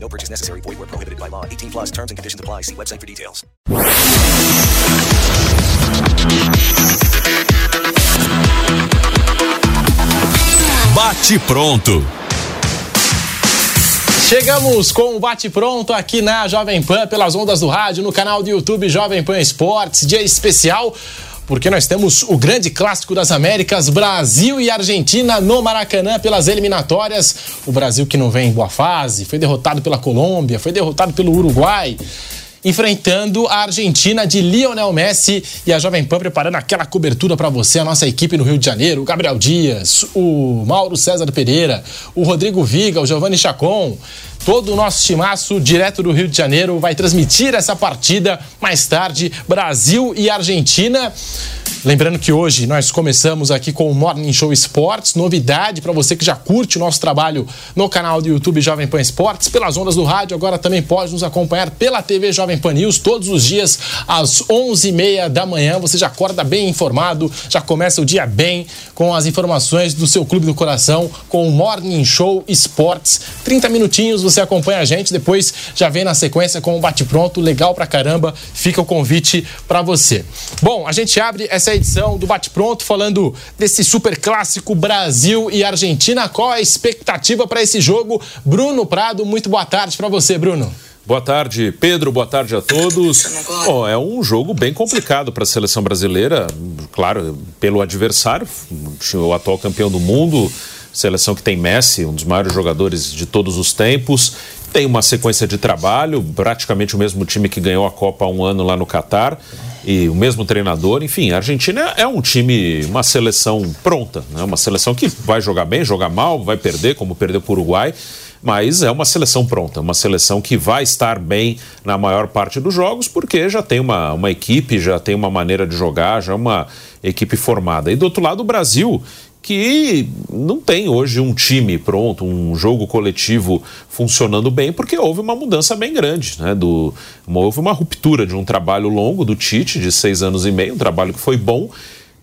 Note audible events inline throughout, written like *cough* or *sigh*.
No purchase necessary. Void where prohibited by law. 18 plus terms and conditions apply. See website for details. Bate pronto. Chegamos com o Bate Pronto aqui na Jovem Pan, pelas ondas do rádio, no canal do YouTube Jovem Pan Esportes. Dia especial porque nós temos o grande clássico das Américas, Brasil e Argentina no Maracanã pelas eliminatórias. O Brasil que não vem em boa fase, foi derrotado pela Colômbia, foi derrotado pelo Uruguai enfrentando a Argentina de Lionel Messi e a Jovem Pan preparando aquela cobertura para você, a nossa equipe no Rio de Janeiro, o Gabriel Dias, o Mauro César Pereira, o Rodrigo Viga, o Giovanni Chacon, todo o nosso timaço direto do Rio de Janeiro vai transmitir essa partida mais tarde, Brasil e Argentina. Lembrando que hoje nós começamos aqui com o Morning Show Esportes, novidade para você que já curte o nosso trabalho no canal do YouTube Jovem Pan Esportes, pelas ondas do rádio, agora também pode nos acompanhar pela TV Jovem Pan News todos os dias às 11h30 da manhã. Você já acorda bem informado, já começa o dia bem com as informações do seu clube do coração com o Morning Show Esportes. 30 minutinhos você acompanha a gente, depois já vem na sequência com o bate pronto, legal pra caramba. Fica o convite para você. Bom, a gente abre essa edição do Bate Pronto falando desse super clássico Brasil e Argentina. Qual a expectativa para esse jogo? Bruno Prado, muito boa tarde para você, Bruno. Boa tarde, Pedro. Boa tarde a todos. Bom, é um jogo bem complicado para a seleção brasileira, claro, pelo adversário, o atual campeão do mundo, seleção que tem Messi, um dos maiores jogadores de todos os tempos. Tem uma sequência de trabalho, praticamente o mesmo time que ganhou a Copa há um ano lá no Catar e o mesmo treinador. Enfim, a Argentina é um time, uma seleção pronta, né? uma seleção que vai jogar bem, jogar mal, vai perder, como perdeu para o Uruguai. Mas é uma seleção pronta, uma seleção que vai estar bem na maior parte dos jogos, porque já tem uma, uma equipe, já tem uma maneira de jogar, já é uma equipe formada. E do outro lado, o Brasil, que não tem hoje um time pronto, um jogo coletivo funcionando bem, porque houve uma mudança bem grande, né? Do, uma, houve uma ruptura de um trabalho longo do Tite, de seis anos e meio, um trabalho que foi bom,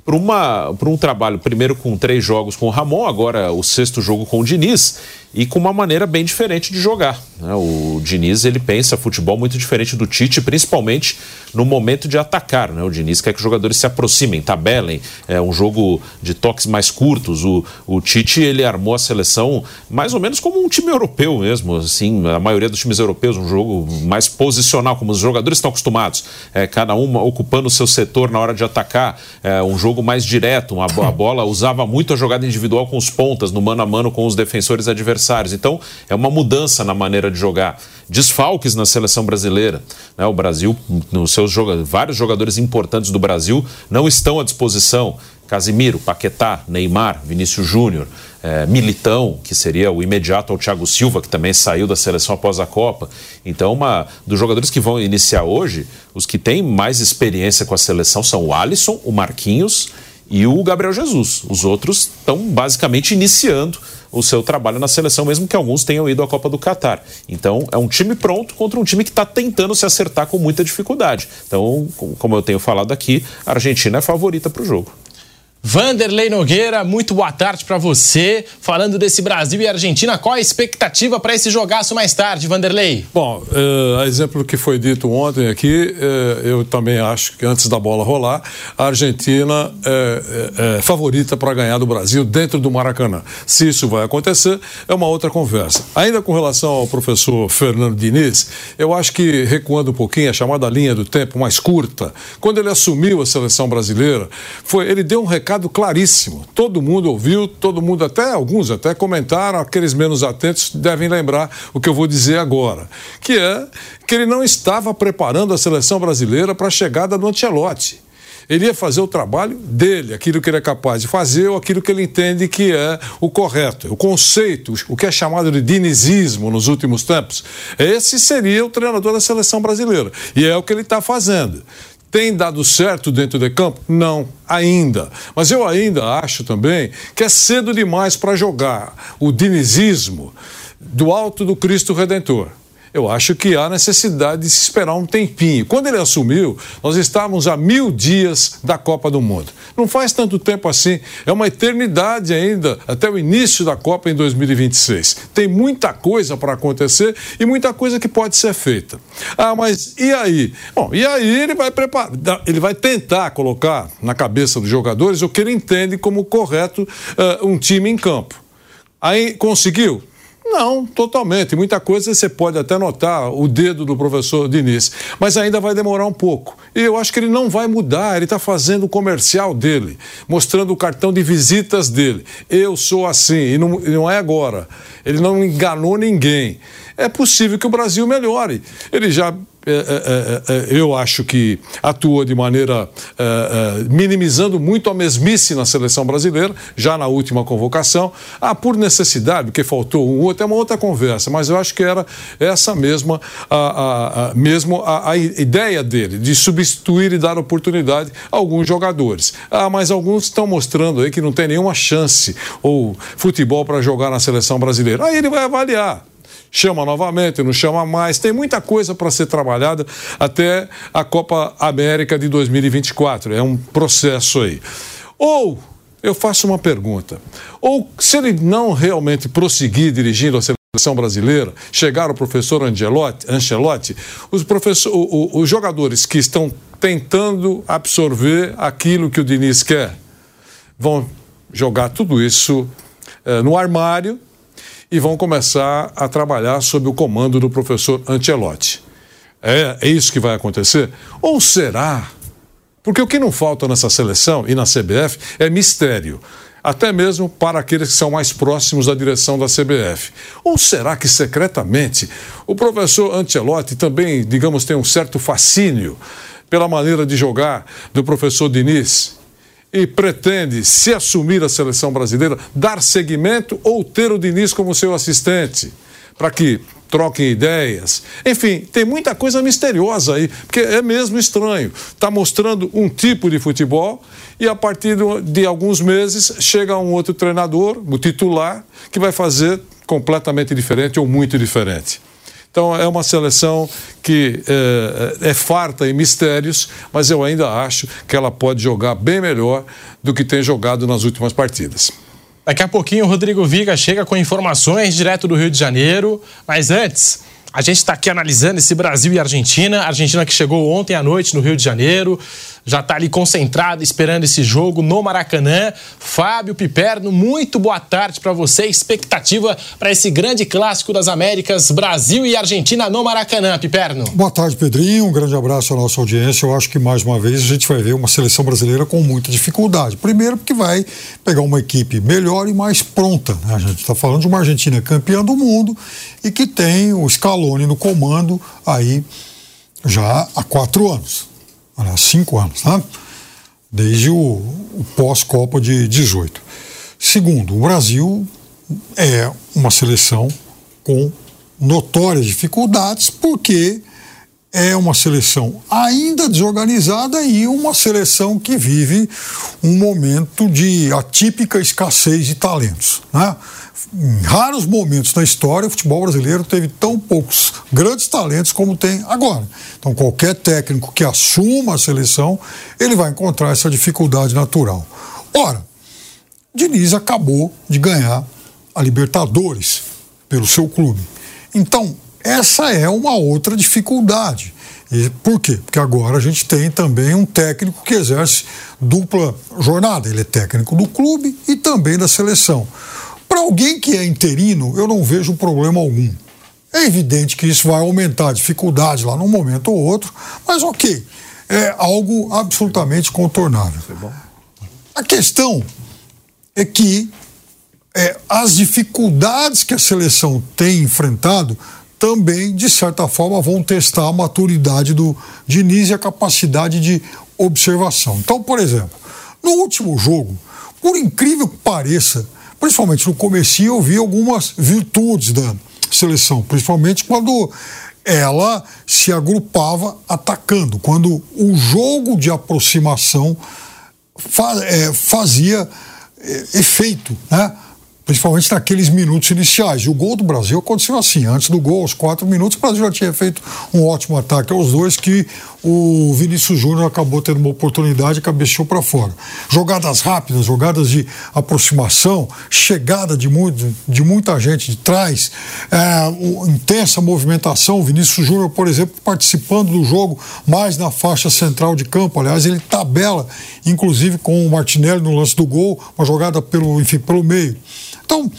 para um trabalho, primeiro com três jogos com o Ramon, agora o sexto jogo com o Diniz, e com uma maneira bem diferente de jogar. Né? O Diniz ele pensa futebol muito diferente do Tite, principalmente no momento de atacar. Né? O Diniz quer que os jogadores se aproximem, tabelem, é um jogo de toques mais curtos. O, o Tite ele armou a seleção mais ou menos como um time europeu mesmo, assim, a maioria dos times europeus, um jogo mais posicional, como os jogadores estão acostumados, é, cada um ocupando o seu setor na hora de atacar, é, um jogo mais direto, uma, a bola usava muito a jogada individual com os pontas, no mano a mano com os defensores adversários adversários. Então, é uma mudança na maneira de jogar. Desfalques na seleção brasileira. Né? O Brasil, nos seus jogadores, vários jogadores importantes do Brasil não estão à disposição. Casimiro, Paquetá, Neymar, Vinícius Júnior, é, Militão, que seria o imediato ao Thiago Silva, que também saiu da seleção após a Copa. Então, uma dos jogadores que vão iniciar hoje, os que têm mais experiência com a seleção são o Alisson, o Marquinhos e o Gabriel Jesus. Os outros estão basicamente iniciando o seu trabalho na seleção, mesmo que alguns tenham ido à Copa do Catar. Então, é um time pronto contra um time que está tentando se acertar com muita dificuldade. Então, como eu tenho falado aqui, a Argentina é favorita para o jogo. Vanderlei Nogueira, muito boa tarde para você. Falando desse Brasil e Argentina, qual a expectativa para esse jogaço mais tarde, Vanderlei? Bom, uh, a exemplo do que foi dito ontem aqui, uh, eu também acho que antes da bola rolar, a Argentina é, é, é favorita para ganhar do Brasil dentro do Maracanã. Se isso vai acontecer, é uma outra conversa. Ainda com relação ao professor Fernando Diniz, eu acho que recuando um pouquinho, a chamada linha do tempo mais curta, quando ele assumiu a seleção brasileira, foi ele deu um recado recado claríssimo. Todo mundo ouviu, todo mundo, até alguns até comentaram, aqueles menos atentos devem lembrar o que eu vou dizer agora, que é que ele não estava preparando a seleção brasileira para a chegada do Ancelotti. Ele ia fazer o trabalho dele, aquilo que ele é capaz de fazer ou aquilo que ele entende que é o correto. O conceito, o que é chamado de dinizismo nos últimos tempos. Esse seria o treinador da seleção brasileira. E é o que ele está fazendo. Tem dado certo dentro de campo? Não, ainda. Mas eu ainda acho também que é cedo demais para jogar o dinizismo do alto do Cristo Redentor eu acho que há necessidade de se esperar um tempinho. Quando ele assumiu, nós estávamos a mil dias da Copa do Mundo. Não faz tanto tempo assim, é uma eternidade ainda, até o início da Copa em 2026. Tem muita coisa para acontecer e muita coisa que pode ser feita. Ah, mas e aí? Bom, e aí ele vai preparar, ele vai tentar colocar na cabeça dos jogadores o que ele entende como correto uh, um time em campo. Aí conseguiu? Não, totalmente. Muita coisa você pode até notar o dedo do professor Diniz, mas ainda vai demorar um pouco. E eu acho que ele não vai mudar, ele está fazendo o comercial dele, mostrando o cartão de visitas dele. Eu sou assim, e não, e não é agora. Ele não enganou ninguém. É possível que o Brasil melhore. Ele já eu acho que atuou de maneira minimizando muito a mesmice na seleção brasileira, já na última convocação. Ah, por necessidade, porque faltou um outro, é uma outra conversa, mas eu acho que era essa mesma a, a, a mesmo a, a, ideia dele, de substituir e dar oportunidade a alguns jogadores. Ah, mas alguns estão mostrando aí que não tem nenhuma chance ou futebol para jogar na seleção brasileira. Aí ele vai avaliar chama novamente, não chama mais. Tem muita coisa para ser trabalhada até a Copa América de 2024. É um processo aí. Ou eu faço uma pergunta: ou se ele não realmente prosseguir dirigindo a seleção brasileira, chegar o professor Angelotti, Ancelotti, os, professor, o, o, os jogadores que estão tentando absorver aquilo que o Diniz quer vão jogar tudo isso eh, no armário e vão começar a trabalhar sob o comando do professor Ancelotti. É, é isso que vai acontecer? Ou será? Porque o que não falta nessa seleção e na CBF é mistério até mesmo para aqueles que são mais próximos da direção da CBF. Ou será que secretamente o professor Ancelotti também, digamos, tem um certo fascínio pela maneira de jogar do professor Diniz? E pretende, se assumir a seleção brasileira, dar seguimento ou ter o Diniz como seu assistente, para que troquem ideias. Enfim, tem muita coisa misteriosa aí, porque é mesmo estranho. Está mostrando um tipo de futebol e a partir de alguns meses chega um outro treinador, o titular, que vai fazer completamente diferente ou muito diferente. Então é uma seleção que é, é, farta em mistérios, mas eu ainda acho que ela pode jogar bem melhor do que tem jogado nas últimas partidas. Daqui a pouquinho o Rodrigo Viga chega com informações direto do Rio de Janeiro, mas antes. A gente está aqui analisando esse Brasil e Argentina. Argentina que chegou ontem à noite no Rio de Janeiro já está ali concentrado esperando esse jogo no Maracanã. Fábio Piperno, muito boa tarde para você. Expectativa para esse grande clássico das Américas, Brasil e Argentina no Maracanã, Piperno. Boa tarde, Pedrinho. Um grande abraço à nossa audiência. Eu acho que mais uma vez a gente vai ver uma seleção brasileira com muita dificuldade. Primeiro, porque vai pegar uma equipe melhor e mais pronta. Né? A gente está falando de uma Argentina campeã do mundo e que tem o Scaloni no comando aí já há quatro anos aliás, cinco anos, né? desde o, o pós-Copa de 18. Segundo, o Brasil é uma seleção com notórias dificuldades, porque é uma seleção ainda desorganizada e uma seleção que vive um momento de atípica escassez de talentos. Né? Em raros momentos na história, o futebol brasileiro teve tão poucos grandes talentos como tem agora. Então, qualquer técnico que assuma a seleção, ele vai encontrar essa dificuldade natural. Ora, Diniz acabou de ganhar a Libertadores pelo seu clube. Então, essa é uma outra dificuldade. E por quê? Porque agora a gente tem também um técnico que exerce dupla jornada. Ele é técnico do clube e também da seleção. Para alguém que é interino, eu não vejo problema algum. É evidente que isso vai aumentar a dificuldade lá num momento ou outro, mas ok, é algo absolutamente contornável. A questão é que é, as dificuldades que a seleção tem enfrentado também, de certa forma, vão testar a maturidade do Diniz e a capacidade de observação. Então, por exemplo, no último jogo, por incrível que pareça, principalmente no começo, eu vi algumas virtudes da seleção, principalmente quando ela se agrupava atacando, quando o jogo de aproximação é, fazia é, efeito, né? principalmente naqueles minutos iniciais. E o gol do Brasil aconteceu assim: antes do gol, aos quatro minutos, o Brasil já tinha feito um ótimo ataque aos dois, que o Vinícius Júnior acabou tendo uma oportunidade e cabeceou para fora. Jogadas rápidas, jogadas de aproximação, chegada de, muito, de muita gente de trás, é, intensa movimentação. O Vinícius Júnior, por exemplo, participando do jogo mais na faixa central de campo. Aliás, ele tabela, inclusive, com o Martinelli no lance do gol, uma jogada pelo, enfim, pelo meio. Então,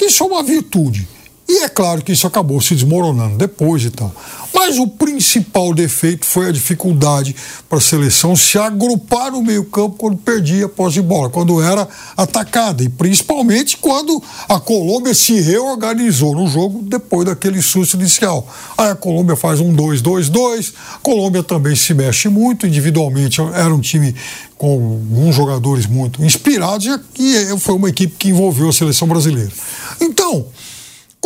isso é uma virtude. E é claro que isso acabou se desmoronando depois e tal. Mas o principal defeito foi a dificuldade para a seleção se agrupar no meio-campo quando perdia a posse de bola, quando era atacada. E principalmente quando a Colômbia se reorganizou no jogo depois daquele susto inicial. Aí a Colômbia faz um 2-2-2. A Colômbia também se mexe muito individualmente. Era um time com alguns jogadores muito inspirados e foi uma equipe que envolveu a seleção brasileira. Então.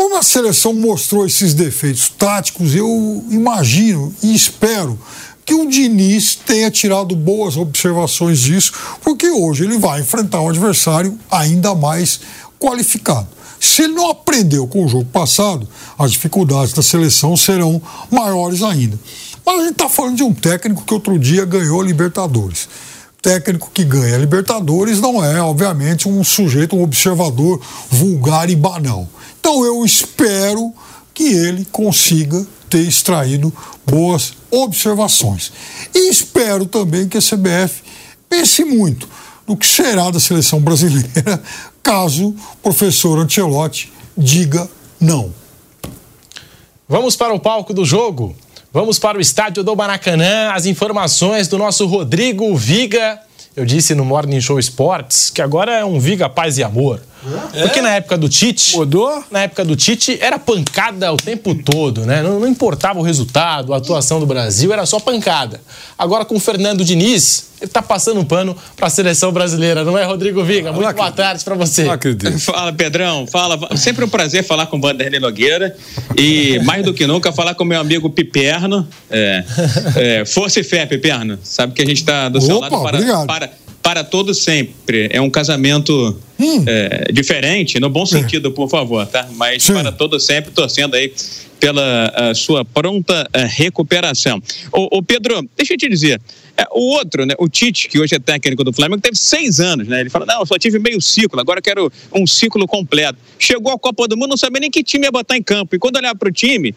Como a seleção mostrou esses defeitos táticos, eu imagino e espero que o Diniz tenha tirado boas observações disso, porque hoje ele vai enfrentar um adversário ainda mais qualificado. Se ele não aprendeu com o jogo passado, as dificuldades da seleção serão maiores ainda. Mas a gente está falando de um técnico que outro dia ganhou a Libertadores. Técnico que ganha a Libertadores não é, obviamente, um sujeito, um observador vulgar e banal. Então eu espero que ele consiga ter extraído boas observações. E espero também que a CBF pense muito no que será da seleção brasileira *laughs* caso o professor Ancelotti diga não. Vamos para o palco do jogo. Vamos para o estádio do Maracanã. As informações do nosso Rodrigo Viga. Eu disse no Morning Show Sports que agora é um Viga Paz e Amor. É? Porque na época do Tite. Mudou? Na época do Tite era pancada o tempo todo, né? Não, não, importava o resultado, a atuação do Brasil, era só pancada. Agora com o Fernando Diniz, ele tá passando um pano para a seleção brasileira, não é, Rodrigo Viga? Muito boa tarde para você. *laughs* Fala, Pedrão. Fala. Sempre um prazer falar com o Vanderlei Nogueira e mais do que nunca falar com meu amigo Piperno. É, é, força e fé, Piperno. Sabe que a gente está do Opa, seu lado para, para para todo sempre. É um casamento hum. é, diferente, no bom sentido, por favor, tá? Mas Sim. para todo sempre, torcendo aí pela sua pronta recuperação. O, Pedro, deixa eu te dizer, é, o outro, né, o Tite, que hoje é técnico do Flamengo, teve seis anos, né? Ele fala, não, eu só tive meio ciclo, agora quero um ciclo completo. Chegou à Copa do Mundo, não sabia nem que time ia botar em campo. E quando olhava para o time,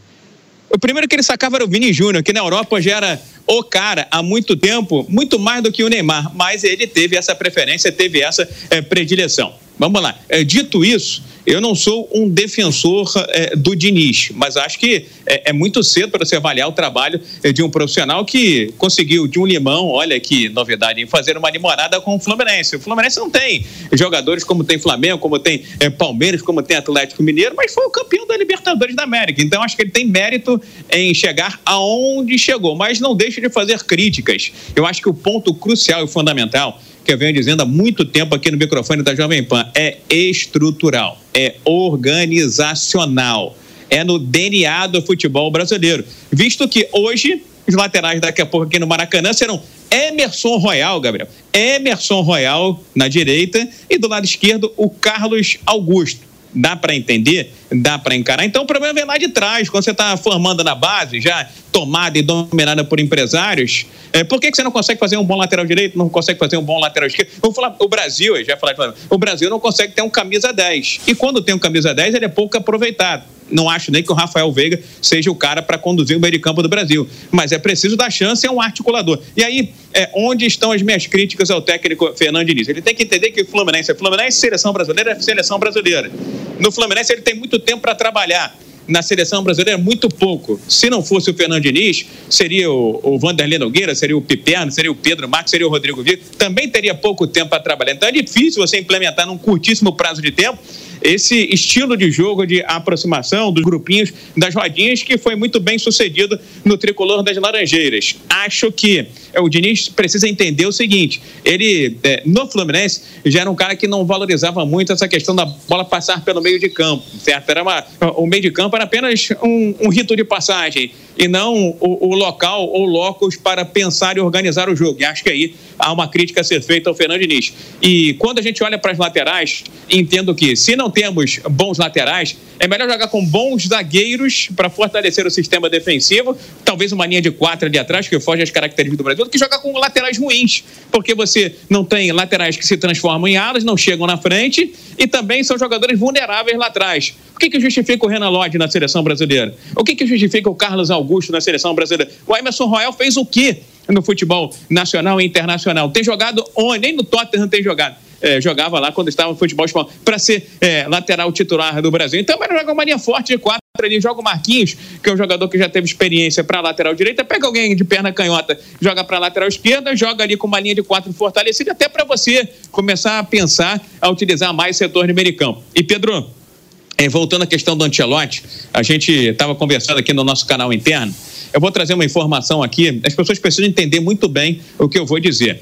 o primeiro que ele sacava era o Vini Júnior, que na Europa já era o cara há muito tempo, muito mais do que o Neymar, mas ele teve essa preferência, teve essa é, predileção. Vamos lá. É, dito isso, eu não sou um defensor é, do Diniz, mas acho que é, é muito cedo para você avaliar o trabalho é, de um profissional que conseguiu de um limão, olha que novidade, em fazer uma limonada com o Fluminense. O Fluminense não tem jogadores como tem Flamengo, como tem Palmeiras, como tem Atlético Mineiro, mas foi o campeão da Libertadores da América. Então acho que ele tem mérito em chegar aonde chegou, mas não deixa de fazer críticas. Eu acho que o ponto crucial e fundamental que eu venho dizendo há muito tempo aqui no microfone da Jovem Pan, é estrutural, é organizacional, é no DNA do futebol brasileiro. Visto que hoje os laterais daqui a pouco aqui no Maracanã serão Emerson Royal, Gabriel. Emerson Royal na direita e do lado esquerdo o Carlos Augusto. Dá para entender? Dá para encarar. Então o problema vem lá de trás, quando você está formando na base, já tomada e dominada por empresários. É, por que, que você não consegue fazer um bom lateral direito, não consegue fazer um bom lateral esquerdo? Falar, o Brasil, já falei, o Brasil não consegue ter um camisa 10. E quando tem um camisa 10, ele é pouco aproveitado não acho nem que o Rafael Veiga seja o cara para conduzir o meio de campo do Brasil. Mas é preciso dar chance a um articulador. E aí, é, onde estão as minhas críticas ao técnico Fernando Diniz? Ele tem que entender que o Fluminense é Fluminense, seleção brasileira é seleção brasileira. No Fluminense, ele tem muito tempo para trabalhar na seleção brasileira muito pouco. Se não fosse o Fernando Diniz, seria o, o Vanderlei Nogueira, seria o Piperno, seria o Pedro Marques, seria o Rodrigo Vitor. Também teria pouco tempo para trabalhar. Então é difícil você implementar num curtíssimo prazo de tempo esse estilo de jogo de aproximação dos grupinhos, das rodinhas, que foi muito bem sucedido no tricolor das Laranjeiras. Acho que é, o Diniz precisa entender o seguinte: ele, é, no Fluminense, já era um cara que não valorizava muito essa questão da bola passar pelo meio de campo, certo? Era uma, o meio de campo era apenas um, um rito de passagem e não o, o local ou locos para pensar e organizar o jogo. E acho que aí há uma crítica a ser feita ao Fernando Diniz. E quando a gente olha para as laterais, entendo que se não temos bons laterais, é melhor jogar com bons zagueiros para fortalecer o sistema defensivo, talvez uma linha de quatro ali atrás, que foge às características do Brasil, do que jogar com laterais ruins, porque você não tem laterais que se transformam em alas, não chegam na frente e também são jogadores vulneráveis lá atrás. O que, que justifica o Renan Lodge na seleção brasileira? O que, que justifica o Carlos Augusto na seleção brasileira? O Emerson Royal fez o quê no futebol nacional e internacional? Tem jogado onde? Nem no Tottenham tem jogado é, jogava lá quando estava no futebol espanhol, para ser é, lateral titular do Brasil. Então, ele joga uma linha forte de quatro ali, joga o Marquinhos, que é um jogador que já teve experiência para lateral direita, pega alguém de perna canhota, joga para lateral esquerda, joga ali com uma linha de quatro fortalecida, até para você começar a pensar a utilizar mais setor de meio campo. E Pedro, voltando à questão do Ancelotti, a gente estava conversando aqui no nosso canal interno. Eu vou trazer uma informação aqui, as pessoas precisam entender muito bem o que eu vou dizer.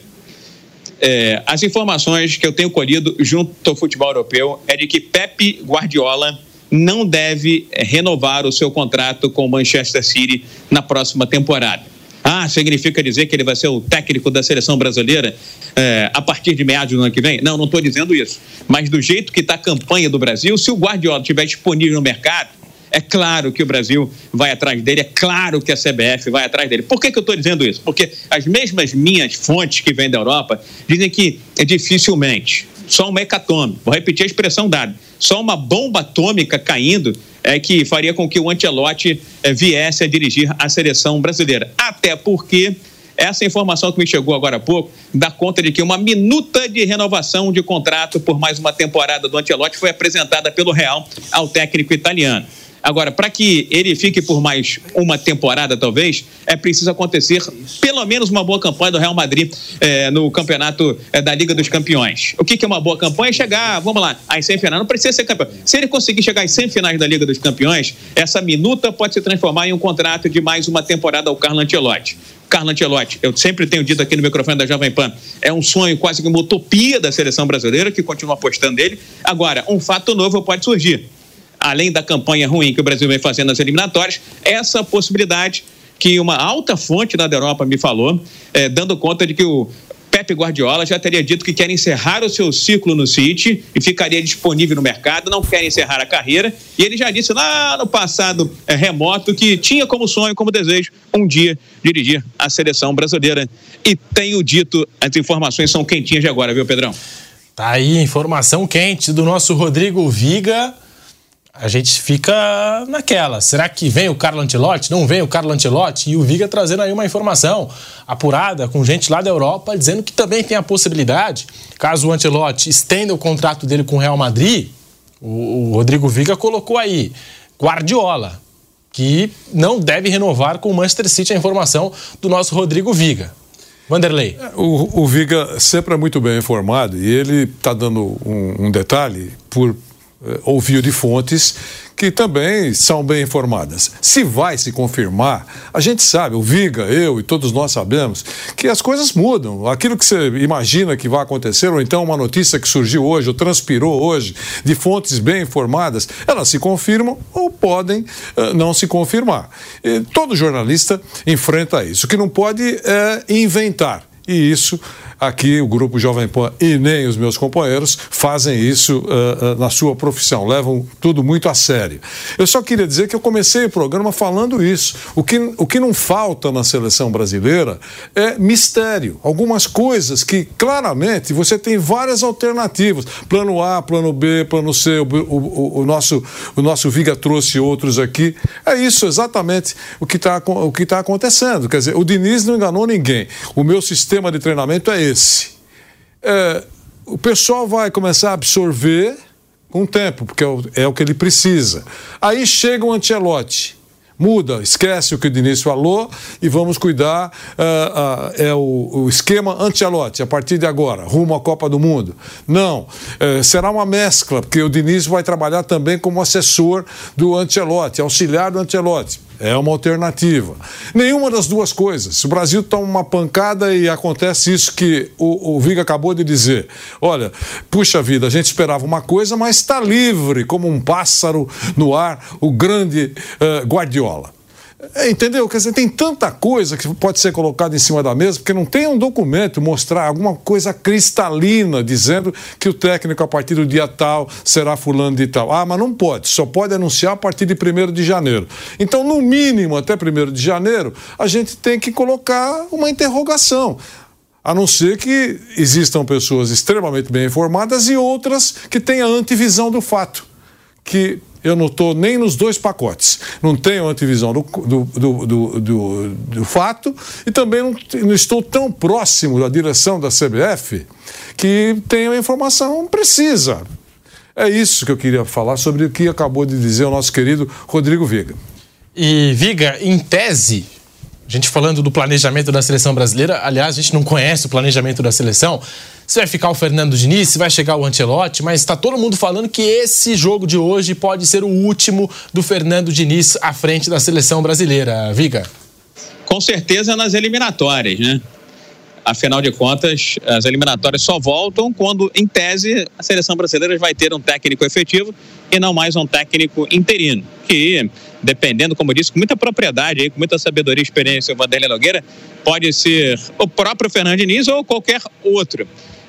É, as informações que eu tenho colhido junto ao futebol europeu é de que Pepe Guardiola não deve renovar o seu contrato com o Manchester City na próxima temporada. Ah, significa dizer que ele vai ser o técnico da seleção brasileira é, a partir de meados do ano que vem? Não, não estou dizendo isso. Mas do jeito que está a campanha do Brasil, se o Guardiola estiver disponível no mercado, é claro que o Brasil vai atrás dele, é claro que a CBF vai atrás dele. Por que, que eu estou dizendo isso? Porque as mesmas minhas fontes que vêm da Europa dizem que é dificilmente, só uma hecatombe, vou repetir a expressão dada, só uma bomba atômica caindo é que faria com que o Antelote é, viesse a dirigir a seleção brasileira. Até porque essa informação que me chegou agora há pouco dá conta de que uma minuta de renovação de contrato por mais uma temporada do Antelote foi apresentada pelo Real ao técnico italiano. Agora, para que ele fique por mais uma temporada, talvez, é preciso acontecer pelo menos uma boa campanha do Real Madrid é, no campeonato é, da Liga dos Campeões. O que, que, é uma boa campanha? É chegar, vamos lá, às semifinais. Não precisa ser campeão. Se ele conseguir chegar às semifinais da Liga dos Campeões, essa minuta pode se transformar em um contrato de mais uma temporada ao Carlo Ancelotti. Carlo Ancelotti, eu sempre tenho dito aqui no microfone da Jovem Pan, é um sonho quase que uma utopia da seleção brasileira, que continua apostando nele. Agora, um fato novo pode surgir além da campanha ruim que o Brasil vem fazendo nas eliminatórias, essa possibilidade que uma alta fonte da Europa me falou, é, dando conta de que o Pepe Guardiola já teria dito que quer encerrar o seu ciclo no City e ficaria disponível no mercado, não quer encerrar a carreira. E ele já disse lá no passado é, remoto que tinha como sonho, como desejo, um dia dirigir a seleção brasileira. E tenho dito, as informações são quentinhas de agora, viu, Pedrão? Tá aí, informação quente do nosso Rodrigo Viga a gente fica naquela. Será que vem o Carlo Ancelotti? Não vem o Carlo Ancelotti? E o Viga trazendo aí uma informação apurada com gente lá da Europa dizendo que também tem a possibilidade, caso o Ancelotti estenda o contrato dele com o Real Madrid, o, o Rodrigo Viga colocou aí Guardiola, que não deve renovar com o Manchester City, a informação do nosso Rodrigo Viga. Vanderlei. O, o Viga sempre é muito bem informado e ele está dando um, um detalhe por ouviu de fontes que também são bem informadas. Se vai se confirmar, a gente sabe, o Viga, eu e todos nós sabemos, que as coisas mudam. Aquilo que você imagina que vai acontecer, ou então uma notícia que surgiu hoje, ou transpirou hoje, de fontes bem informadas, elas se confirmam ou podem uh, não se confirmar. E todo jornalista enfrenta isso. O que não pode é inventar. E isso aqui o grupo Jovem Pan e nem os meus companheiros fazem isso uh, uh, na sua profissão, levam tudo muito a sério. Eu só queria dizer que eu comecei o programa falando isso. O que, o que não falta na seleção brasileira é mistério. Algumas coisas que claramente você tem várias alternativas. Plano A, plano B, plano C, o, o, o nosso, o nosso Viga trouxe outros aqui. É isso exatamente o que está tá acontecendo. Quer dizer, o Diniz não enganou ninguém. O meu sistema de treinamento é esse esse. É, o pessoal vai começar a absorver com o tempo, porque é o, é o, que ele precisa. Aí chega o Ancelotti, Muda, esquece o que o Diniz falou e vamos cuidar. Uh, uh, é o, o esquema Ancelotti a partir de agora, rumo à Copa do Mundo. Não, uh, será uma mescla, porque o Diniz vai trabalhar também como assessor do Ancelotti, auxiliar do Ancelotti. É uma alternativa. Nenhuma das duas coisas. Se o Brasil toma uma pancada e acontece isso que o, o Viga acabou de dizer. Olha, puxa vida, a gente esperava uma coisa, mas está livre, como um pássaro no ar, o grande uh, Guardiola. É, entendeu? Quer dizer, tem tanta coisa que pode ser colocada em cima da mesa, porque não tem um documento mostrar alguma coisa cristalina dizendo que o técnico, a partir do dia tal, será fulano de tal. Ah, mas não pode, só pode anunciar a partir de 1 de janeiro. Então, no mínimo, até 1 de janeiro, a gente tem que colocar uma interrogação. A não ser que existam pessoas extremamente bem informadas e outras que tenham antivisão do fato. Que eu não estou nem nos dois pacotes. Não tenho antivisão do, do, do, do, do fato e também não, não, estou tão próximo da direção da CBF que tenho a informação precisa. É isso que eu queria falar sobre o que acabou de dizer o nosso querido Rodrigo Viga. E, Viga, em tese, a gente falando do planejamento da seleção brasileira, aliás, a gente não conhece o planejamento da seleção. Se vai ficar o Fernando Diniz, se vai chegar o Ancelotti, mas está todo mundo falando que esse jogo de hoje pode ser o último do Fernando Diniz à frente da seleção brasileira. Viga. Com certeza nas eliminatórias, né? Afinal de contas, as eliminatórias só voltam quando, em tese, a seleção brasileira vai ter um técnico efetivo e não mais um técnico interino, que, dependendo, como eu disse, com muita propriedade, com muita sabedoria e experiência, o Vanderlei Nogueira, pode ser o próprio Fernando Diniz ou qualquer outro.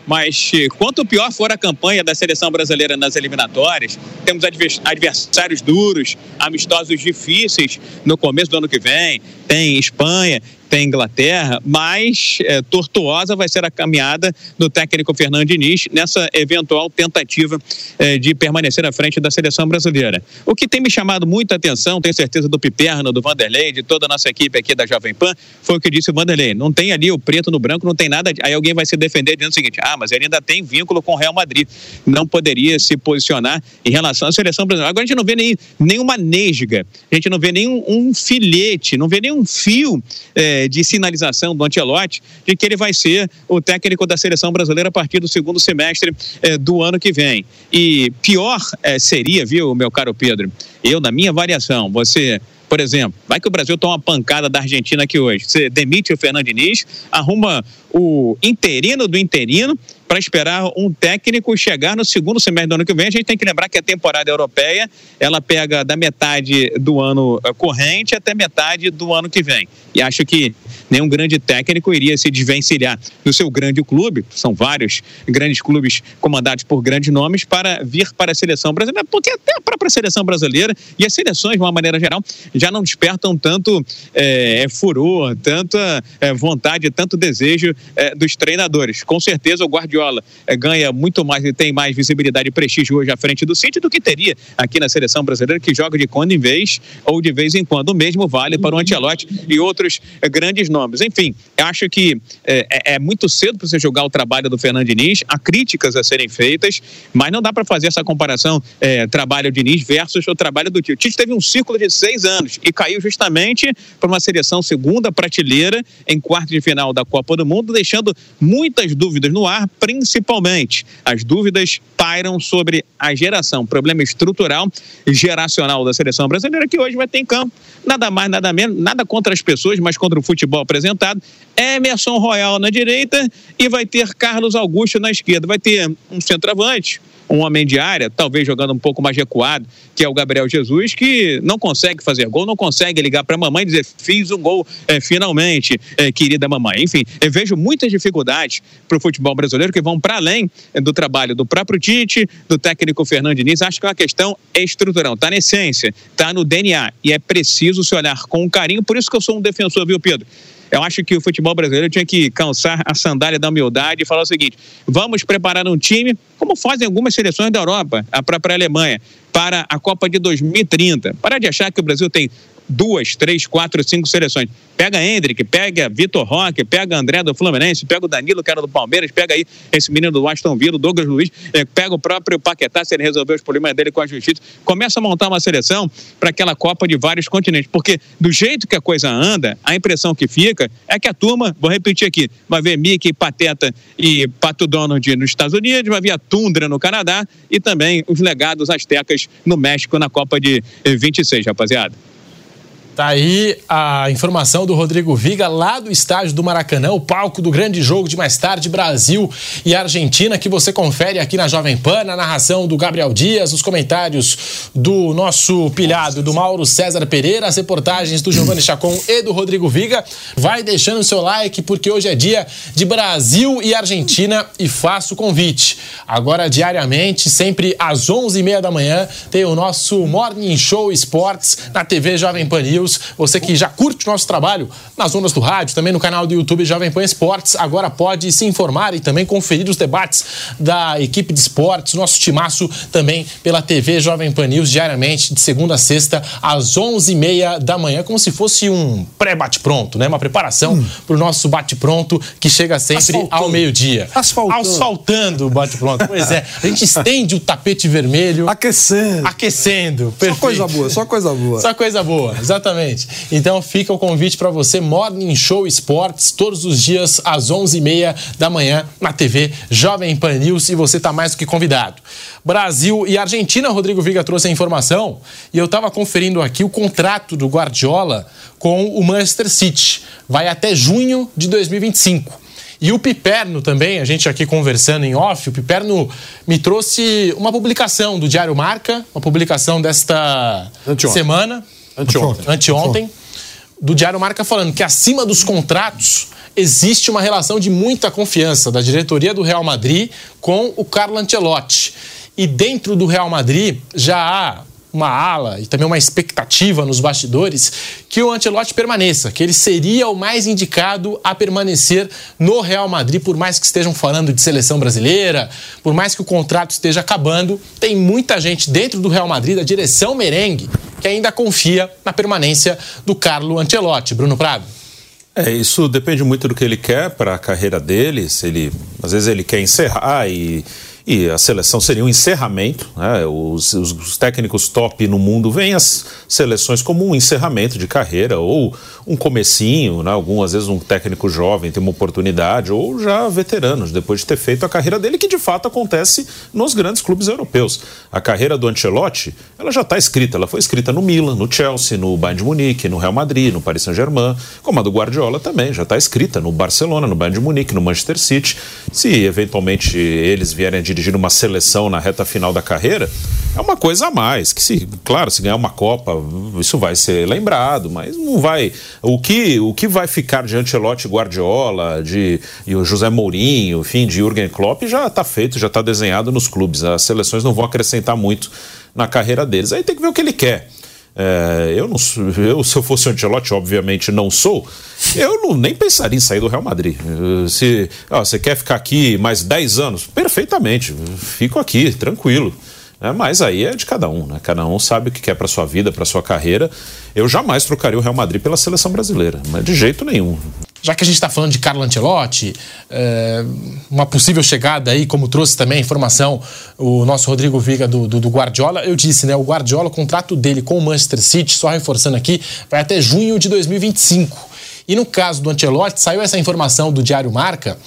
Mas quanto pior for a campanha da seleção brasileira nas eliminatórias, temos adversários duros, amistosos difíceis no começo do ano que vem. Tem Espanha, tem Inglaterra, mais é, tortuosa vai ser a caminhada do técnico Fernando Diniz nessa eventual tentativa é, de permanecer à frente da seleção brasileira. O que tem me chamado muita atenção, tenho certeza do Piperno, do Vanderlei, de toda a nossa equipe aqui da Jovem Pan, foi o que disse o Vanderlei. Não tem ali o preto no branco, não tem nada. Aí alguém vai se defender dizendo o seguinte: ah, mas ele ainda tem vínculo com o Real Madrid. Não poderia se posicionar em relação à seleção brasileira. Agora a gente não vê nem, nenhuma nesga, a gente não vê nenhum um filete, não vê nenhum fio. É, de sinalização do Antelote de que ele vai ser o técnico da seleção brasileira a partir do segundo semestre eh, do ano que vem. E pior eh, seria, viu, meu caro Pedro, eu, na minha variação, você por exemplo, vai que o Brasil toma uma pancada da Argentina aqui hoje. Você demite o Fernando Diniz, arruma o interino do interino para esperar um técnico chegar no segundo semestre do ano que vem. A gente tem que lembrar que a temporada europeia ela pega da metade do ano eh, corrente até metade do ano que vem. E acho que nenhum grande técnico iria se desvencilhar do seu grande clube, são vários grandes clubes comandados por grandes nomes, para vir para a seleção brasileira, porque até a própria seleção brasileira e as seleções, de uma maneira geral, já não despertam tanto é, furor, tanta é, vontade, tanto desejo é, dos treinadores. Com certeza o Guardiola ganha muito mais e tem mais visibilidade e prestígio hoje à frente do City do que teria aqui na seleção brasileira, que joga de quando em vez ou de vez em quando. O mesmo vale para o Ancelotti e outros grandes nomes. Enfim, acho que é, é, é muito cedo para você julgar o trabalho do Fernando Diniz, há críticas a serem feitas, mas não dá para fazer essa comparação é, trabalho Diniz versus o trabalho do Tite. O Tite teve um ciclo de seis anos e caiu justamente para uma seleção segunda prateleira em quarto de final da Copa do Mundo, deixando muitas dúvidas no ar, principalmente as dúvidas pairam sobre a geração, problema estrutural e geracional da seleção brasileira que hoje vai ter em campo. Nada mais, nada menos, nada contra as pessoas, mas contra o futebol apresentado. Emerson Royal na direita e vai ter Carlos Augusto na esquerda. Vai ter um centroavante, um homem de área, talvez jogando um pouco mais recuado, que é o Gabriel Jesus, que não consegue fazer gol, não consegue ligar para a mamãe e dizer: fiz um gol é, finalmente, é, querida mamãe. Enfim, vejo muitas dificuldades para o futebol brasileiro que vão para além é, do trabalho do próprio Tite, do técnico Fernando Diniz. Acho que é uma questão estrutural, está na essência, está no DNA e é preciso se olhar com carinho. Por isso que eu sou um defensor, viu, Pedro? Eu acho que o futebol brasileiro tinha que calçar a sandália da humildade e falar o seguinte: vamos preparar um time, como fazem algumas seleções da Europa, a própria Alemanha, para a Copa de 2030. Para de achar que o Brasil tem duas, três, quatro, cinco seleções. Pega Hendrick, pega Vitor Roque, pega André do Fluminense, pega o Danilo, que era do Palmeiras, pega aí esse menino do Aston Villa, Douglas Luiz, eh, pega o próprio Paquetá, se ele resolver os problemas dele com a justiça. Começa a montar uma seleção para aquela Copa de vários continentes. Porque do jeito que a coisa anda, a impressão que fica é que a turma, vou repetir aqui, vai ver Mickey, Pateta e Pato Donald nos Estados Unidos, vai ver a Tundra no Canadá e também os legados astecas no México na Copa de 26, rapaziada. Tá aí a informação do Rodrigo Viga lá do estádio do Maracanã, o palco do grande jogo de mais tarde, Brasil e Argentina, que você confere aqui na Jovem Pan, na narração do Gabriel Dias, os comentários do nosso pilhado, do Mauro César Pereira, as reportagens do Giovanni Chacon e do Rodrigo Viga. Vai deixando o seu like, porque hoje é dia de Brasil e Argentina e faço o convite. Agora, diariamente, sempre às 11h30 da manhã, tem o nosso Morning Show Esportes na TV Jovem Pan News. Você que já curte o nosso trabalho nas ondas do rádio, também no canal do YouTube Jovem Pan Esportes, agora pode se informar e também conferir os debates da equipe de esportes, nosso timaço também pela TV Jovem Pan News, diariamente, de segunda a sexta, às 11h30 da manhã, como se fosse um pré-bate-pronto, né? Uma preparação hum. para o nosso bate-pronto que chega sempre Asfaltando. ao meio-dia. Asfaltando. Asfaltando o bate-pronto. Pois é, a gente *laughs* estende o tapete vermelho. Aquecendo. Aquecendo. Perfeito. Só coisa boa, só coisa boa. Só coisa boa, exatamente. Exatamente. Então fica o convite para você, Morning Show Esportes, todos os dias às 11h30 da manhã na TV Jovem Pan News e você está mais do que convidado. Brasil e Argentina, Rodrigo Viga trouxe a informação e eu estava conferindo aqui o contrato do Guardiola com o Manchester City. Vai até junho de 2025. E o Piperno também, a gente aqui conversando em off, o Piperno me trouxe uma publicação do Diário Marca, uma publicação desta Anteontem. semana. Anteontem. Anteontem. Do Diário Marca falando que acima dos contratos existe uma relação de muita confiança da diretoria do Real Madrid com o Carlo Ancelotti. E dentro do Real Madrid já há uma ala e também uma expectativa nos bastidores que o Ancelotti permaneça, que ele seria o mais indicado a permanecer no Real Madrid, por mais que estejam falando de seleção brasileira, por mais que o contrato esteja acabando, tem muita gente dentro do Real Madrid, da direção merengue, que ainda confia na permanência do Carlo Ancelotti. Bruno Prado. É, isso depende muito do que ele quer para a carreira dele, se ele, às vezes ele quer encerrar e e a seleção seria um encerramento. Né? Os, os, os, técnicos top no mundo veem as seleções como um encerramento de carreira ou um comecinho, né? Algum, às vezes um técnico jovem tem uma oportunidade ou já veteranos, depois de ter feito a carreira dele, que de fato acontece nos grandes clubes europeus. A carreira do Ancelotti, ela já está escrita, ela foi escrita no Milan, no Chelsea, no Bayern de Munique, no Real Madrid, no Paris Saint-Germain, como a do Guardiola também, já está escrita no Barcelona, no Bayern de Munique, no Manchester City. Se eventualmente eles vierem a dirigir uma seleção na reta final da carreira, é uma coisa a mais. Que se, claro, se ganhar uma Copa, isso vai ser lembrado, mas não vai. O que, o que vai ficar de Ancelotti Guardiola, de e o José Mourinho, enfim, de Jürgen Klopp, já está feito, já está desenhado nos clubes. As seleções não vão acrescentar muito na carreira deles. Aí tem que ver o que ele quer. É, eu, não, eu, se eu fosse o Ancelotti, obviamente não sou, eu não, nem pensaria em sair do Real Madrid. Se ó, você quer ficar aqui mais 10 anos, perfeitamente, fico aqui, tranquilo. É, mas aí é de cada um, né? Cada um sabe o que quer para sua vida, para sua carreira. Eu jamais trocaria o Real Madrid pela seleção brasileira, mas de jeito nenhum já que a gente está falando de Carlo Ancelotti, é, uma possível chegada aí, como trouxe também a informação o nosso Rodrigo Viga do, do, do, Guardiola, eu disse, né? O Guardiola, o contrato dele com o Manchester City, só reforçando aqui, vai até junho de 2025. E no caso do Ancelotti, saiu essa informação do Diário Marca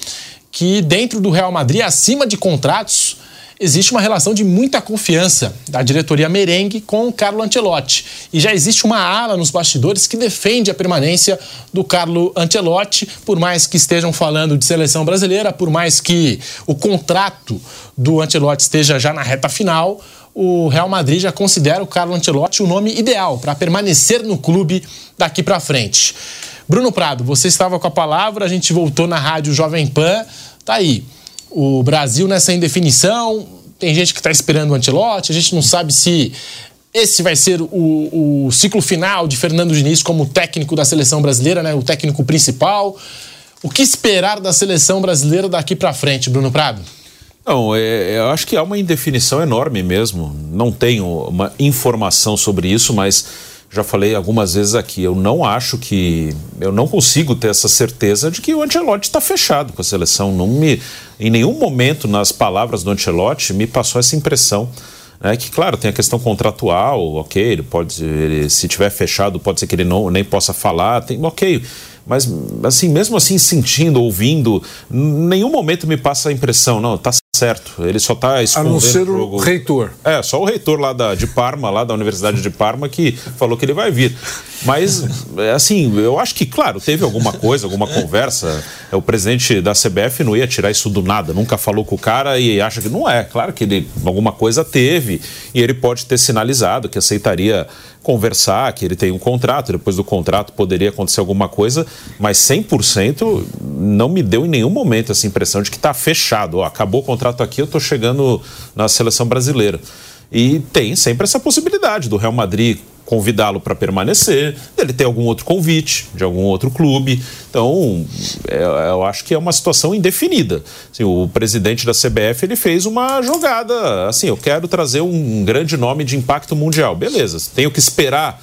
que dentro do Real Madrid, acima de contratos, existe uma relação de muita confiança da diretoria merengue com o Carlo Ancelotti. E já existe uma ala nos bastidores que defende a permanência do Carlo Ancelotti, por mais que estejam falando de seleção brasileira, por mais que o contrato do Ancelotti esteja já na reta final, o Real Madrid já considera o Carlo Ancelotti o nome ideal para permanecer no clube daqui para frente. Bruno Prado, você estava com a palavra, a gente voltou na rádio Jovem Pan, tá aí o Brasil nessa indefinição. Tem gente que está esperando o Antelote, a gente não sabe se esse vai ser o, o, ciclo final de Fernando Diniz como técnico da seleção brasileira, né? o técnico principal. O que esperar da seleção brasileira daqui para frente, Bruno Prado? Não, é, eu acho que há uma indefinição enorme mesmo. Não tenho uma informação sobre isso, mas já falei algumas vezes aqui, eu não acho que. Eu não consigo ter essa certeza de que o Ancelotti está fechado com a seleção. Não me, em nenhum momento, nas palavras do Ancelotti, me passou essa impressão. É que, claro, tem a questão contratual, ok, ele pode, ele, se tiver fechado, pode ser que ele não, nem possa falar, tem, ok. Mas, assim, mesmo assim, sentindo, ouvindo, nenhum momento me passa a impressão, não, tá certo. Ele só está escondendo A não ser o jogo. reitor. É, só o reitor lá da, de Parma, lá da Universidade de Parma, que falou que ele vai vir. Mas, é, assim, eu acho que, claro, teve alguma coisa, alguma conversa. O presidente da CBF não ia tirar isso do nada, nunca falou com o cara e acha que não é. Claro que ele alguma coisa teve e ele pode ter sinalizado que aceitaria conversar, que ele tem um contrato, depois do contrato poderia acontecer alguma coisa, mas 100% não me deu em nenhum momento essa impressão de que está fechado. Ó, acabou o contrato aqui, eu estou chegando na seleção brasileira. E tem sempre essa possibilidade do Real Madrid convidá-lo para permanecer, ele ter algum outro convite de algum outro clube. Então, é, eu acho que é uma situação indefinida. Assim, o presidente da CBF ele fez uma jogada, assim, eu quero trazer um grande nome de impacto mundial. Beleza, tenho que esperar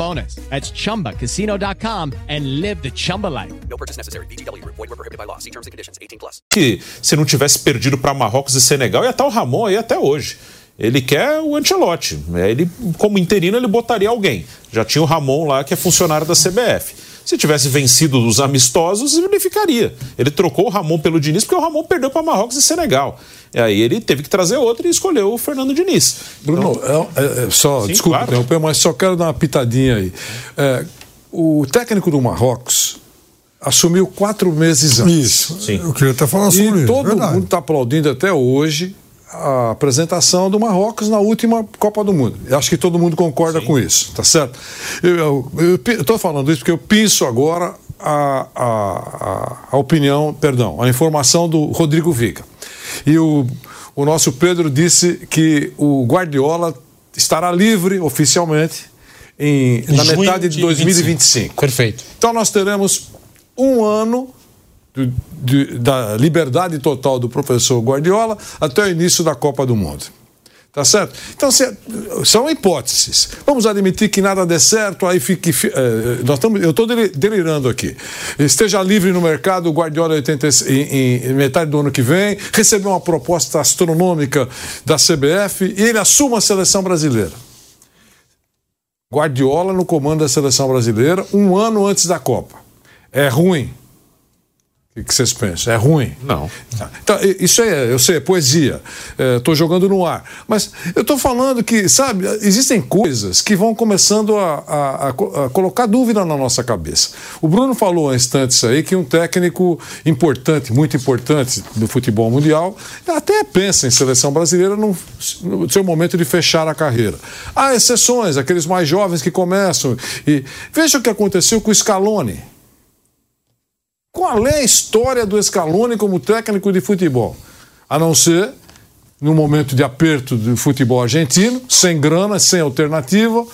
bonus. That's ChumbaCasino.com and live the Chumba life. No purchase necessary. VGW Group. Void were prohibited by law. See terms and conditions. 18 plus. que se não tivesse perdido para Marrocos e Senegal, ia estar o Ramon aí até hoje. Ele quer o Ancelotti. É, Ele, como interino, ele botaria alguém. Já tinha o Ramon lá, que é funcionário da CBF. Se tivesse vencido os amistosos, ele ficaria. Ele trocou o Ramon pelo Diniz, porque o Ramon perdeu para Marrocos e Senegal. E aí ele teve que trazer outro e escolheu o Fernando Diniz. Bruno, é- é- é só, Sim, desculpa claro. interromper, mas só quero dar uma pitadinha aí. É, o técnico do Marrocos assumiu quatro meses antes. Isso. Sim. Eu queria até falar sobre E isso. todo verdade. mundo está aplaudindo até hoje a apresentação do Marrocos na última Copa do Mundo. Eu acho que todo mundo concorda com isso, tá certo? Eu estou falando isso porque eu penso agora a, a, a, opinião, perdão, a informação do Rodrigo Viga. E o, o nosso Pedro disse que o Guardiola estará livre oficialmente em, na junho metade de de 2025. Perfeito. Então nós teremos um ano do- de- da liberdade total do professor Guardiola até o início da Copa do Mundo. Tá certo? Então, se- são hipóteses. Vamos admitir que nada dê certo, aí fique. fi- eh, nós estamos, eu estou delirando aqui. Esteja livre no mercado, Guardiola 80, em, em metade do ano que vem, recebeu uma proposta astronômica da CBF e ele assuma a seleção brasileira. Guardiola no comando da seleção brasileira um ano antes da Copa. É ruim. O que vocês pensam? É ruim? Não. Então, i- isso é, eu sei, é poesia. Estou jogando no ar. Mas eu estou falando que, sabe, existem coisas que vão começando a, a- a colocar dúvida na nossa cabeça. O Bruno falou há instantes aí que um técnico importante, muito importante do futebol mundial, até pensa em seleção brasileira no, no seu momento de fechar a carreira. Há exceções, aqueles mais jovens que começam. E veja o que aconteceu com o Scaloni. Qual é a história do Scaloni como técnico de futebol? A não ser no momento de aperto do futebol argentino, sem grana, sem alternativa,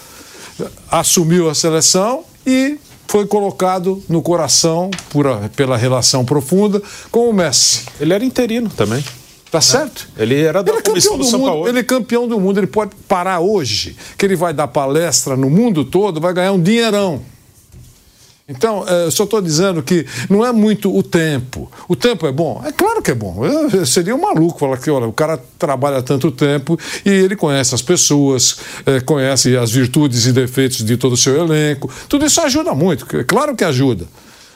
assumiu a seleção e foi colocado no coração por a- pela relação profunda com o Messi. Ele era interino também. Tá certo? Ele era da Ele é comissão do do São mundo, Paulo. ele é campeão do mundo, ele pode parar hoje, que ele vai dar palestra no mundo todo, vai ganhar um dinheirão. Então, eh, eu só estou dizendo que não é muito o tempo. O tempo é bom? É claro que é bom. Eu, seria um maluco falar que olha, o cara trabalha tanto tempo e ele conhece as pessoas, eh, conhece as virtudes e defeitos de todo o seu elenco. Tudo isso ajuda muito, é claro que ajuda.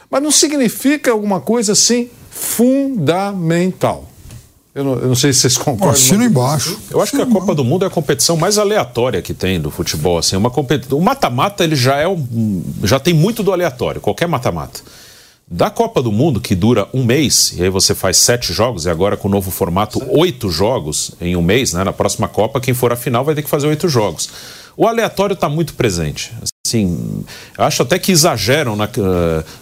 Mas não significa alguma coisa assim fundamental. Eu não, eu não sei se vocês *laughs* concordam. Assina embaixo. Eu acho que a Copa do Mundo é a competição mais aleatória que tem do futebol. Assim, uma competi... O mata-mata ele já é um... já tem muito do aleatório, qualquer mata-mata. Da Copa do Mundo, que dura um mês, e aí você faz sete jogos, e agora com o novo formato, oito jogos em um mês, né? Na próxima Copa, quem for a final vai ter que fazer oito jogos. O aleatório está muito presente. Sim, acho até que exageram na,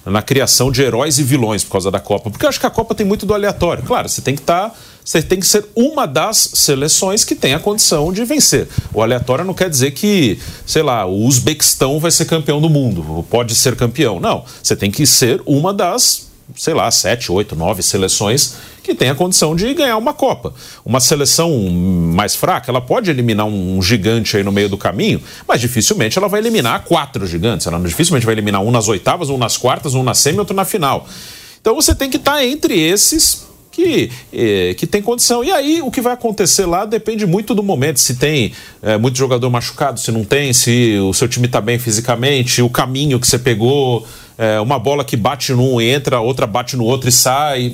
na criação de heróis e vilões por causa da Copa, porque eu acho que a Copa tem muito do aleatório. Claro, você tem que estar. Tá, você tem que ser uma das seleções que tem a condição de vencer. O aleatório não quer dizer que, sei lá, o Uzbequistão vai ser campeão do mundo, pode ser campeão. Não, você tem que ser uma das sei lá, sete, oito, nove seleções que tem a condição de ganhar uma Copa. Uma seleção mais fraca, ela pode eliminar um gigante aí no meio do caminho, mas dificilmente ela vai eliminar quatro gigantes. Ela dificilmente vai eliminar um nas oitavas, um nas quartas, um na semi outro na final. Então você tem que estar entre esses que, eh, que tem condição. E aí o que vai acontecer lá depende muito do momento. Se tem eh, muito jogador machucado, se não tem, se o seu time está bem fisicamente, o caminho que você pegou é, uma bola que bate num entra, outra bate no outro e sai.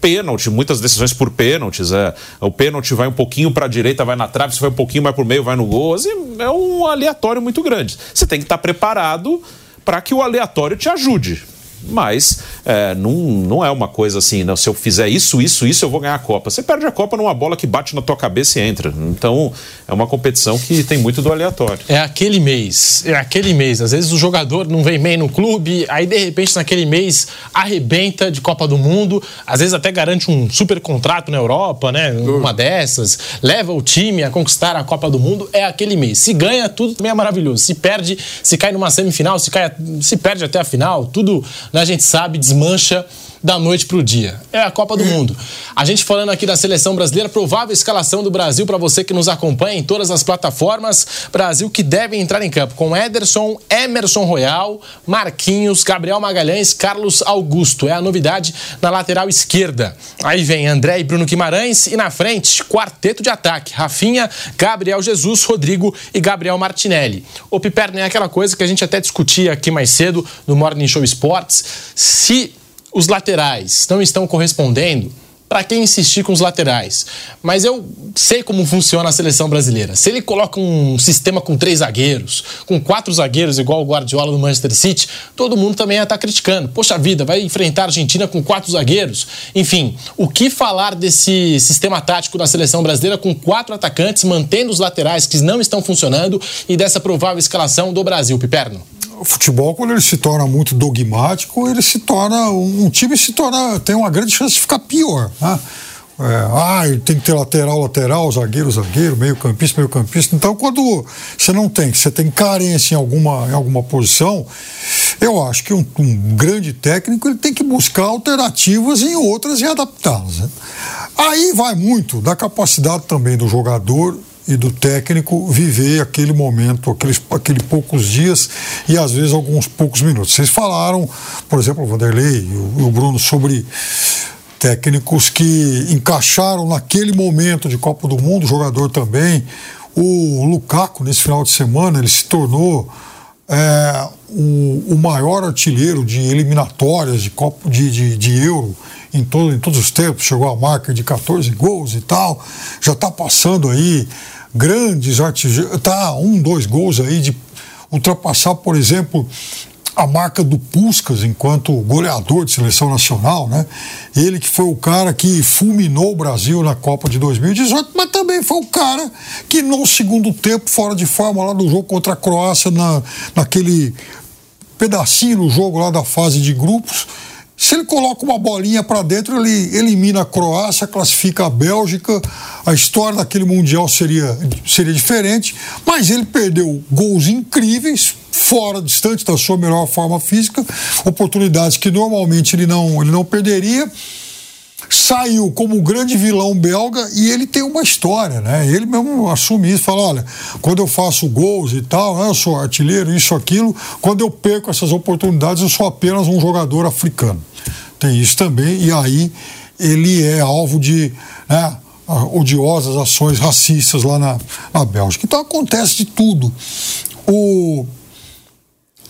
Pênalti, muitas decisões por pênaltis. É. O pênalti vai um pouquinho para a direita, vai na trave, se vai um pouquinho mais por meio, vai no gol. Assim, é um aleatório muito grande. Você tem que estar tá preparado para que o aleatório te ajude mas é, não, não é uma coisa assim, não, se eu fizer isso, isso, isso, eu vou ganhar a Copa. Você perde a Copa numa bola que bate na tua cabeça e entra. Então, é uma competição que tem muito do aleatório. É aquele mês, é aquele mês. Às vezes o jogador não vem bem no clube, aí de repente naquele mês arrebenta de Copa do Mundo, às vezes até garante um super contrato na Europa, né? Uma dessas, leva o time a conquistar a Copa do Mundo, é aquele mês. Se ganha, tudo também é maravilhoso. Se perde, se cai numa semifinal, se, cai, se perde até a final, tudo né, a gente sabe, desmancha da noite para o dia. É a Copa do Mundo. A gente falando aqui da seleção brasileira, provável escalação do Brasil para você que nos acompanha em todas as plataformas. Brasil que deve entrar em campo com Ederson, Emerson Royal, Marquinhos, Gabriel Magalhães, Carlos Augusto. É a novidade na lateral esquerda. Aí vem André e Bruno Guimarães e na frente, quarteto de ataque. Rafinha, Gabriel Jesus, Rodrigo e Gabriel Martinelli. O Piperno é aquela coisa que a gente até discutia aqui mais cedo no Morning Show Sports. Se os laterais não estão correspondendo, para quem insistir com os laterais? Mas eu sei como funciona a seleção brasileira. Se ele coloca um sistema com três zagueiros, com quatro zagueiros, igual o Guardiola do Manchester City, todo mundo também ia estar tá criticando. Poxa vida, vai enfrentar a Argentina com quatro zagueiros? Enfim, o que falar desse sistema tático da seleção brasileira com quatro atacantes, mantendo os laterais que não estão funcionando e dessa provável escalação do Brasil, Piperno? O futebol, quando ele se torna muito dogmático, ele se torna. Um time se torna. tem uma grande chance de ficar pior. Né? É, ah, tem que ter lateral, lateral, zagueiro, zagueiro, meio campista, meio campista. Então, quando você não tem, você tem carência em alguma, em alguma posição, eu acho que um, um grande técnico ele tem que buscar alternativas em outras e adaptá-las. Né? Aí vai muito da capacidade também do jogador e do técnico viver aquele momento, aqueles aquele poucos dias e às vezes alguns poucos minutos. Vocês falaram, por exemplo, o Vanderlei e o Bruno sobre técnicos que encaixaram naquele momento de Copa do Mundo, jogador também. O Lukaku, nesse final de semana, ele se tornou é, o, o, maior artilheiro de eliminatórias de, Copa, de, de, de Euro em, todo, em todos os tempos, chegou à marca de 14 gols e tal, já está passando aí grandes artilheiros, tá um, dois gols aí de ultrapassar, por exemplo, a marca do Puskas enquanto goleador de seleção nacional, né? Ele que foi o cara que fulminou o Brasil na Copa de 2018, mas também foi o cara que no segundo tempo, fora de forma lá do jogo contra a Croácia, na, naquele pedacinho do jogo lá da fase de grupos, se ele coloca uma bolinha para dentro, ele elimina a Croácia, classifica a Bélgica. A história daquele Mundial seria, seria diferente, mas ele perdeu gols incríveis, fora, distante da sua melhor forma física, oportunidades que normalmente ele não, ele não perderia saiu como o grande vilão belga e ele tem uma história, né? Ele mesmo assume isso, fala, olha, quando eu faço gols e tal, né, eu sou artilheiro, isso, aquilo, quando eu perco essas oportunidades, eu sou apenas um jogador africano. Tem isso também, e aí ele é alvo de né, odiosas ações racistas lá na, na Bélgica. Então acontece de tudo. O,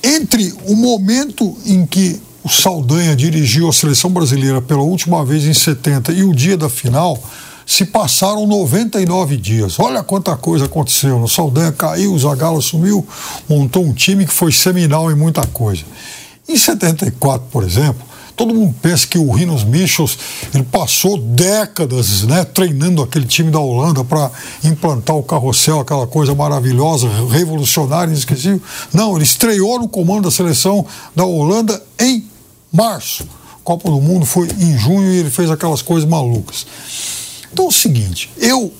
entre o momento em que o Saldanha dirigiu a seleção brasileira pela última vez em 70 e o dia da final, se passaram 99 dias. Olha quanta coisa aconteceu. O Saldanha caiu, o Zagallo sumiu, montou um time que foi seminal em muita coisa. Em 74, por exemplo, Todo mundo pensa que o Rinos Michels ele passou décadas né, treinando aquele time da Holanda para implantar o carrossel, aquela coisa maravilhosa, revolucionária, inesquecível. Não, ele estreou no comando da seleção da Holanda em março. Copa do Mundo foi em junho e ele fez aquelas coisas malucas. Então é o seguinte, eu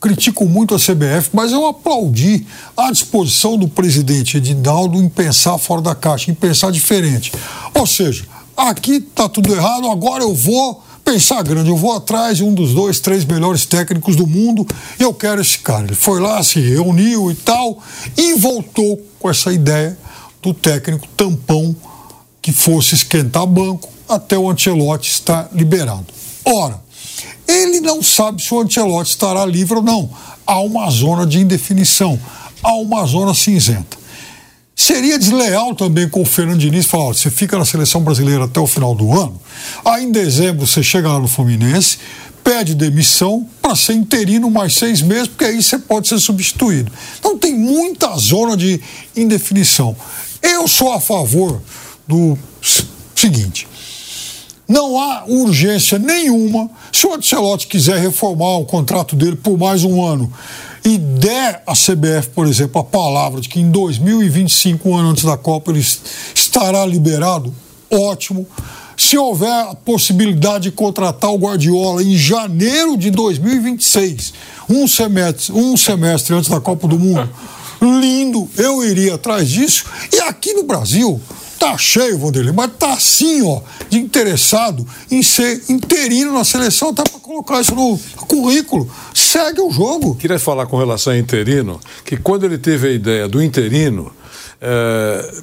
critico muito a CBF, mas eu aplaudi a disposição do presidente Edinaldo em pensar fora da caixa, em pensar diferente. Ou seja, aqui está tudo errado, agora eu vou pensar grande, eu vou atrás de um dos dois, três melhores técnicos do mundo e eu quero esse cara. Ele foi lá, se reuniu e tal, e voltou com essa ideia do técnico tampão que fosse esquentar banco até o Ancelotti estar liberado. Ora, ele não sabe se o Ancelotti estará livre ou não. Há uma zona de indefinição, há uma zona cinzenta. Seria desleal também com o Fernando Diniz falar: você fica na seleção brasileira até o final do ano, aí em dezembro você chega lá no Fluminense, pede demissão para ser interino mais seis meses, porque aí você pode ser substituído. Então tem muita zona de indefinição. Eu sou a favor do seguinte: não há urgência nenhuma. Se o Ancelotti quiser reformar o contrato dele por mais um ano e der à CBF, por exemplo, a palavra de que em 2025, um ano antes da Copa, ele estará liberado, ótimo. Se houver a possibilidade de contratar o Guardiola em janeiro de 2026, um semestre, um semestre antes da Copa do Mundo, lindo, eu iria atrás disso. E aqui no Brasil, tá cheio, Vanderlei, mas tá assim, ó, de interessado em ser interino na seleção, tá para colocar isso no currículo. Segue o jogo. Queria falar com relação a interino, que quando ele teve a ideia do interino, é,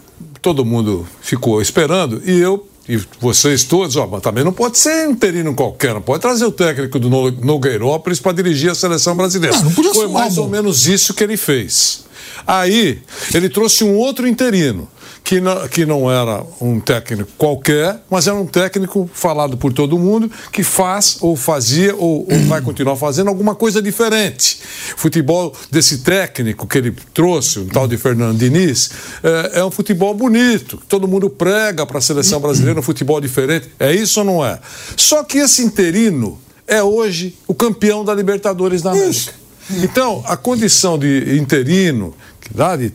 todo mundo ficou esperando e eu e vocês todos, ó, mas também não pode ser interino qualquer, não pode trazer o técnico do Nogueirópolis para dirigir a seleção brasileira. Não, não Foi mais ou menos isso que ele fez. Aí ele trouxe um outro interino que não, que não era um técnico qualquer, mas era um técnico falado por todo mundo que faz ou fazia ou, ou vai *clears throat* continuar fazendo alguma coisa diferente. Futebol desse técnico que ele trouxe, o tal de Fernando Diniz, é, é um futebol bonito. Todo mundo prega para a seleção *clears throat* brasileira um futebol diferente. É isso ou não é? Só que esse interino é hoje o campeão da Libertadores da América. Então, a condição de interino lá, de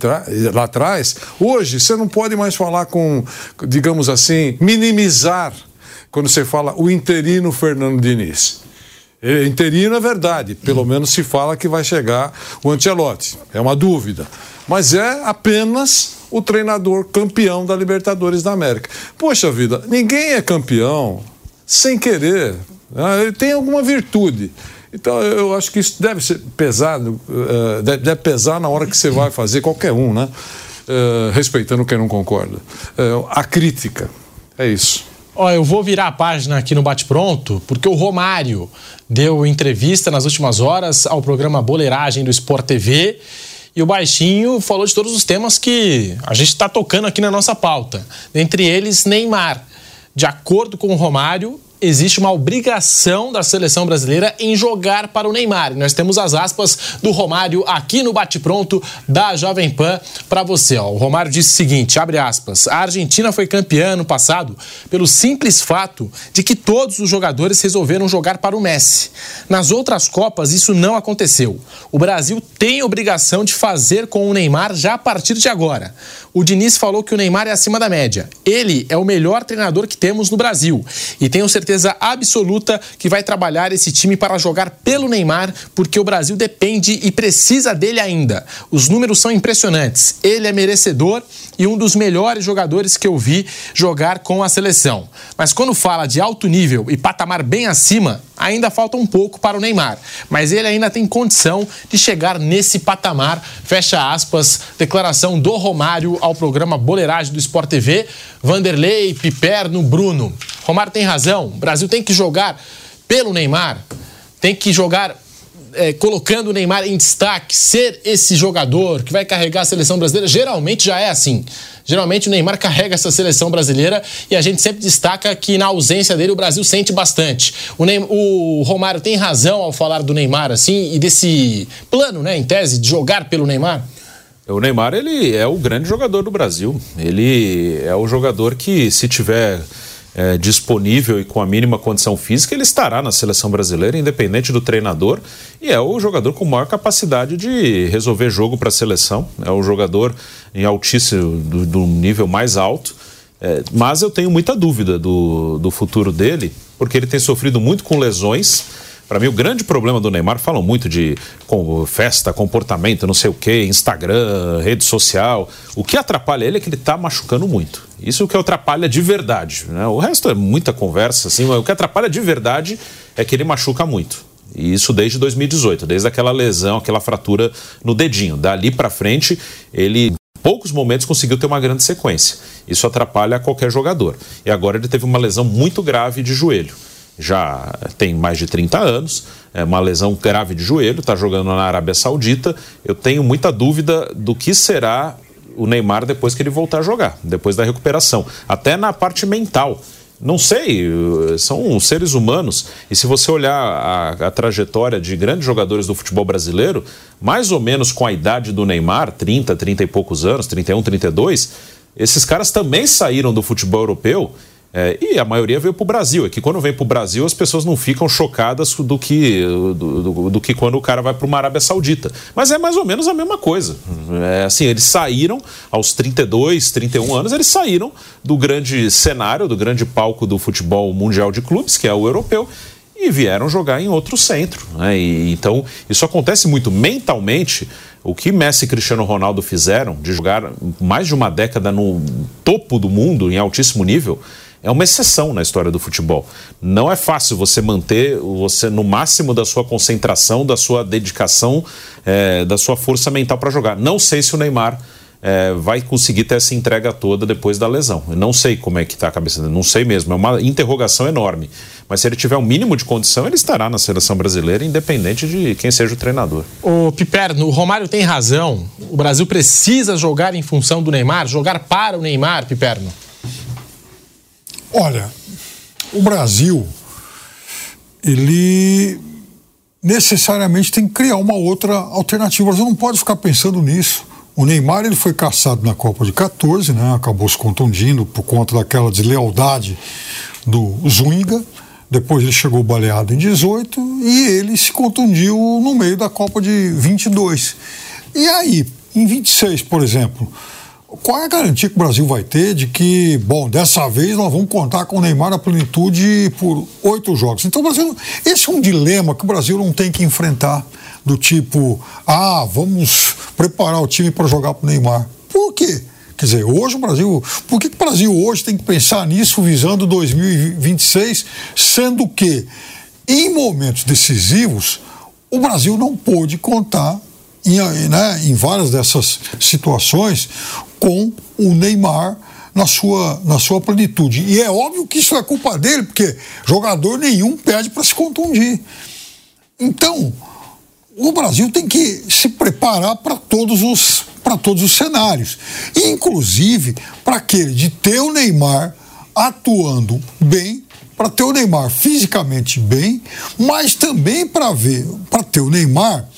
lá atrás, hoje você não pode mais falar com, digamos assim, minimizar quando você fala o interino Fernando Diniz. É, interino é verdade, pelo menos se fala que vai chegar o Ancelotti. É uma dúvida. Mas é apenas o treinador campeão da Libertadores da América. Poxa vida, ninguém é campeão sem querer. Né? Ele tem alguma virtude. Então, eu acho que isso deve ser pesado, uh, deve, pesar na hora que você vai fazer, qualquer um, né? Uh, respeitando quem não concorda. Uh, a crítica, é isso. Ó, eu vou virar a página aqui no Bate Pronto, porque o Romário deu entrevista nas últimas horas ao programa Boleiragem do Sport TV. E o Baixinho falou de todos os temas que a gente está tocando aqui na nossa pauta. Dentre eles, Neymar. De acordo com o Romário, existe uma obrigação da seleção brasileira em jogar para o Neymar. nós temos as aspas do Romário aqui no bate-pronto da Jovem Pan para você. Ó. O Romário disse o seguinte, abre aspas, a Argentina foi campeã no passado pelo simples fato de que todos os jogadores resolveram jogar para o Messi. Nas outras Copas isso não aconteceu. O Brasil tem obrigação de fazer com o Neymar já a partir de agora. O Diniz falou que o Neymar é acima da média. Ele é o melhor treinador que temos no Brasil e tenho certeza certeza absoluta que vai trabalhar esse time para jogar pelo Neymar, porque o Brasil depende e precisa dele ainda. Os números são impressionantes. Ele é merecedor e um dos melhores jogadores que eu vi jogar com a seleção. Mas quando fala de alto nível e patamar bem acima, ainda falta um pouco para o Neymar. Mas ele ainda tem condição de chegar nesse patamar. Fecha aspas, declaração do Romário ao programa Boleiragem do Sport TV. Vanderlei, Piperno, Bruno. Romário tem razão. O Brasil tem que jogar pelo Neymar, tem que jogar é, colocando o Neymar em destaque, ser esse jogador que vai carregar a seleção brasileira, geralmente já é assim. Geralmente o Neymar carrega essa seleção brasileira e a gente sempre destaca que na ausência dele o Brasil sente bastante. O, Neymar, o Romário tem razão ao falar do Neymar assim e desse plano, né, em tese, de jogar pelo Neymar? O Neymar ele é o grande jogador do Brasil. Ele é o jogador que se tiver é, disponível e com a mínima condição física, ele estará na seleção brasileira, independente do treinador, e é o jogador com maior capacidade de resolver jogo para a seleção. É o jogador em altíssimo, do, do nível mais alto. É, mas eu tenho muita dúvida do, do futuro dele, porque ele tem sofrido muito com lesões. Para mim, o grande problema do Neymar, falam muito de com, festa, comportamento, não sei o que, Instagram, rede social. O que atrapalha ele é que ele está machucando muito. Isso é o que atrapalha de verdade. Né? O resto é muita conversa, assim, o que atrapalha de verdade é que ele machuca muito. E isso desde 2018, desde aquela lesão, aquela fratura no dedinho. Dali para frente, ele poucos momentos conseguiu ter uma grande sequência. Isso atrapalha qualquer jogador. E agora ele teve uma lesão muito grave de joelho. Já tem mais de 30 anos, é uma lesão grave de joelho, está jogando na Arábia Saudita. Eu tenho muita dúvida do que será o Neymar depois que ele voltar a jogar, depois da recuperação. Até na parte mental. Não sei, são seres humanos. E se você olhar a, a, trajetória de grandes jogadores do futebol brasileiro, mais ou menos com a idade do Neymar, 30, 30 e poucos anos, 31, 32, esses caras também saíram do futebol europeu é, e a maioria veio para o Brasil. É que quando vem para o Brasil, as pessoas não ficam chocadas do que, do, do, do que quando o cara vai para uma Arábia Saudita. Mas é mais ou menos a mesma coisa. É, assim, eles saíram aos 32, 31 anos, eles saíram do grande cenário, do grande palco do futebol mundial de clubes, que é o europeu, e vieram jogar em outro centro. Né? E, então, isso acontece muito mentalmente. O que Messi e Cristiano Ronaldo fizeram de jogar mais de uma década no topo do mundo, em altíssimo nível, é uma exceção na história do futebol. Não é fácil você manter você no máximo da sua concentração, da sua dedicação, é, da sua força mental para jogar. Não sei se o Neymar é, vai conseguir ter essa entrega toda depois da lesão. Eu não sei como é que está a cabeça dele, não sei mesmo. É uma interrogação enorme. Mas se ele tiver um mínimo de condição, ele estará na seleção brasileira, independente de quem seja o treinador. O Piperno, o Romário tem razão. O Brasil precisa jogar em função do Neymar, jogar para o Neymar, Piperno. Olha, o Brasil, ele necessariamente tem que criar uma outra alternativa. Brasil não pode ficar pensando nisso. O Neymar ele foi caçado na Copa de 14, né? acabou se contundindo por conta daquela deslealdade do Zunga. Depois ele chegou baleado em 18 e ele se contundiu no meio da Copa de 22. E aí, em 26, por exemplo, qual é a garantia que o Brasil vai ter de que, bom, dessa vez nós vamos contar com o Neymar na plenitude por oito jogos? Então, Brasil, esse é um dilema que o Brasil não tem que enfrentar, do tipo, ah, vamos preparar o time para jogar para o Neymar. Por quê? Quer dizer, hoje o Brasil. Por que, que o Brasil hoje tem que pensar nisso visando 2026, sendo que, em momentos decisivos, o Brasil não pôde contar em, né, em várias dessas situações com o Neymar na sua, na sua plenitude. E é óbvio que isso é culpa dele, porque jogador nenhum pede para se contundir. Então, o Brasil tem que se preparar para todos os para todos os cenários, inclusive para aquele de ter o Neymar atuando bem, para ter o Neymar fisicamente bem, mas também para ver, para ter o Neymar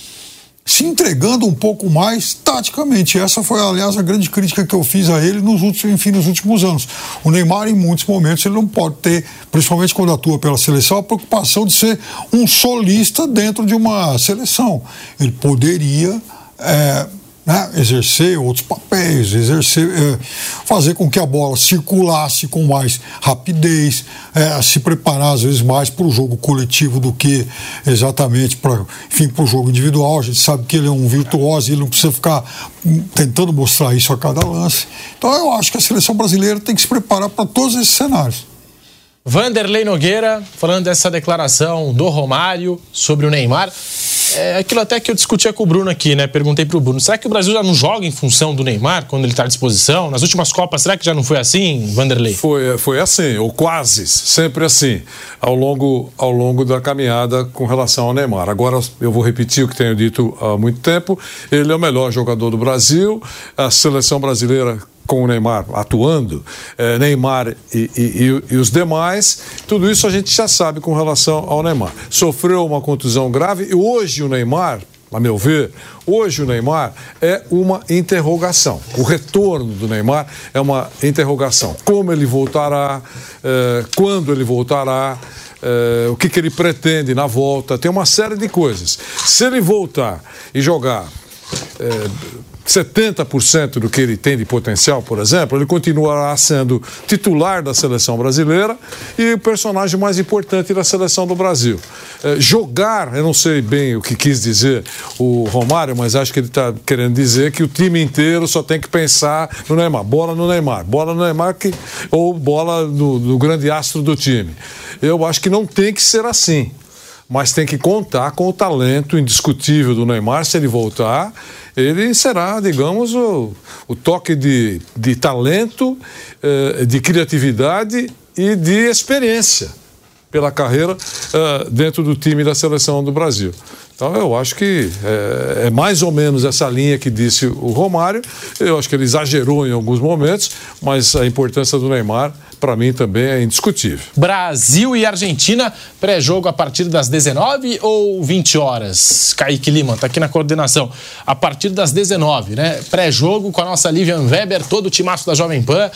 se entregando um pouco mais taticamente. Essa foi, aliás, a grande crítica que eu fiz a ele nos últimos, enfim, nos últimos anos. O Neymar, em muitos momentos, ele não pode ter, principalmente quando atua pela seleção, a preocupação de ser um solista dentro de uma seleção. Ele poderia é, né, exercer outros papéis, exercer, é, fazer com que a bola circulasse com mais rapidez, é, se preparar às vezes mais para o jogo coletivo do que exatamente para o jogo individual. A gente sabe que ele é um virtuoso e ele não precisa ficar tentando mostrar isso a cada lance. Então eu acho que a seleção brasileira tem que se preparar para todos esses cenários. Vanderlei Nogueira, falando dessa declaração do Romário sobre o Neymar. É aquilo até que eu discutia com o Bruno aqui, né? Perguntei pro Bruno: será que o Brasil já não joga em função do Neymar quando ele está à disposição? Nas últimas Copas, será que já não foi assim, Vanderlei? Foi, foi assim, ou quase, sempre assim, ao longo, ao longo da caminhada com relação ao Neymar. Agora, eu vou repetir o que tenho dito há muito tempo: ele é o melhor jogador do Brasil, a seleção brasileira com o Neymar atuando, eh, Neymar e, e, e, os demais, tudo isso a gente já sabe com relação ao Neymar. Sofreu uma contusão grave e hoje o Neymar, a meu ver, hoje o Neymar é uma interrogação. O retorno do Neymar é uma interrogação. Como ele voltará, eh, quando ele voltará, eh, o que, que ele pretende na volta, tem uma série de coisas. Se ele voltar e jogar. 70% do que ele tem de potencial, por exemplo, ele continuará sendo titular da seleção brasileira e o personagem mais importante da seleção do Brasil. É, jogar, eu não sei bem o que quis dizer o Romário, mas acho que ele está querendo dizer que o time inteiro só tem que pensar no Neymar. Bola no Neymar, bola no Neymar que, ou bola no, no grande astro do time. Eu acho que não tem que ser assim mas tem que contar com o talento indiscutível do Neymar se ele voltar ele será, digamos, o, o toque de, de talento, eh, de criatividade e de experiência pela carreira eh, dentro do time da seleção do Brasil. Então eu acho que é, é, mais ou menos essa linha que disse o Romário. Eu acho que ele exagerou em alguns momentos, mas a importância do Neymar para mim também é indiscutível. Brasil e Argentina, pré-jogo a partir das 19 ou 20 horas? Kaique Lima, está aqui na coordenação. A partir das 19, né? Pré-jogo com a nossa Livian Weber, todo o timaço da Jovem Pan,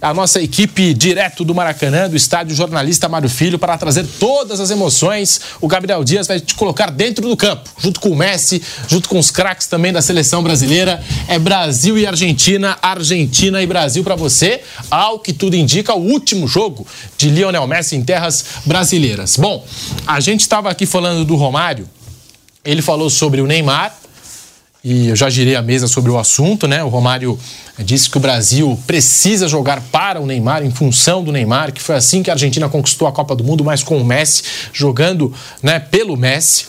a nossa equipe direto do Maracanã, do estádio jornalista Mário Filho, para trazer todas as emoções. O Gabriel Dias vai te colocar dentro do campo, junto com o Messi, junto com os craques também da seleção brasileira. É Brasil e Argentina, Argentina e Brasil para você. Ao que tudo indica, o último jogo de Lionel Messi em terras brasileiras. Bom, a gente estava aqui falando do Romário, ele falou sobre o Neymar, e eu já girei a mesa sobre o assunto, né? O Romário disse que o Brasil precisa jogar para o Neymar, em função do Neymar, que foi assim que a Argentina conquistou a Copa do Mundo, mas com o Messi, jogando né, pelo Messi.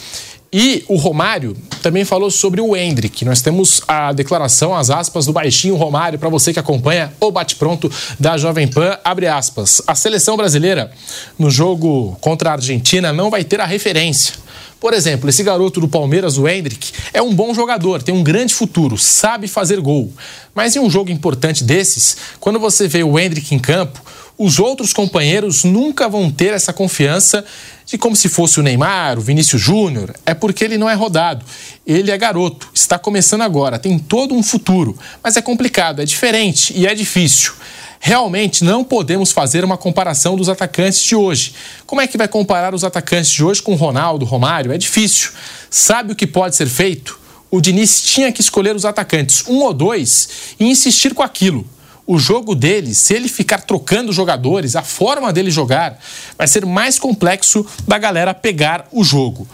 E o Romário também falou sobre o Hendrick. Nós temos a declaração, as aspas do baixinho Romário, para você que acompanha o bate-pronto da Jovem Pan. Abre aspas. A seleção brasileira, no jogo contra a Argentina, não vai ter a referência. Por exemplo, esse garoto do Palmeiras, o Hendrick, é um bom jogador, tem um grande futuro, sabe fazer gol. Mas em um jogo importante desses, quando você vê o Hendrick em campo, os outros companheiros nunca vão ter essa confiança de como se fosse o Neymar, o Vinícius Júnior. É porque ele não é rodado. Ele é garoto, está começando agora, tem todo um futuro. Mas é complicado, é diferente e é difícil. Realmente não podemos fazer uma comparação dos atacantes de hoje. Como é que vai comparar os atacantes de hoje com Ronaldo, Romário? É difícil. Sabe o que pode ser feito? O Diniz tinha que escolher os atacantes, um ou dois, e insistir com aquilo o jogo dele, se ele ficar trocando jogadores, a forma dele jogar, vai ser mais complexo da galera pegar o jogo.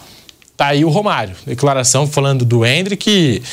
Tá aí o Romário, declaração falando do Hendrick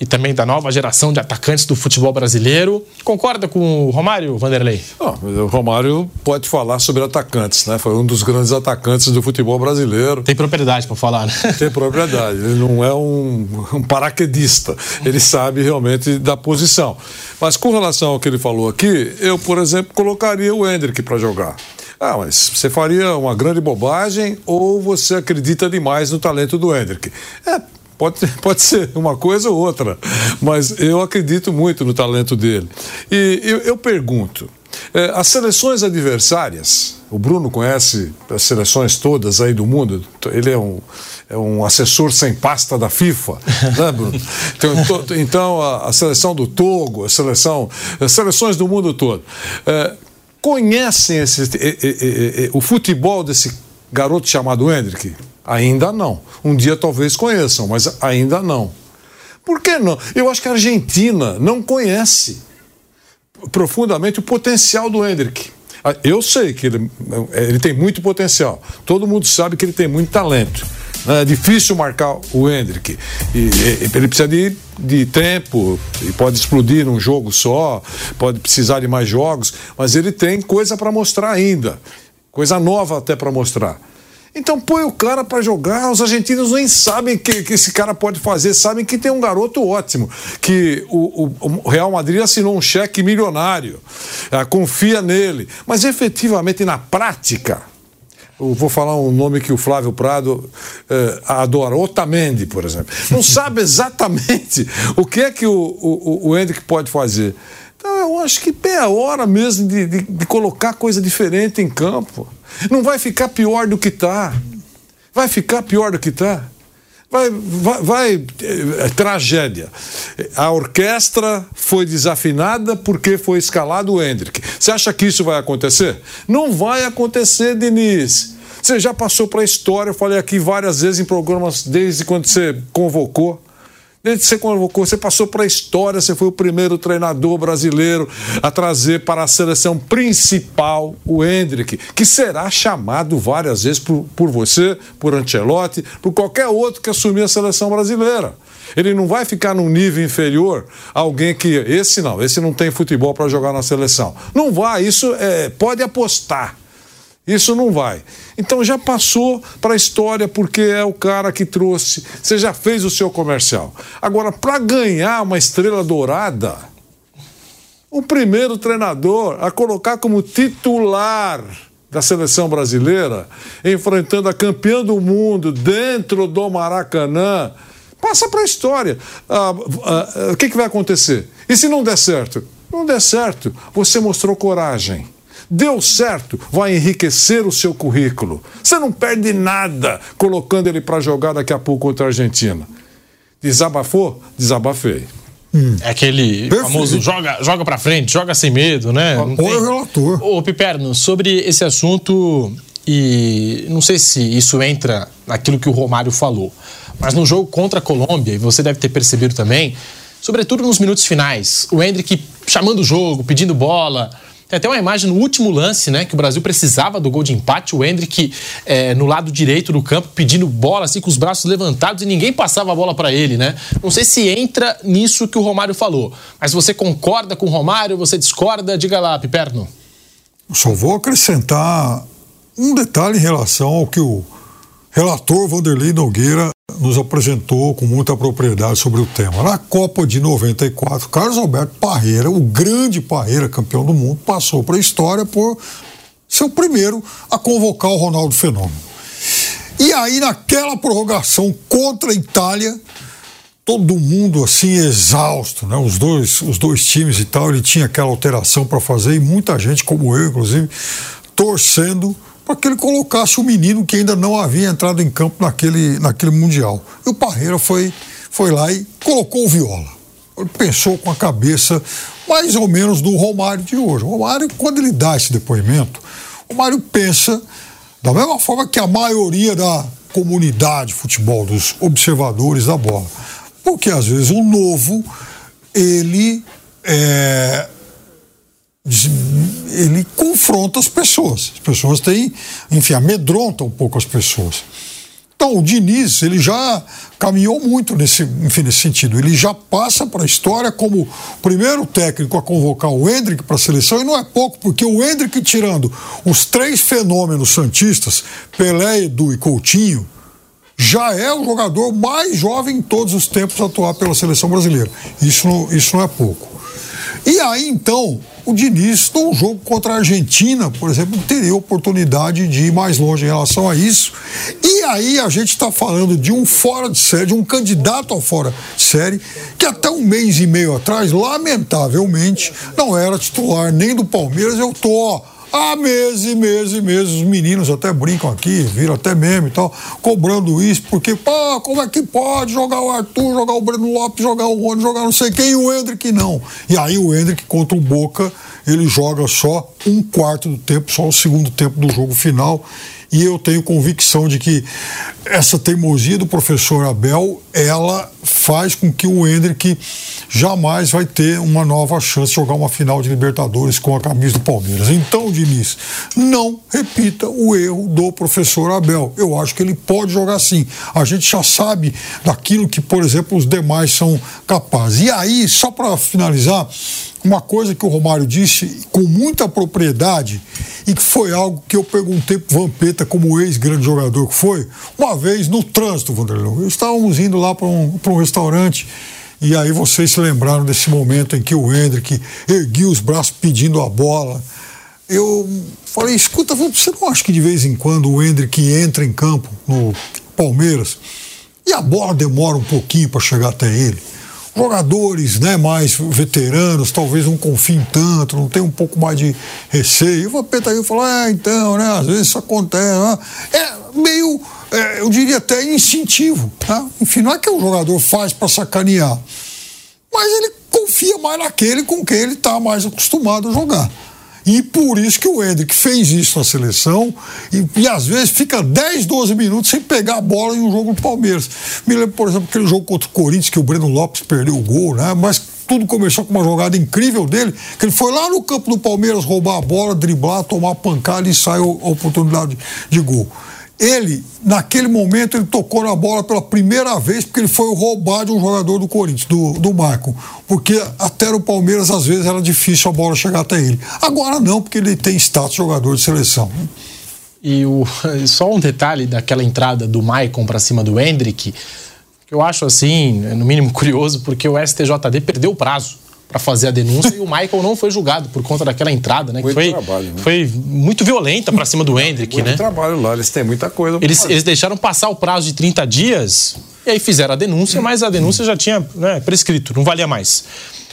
e também da nova geração de atacantes do futebol brasileiro. Concorda com o Romário, Vanderlei? o Romário pode falar sobre atacantes, né? Foi um dos grandes atacantes do futebol brasileiro. Tem propriedade para falar, né? Tem propriedade. Ele não é um, um paraquedista. Ele sabe realmente da posição. Mas com relação ao que ele falou aqui, eu, por exemplo, colocaria o Hendrick para jogar. Ah, mas você faria uma grande bobagem ou você acredita demais no talento do Hendrick? É, Pode, *laughs* pode ser uma coisa ou outra, mas eu acredito muito no talento dele. E eu, eu pergunto: é, as seleções adversárias, o Bruno conhece as seleções todas aí do mundo, ele é um, é um assessor sem pasta da FIFA, *laughs* né, Bruno? Então, então a, a, seleção do Togo, a seleção, as seleções do mundo todo. É, conhecem esse, o futebol desse garoto chamado Hendrick? Ainda não. Um dia talvez conheçam, mas ainda não. Por que não? Eu acho que a Argentina não conhece profundamente o potencial do Hendrick. Ah, eu sei que ele, ele tem muito potencial. Todo mundo sabe que ele tem muito talento. É difícil marcar o Hendrick. E, e, ele precisa de, de tempo, e pode explodir num jogo só, pode precisar de mais jogos, mas ele tem coisa para mostrar ainda. Coisa nova até para mostrar. Então põe o cara para jogar. Os argentinos nem sabem que, que esse cara pode fazer, sabem que tem um garoto ótimo, que o, o, o Real Madrid assinou um cheque milionário, ah, confia nele. Mas efetivamente, na prática, eu vou falar um nome que o Flávio Prado eh, adora, Otamendi, por exemplo. Não sabe *laughs* exatamente o que é que o, o, o Hendrick pode fazer. Acho que é a hora mesmo de, de, de colocar coisa diferente em campo. Não vai ficar pior do que está. Vai ficar pior do que está. Vai, vai, vai é, tragédia. A orquestra foi desafinada porque foi escalado o Hendrick. Você acha que isso vai acontecer? Não vai acontecer, Denise. Você já passou para a história, eu falei aqui várias vezes em programas desde quando você convocou. Desde que você convocou, você passou para a história, você foi o primeiro treinador brasileiro a trazer para a seleção principal o Hendrick, que será chamado várias vezes por, por você, por Ancelotti, por qualquer outro que assumir a seleção brasileira. Ele não vai ficar num nível inferior a alguém que. Esse não, esse não tem futebol para jogar na seleção. Não vai, isso é, pode apostar. Isso não vai. Então já passou para a história porque é o cara que trouxe. Você já fez o seu comercial. Agora, para ganhar uma estrela dourada, o primeiro treinador a colocar como titular da seleção brasileira, enfrentando a campeã do mundo dentro do Maracanã, passa para a história. Ah, ah, o que, que vai acontecer? E se não der certo? Não der certo. Você mostrou coragem. Deu certo, vai enriquecer o seu currículo. Você não perde nada colocando ele para jogar daqui a pouco contra a Argentina. Desabafou? Desabafei. Hum. É aquele Perfeito. famoso joga, joga para frente, joga sem medo, né? Apoio tem... relator. Ô, Piperno, sobre esse assunto, e não sei se isso entra naquilo que o Romário falou, mas no jogo contra a Colômbia, e você deve ter percebido também, sobretudo nos minutos finais, o Hendrick chamando o jogo, pedindo bola. Tem até uma imagem no último lance, né? Que o Brasil precisava do gol de empate. O Hendrick é, no lado direito do campo pedindo bola, assim, com os braços levantados e ninguém passava a bola para ele, né? Não sei se entra nisso que o Romário falou. Mas você concorda com o Romário? Você discorda? Diga lá, Piperno. Só vou acrescentar um detalhe em relação ao que o relator Vanderlei Nogueira nos apresentou com muita propriedade sobre o tema. Na Copa de 94, Carlos Alberto Parreira, o grande Parreira, campeão do mundo, passou para a história por ser o primeiro a convocar o Ronaldo Fenômeno. E aí, naquela prorrogação contra a Itália, todo mundo assim exausto, né? Os dois, os dois times e tal, ele tinha aquela alteração para fazer e muita gente, como eu, inclusive, torcendo para que ele colocasse o menino que ainda não havia entrado em campo naquele, naquele Mundial. E o Parreira foi, foi lá e colocou o Viola. Ele pensou com a cabeça mais ou menos do Romário de hoje. O Romário, quando ele dá esse depoimento, o Romário pensa da mesma forma que a maioria da comunidade de futebol, dos observadores da bola. Porque às vezes o novo, ele é, ele confronta as pessoas. As pessoas têm, enfim, amedronta um pouco as pessoas. Então, o Diniz, ele já caminhou muito nesse, enfim, nesse sentido. Ele já passa para a história como o primeiro técnico a convocar o Hendrick para a seleção, e não é pouco, porque o Hendrick, tirando os três fenômenos santistas, Pelé, Edu e Coutinho, já é o jogador mais jovem em todos os tempos a atuar pela seleção brasileira. Isso isso não é pouco. E aí, então, o Diniz, num jogo contra a Argentina, por exemplo, teria oportunidade de ir mais longe em relação a isso. E aí a gente está falando de um fora de série, de um candidato ao fora de série, que até um mês e meio atrás, lamentavelmente, não era titular nem do Palmeiras. Eu tô, ó, Há meses e meses e meses, os meninos até brincam aqui, viram até meme e tal, cobrando isso, porque, pá, como é que pode jogar o Arthur, jogar o Breno Lopes, jogar o Rony, jogar não sei quem, e o Hendrick não. E aí o Hendrick contra o Boca, ele joga só um quarto do tempo, só o segundo tempo do jogo final e eu tenho convicção de que essa teimosia do professor Abel, ela faz com que o Hendrick jamais vai ter uma nova chance de jogar uma final de Libertadores com a camisa do Palmeiras. Então, Diniz, não repita o erro do professor Abel. Eu acho que ele pode jogar sim. A gente já sabe daquilo que, por exemplo, os demais são capazes. E aí, só para finalizar, uma coisa que o Romário disse com muita propriedade e que foi algo que eu perguntei para o Vampeta, como ex-grande jogador que foi, uma vez no trânsito, Vanderlei. Estávamos indo lá para um, um restaurante e aí vocês se lembraram desse momento em que o Hendrick erguiu os braços pedindo a bola. Eu falei, escuta, você não acha que de vez em quando o Hendrick entra em campo no Palmeiras e a bola demora um pouquinho para chegar até ele? Jogadores né, mais veteranos, talvez não confiem tanto, não tem um pouco mais de receio. O Vampeta falou, é, então, né, às vezes isso acontece. Né? É meio é, eu diria até instintivo. Tá? Enfim, não é que o jogador faz para sacanear, mas ele confia mais naquele com quem ele está mais acostumado a jogar. E por isso que o Hendrick fez isso na seleção e, e, às vezes fica 10, 12 minutos sem pegar a bola em um jogo do Palmeiras. Me lembro, por exemplo, aquele jogo contra o Corinthians que o Breno Lopes perdeu o gol, né? Mas tudo começou com uma jogada incrível dele, que ele foi lá no campo do Palmeiras roubar a bola, driblar, tomar pancada e saiu a oportunidade de gol. Ele, naquele momento, ele tocou na bola pela primeira vez, porque ele foi roubar de um jogador do Corinthians, do, do Marco. Porque até no Palmeiras, às vezes, era difícil a bola chegar até ele. Agora não, porque ele tem status de jogador de seleção. E o, *laughs* só um detalhe daquela entrada do Maicon para cima do Hendrick, que eu acho assim, no mínimo curioso, porque o STJD perdeu o prazo para fazer a denúncia e o Michael não foi julgado por conta daquela entrada, né? Muito que foi, trabalho, né? foi muito violenta para cima do Hendrick, Muito né? trabalho lá, eles têm muita coisa. Eles, eles deixaram passar o prazo de 30 dias e aí fizeram a denúncia, mas a denúncia já tinha né, prescrito, não valia mais.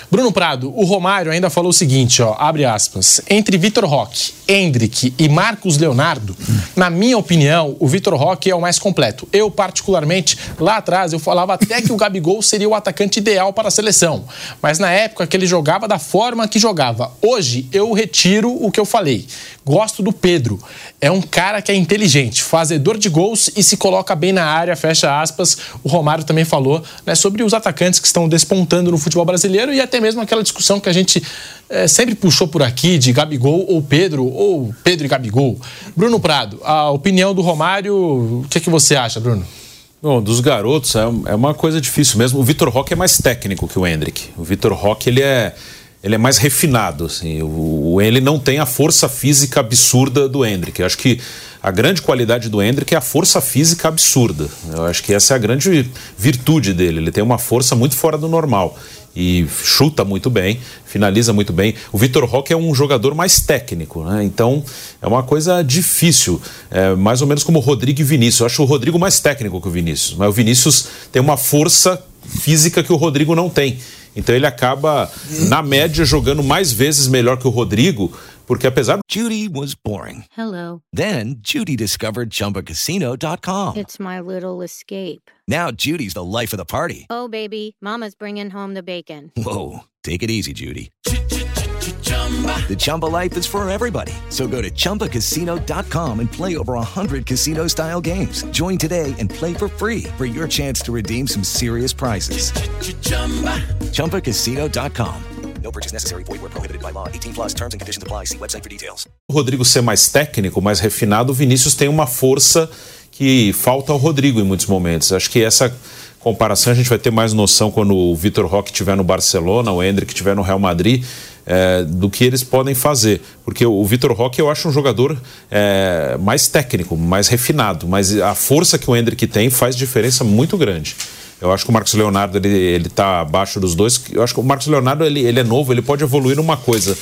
Bruno Prado, o Romário ainda falou o seguinte, ó, abre aspas, entre Vitor Roque, Hendrick e Marcos Leonardo, na minha opinião, o Vitor Roque é o mais completo. Eu, particularmente, lá atrás, eu falava até que o Gabigol seria o atacante ideal para a seleção, mas na época que ele jogava da forma que jogava. Hoje, eu retiro o que eu falei. Gosto do Pedro. É um cara que é inteligente, fazedor de gols e se coloca bem na área, fecha aspas. O Romário também falou né, sobre os atacantes que estão despontando no futebol brasileiro e até mesmo aquela discussão que a gente eh, sempre puxou por aqui de Gabigol ou Pedro, ou Pedro e Gabigol. Bruno Prado, a opinião do Romário, o que, é que você acha, Bruno? Bom, dos garotos é, é uma coisa difícil mesmo. O Vitor Roque é mais técnico que o Hendrick. O Vitor Roque ele é, ele é mais refinado. Assim. O, ele não tem a força física absurda do Hendrick. Eu acho que a grande qualidade do Hendrick é a força física absurda. Eu acho que essa é a grande virtude dele. Ele tem uma força muito fora do normal. E chuta muito bem, finaliza muito bem. O Vitor Roque é um jogador mais técnico, né? Então é uma coisa difícil. É mais ou menos como o Rodrigo e Vinícius. Eu acho o Rodrigo mais técnico que o Vinícius. Mas o Vinícius tem uma força física que o Rodrigo não tem. Então ele acaba, na média, jogando mais vezes melhor que o Rodrigo, porque apesar Judy was boring. Hello. Then Judy discovered ChumbaCasino.com. It's my little escape. Now Judy's the life of the party. Oh, baby, Mama's bringing home the bacon. Whoa, take it easy, Judy. The Chumba life is for everybody. So go to ChumbaCasino.com and play over 100 casino style games. Join today and play for free for your chance to redeem some serious prizes. ChumbaCasino.com. No purchase necessary. Void where prohibited by law. 18 plus terms and conditions apply. See website for details. o Rodrigo ser mais técnico, mais refinado, o Vinícius tem uma força que falta ao Rodrigo em muitos momentos. Acho que essa comparação a gente vai ter mais noção quando o Vitor Roque estiver no Barcelona, o Hendrick estiver no Real Madrid, é, do que eles podem fazer. Porque o Vitor Roque eu acho um jogador é, mais técnico, mais refinado, mas a força que o Hendrick tem faz diferença muito grande. Eu acho que o Marcos Leonardo ele, ele tá abaixo dos dois. Eu acho que o Marcos Leonardo ele, ele é novo, ele pode evoluir numa coisa.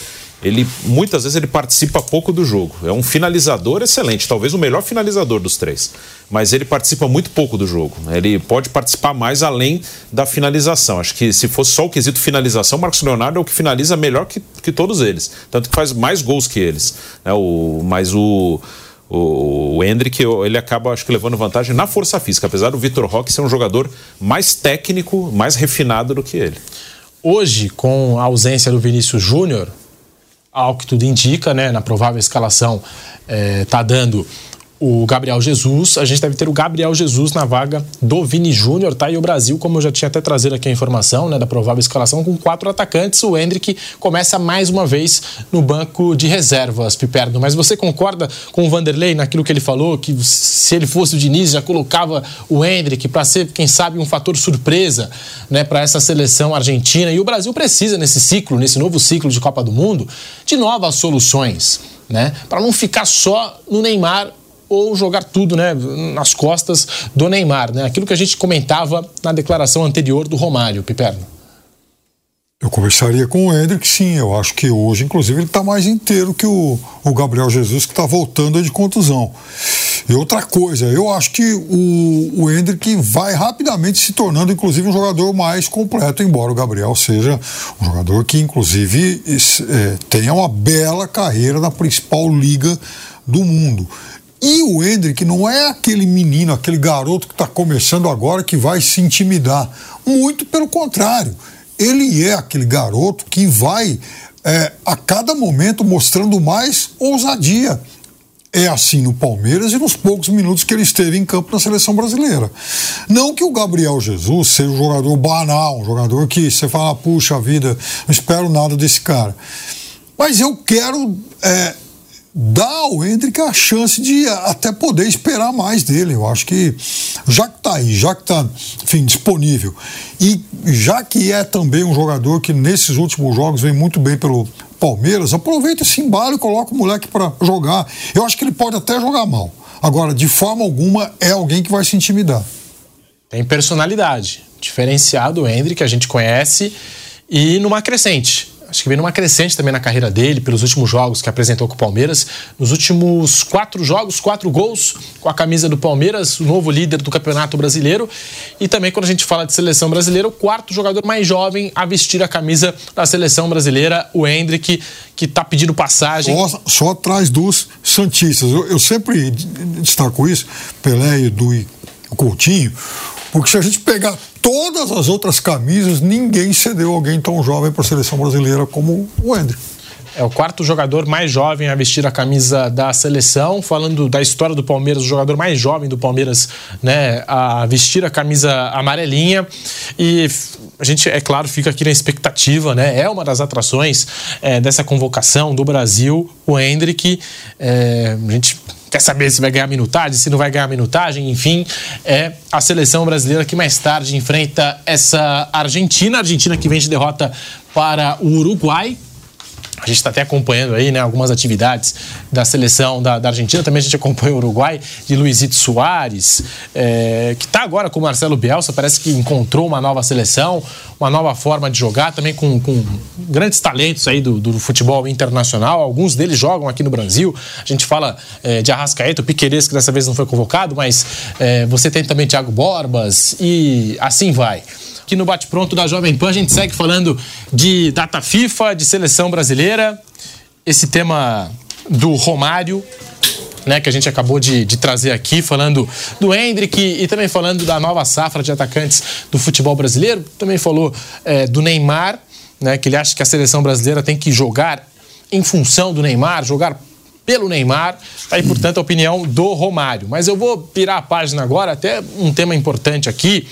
Ele muitas vezes ele participa pouco do jogo. É um finalizador excelente, talvez o melhor finalizador dos três. Mas ele participa muito pouco do jogo. Ele pode participar mais além da finalização. Acho que se fosse só o quesito finalização, Marcos Leonardo é o que finaliza melhor que, que todos eles. Tanto que faz mais gols que eles. né? o, mas o, o, o Hendrick, ele acaba, acho que, levando vantagem na força física, apesar do Vitor Roque ser um jogador mais técnico, mais refinado do que ele. Hoje, com a ausência do Vinícius Júnior, ao que tudo indica, né, na provável escalação, está dando o Gabriel Jesus. A gente deve ter o Gabriel Jesus na vaga do Vini Júnior, tá? E o Brasil, como eu já tinha até trazido aqui a informação, né, da provável escalação, com quatro atacantes. O Hendrick começa mais uma vez no banco de reservas, Piperno. Mas você concorda com o Vanderlei naquilo que ele falou, que se ele fosse o Diniz, já colocava o Hendrick para ser, quem sabe, um fator surpresa, né, para essa seleção argentina. E o Brasil precisa, nesse ciclo, nesse novo ciclo de Copa do Mundo, de novas soluções, né? Para não ficar só no Neymar ou jogar tudo né, nas costas do Neymar. Né? Aquilo que a gente comentava na declaração anterior do Romário, Piperno. Eu conversaria com o Hendrick, sim. Eu acho que hoje, inclusive, ele está mais inteiro que o, o Gabriel Jesus, que está voltando de contusão. E outra coisa, eu acho que o, o Hendrick vai rapidamente se tornando, inclusive, um jogador mais completo, embora o Gabriel seja um jogador que, inclusive, é, tenha uma bela carreira na principal liga do mundo. E o Hendrick não é aquele menino, aquele garoto que está começando agora que vai se intimidar. Muito pelo contrário. Ele é aquele garoto que vai, é, a cada momento, mostrando mais ousadia. É assim no Palmeiras e nos poucos minutos que ele esteve em campo na seleção brasileira. Não que o Gabriel Jesus seja um jogador banal, um jogador que você fala, puxa vida, não espero nada desse cara. Mas eu quero é, dar ao Hendrick a chance de até poder esperar mais dele. Eu acho que já que está aí, já que está, enfim, disponível e já que é também um jogador que nesses últimos jogos vem muito bem pelo Palmeiras, aproveita esse embalo e coloca o moleque para jogar. Eu acho que ele pode até jogar mal. Agora, de forma alguma, é alguém que vai se intimidar. Tem personalidade, diferenciado o Hendrick, que a gente conhece, e numa crescente acho que vem numa crescente também na carreira dele, pelos últimos jogos que apresentou com o Palmeiras. Nos últimos quatro jogos, quatro gols com a camisa do Palmeiras, o novo líder do Campeonato Brasileiro. E também, quando a gente fala de seleção brasileira, o quarto jogador mais jovem a vestir a camisa da seleção brasileira, o Hendrick, que está pedindo passagem. Só, só atrás dos Santistas. Eu, eu sempre destaco isso, Pelé, e Coutinho, porque se a gente pegar todas as outras camisas, ninguém cedeu alguém tão jovem para a seleção brasileira como o Hendrick. É o quarto jogador mais jovem a vestir a camisa da seleção. Falando da história do Palmeiras, o jogador mais jovem do Palmeiras né, a vestir a camisa amarelinha. E a gente, é claro, fica aqui na expectativa, né? É uma das atrações é, dessa convocação do Brasil, o Hendrick. É, a gente quer saber se vai ganhar minutagem, se não vai ganhar minutagem, enfim, é a seleção brasileira que mais tarde enfrenta essa Argentina, Argentina que vem de derrota para o Uruguai a gente está até acompanhando aí, né, algumas atividades da seleção da, da, Argentina. Também a gente acompanha o Uruguai de Luizito Soares, é, que está agora com o Marcelo Bielsa. Parece que encontrou uma nova seleção, uma nova forma de jogar, também com, com grandes talentos aí do, do, futebol internacional. Alguns deles jogam aqui no Brasil. A gente fala é, de Arrascaeta, o Piqueires, que dessa vez não foi convocado, mas é, você tem também Thiago Borbas e assim vai. Aqui no Bate Pronto da Jovem Pan a gente segue falando de data FIFA, de seleção brasileira. Esse tema do Romário, né, que a gente acabou de, de, trazer aqui, falando do Hendrick e também falando da nova safra de atacantes do futebol brasileiro. Também falou é, do Neymar, né, que ele acha que a seleção brasileira tem que jogar em função do Neymar, jogar pelo Neymar. Tá aí, portanto, a opinião do Romário. Mas eu vou virar a página agora, até um tema importante aqui,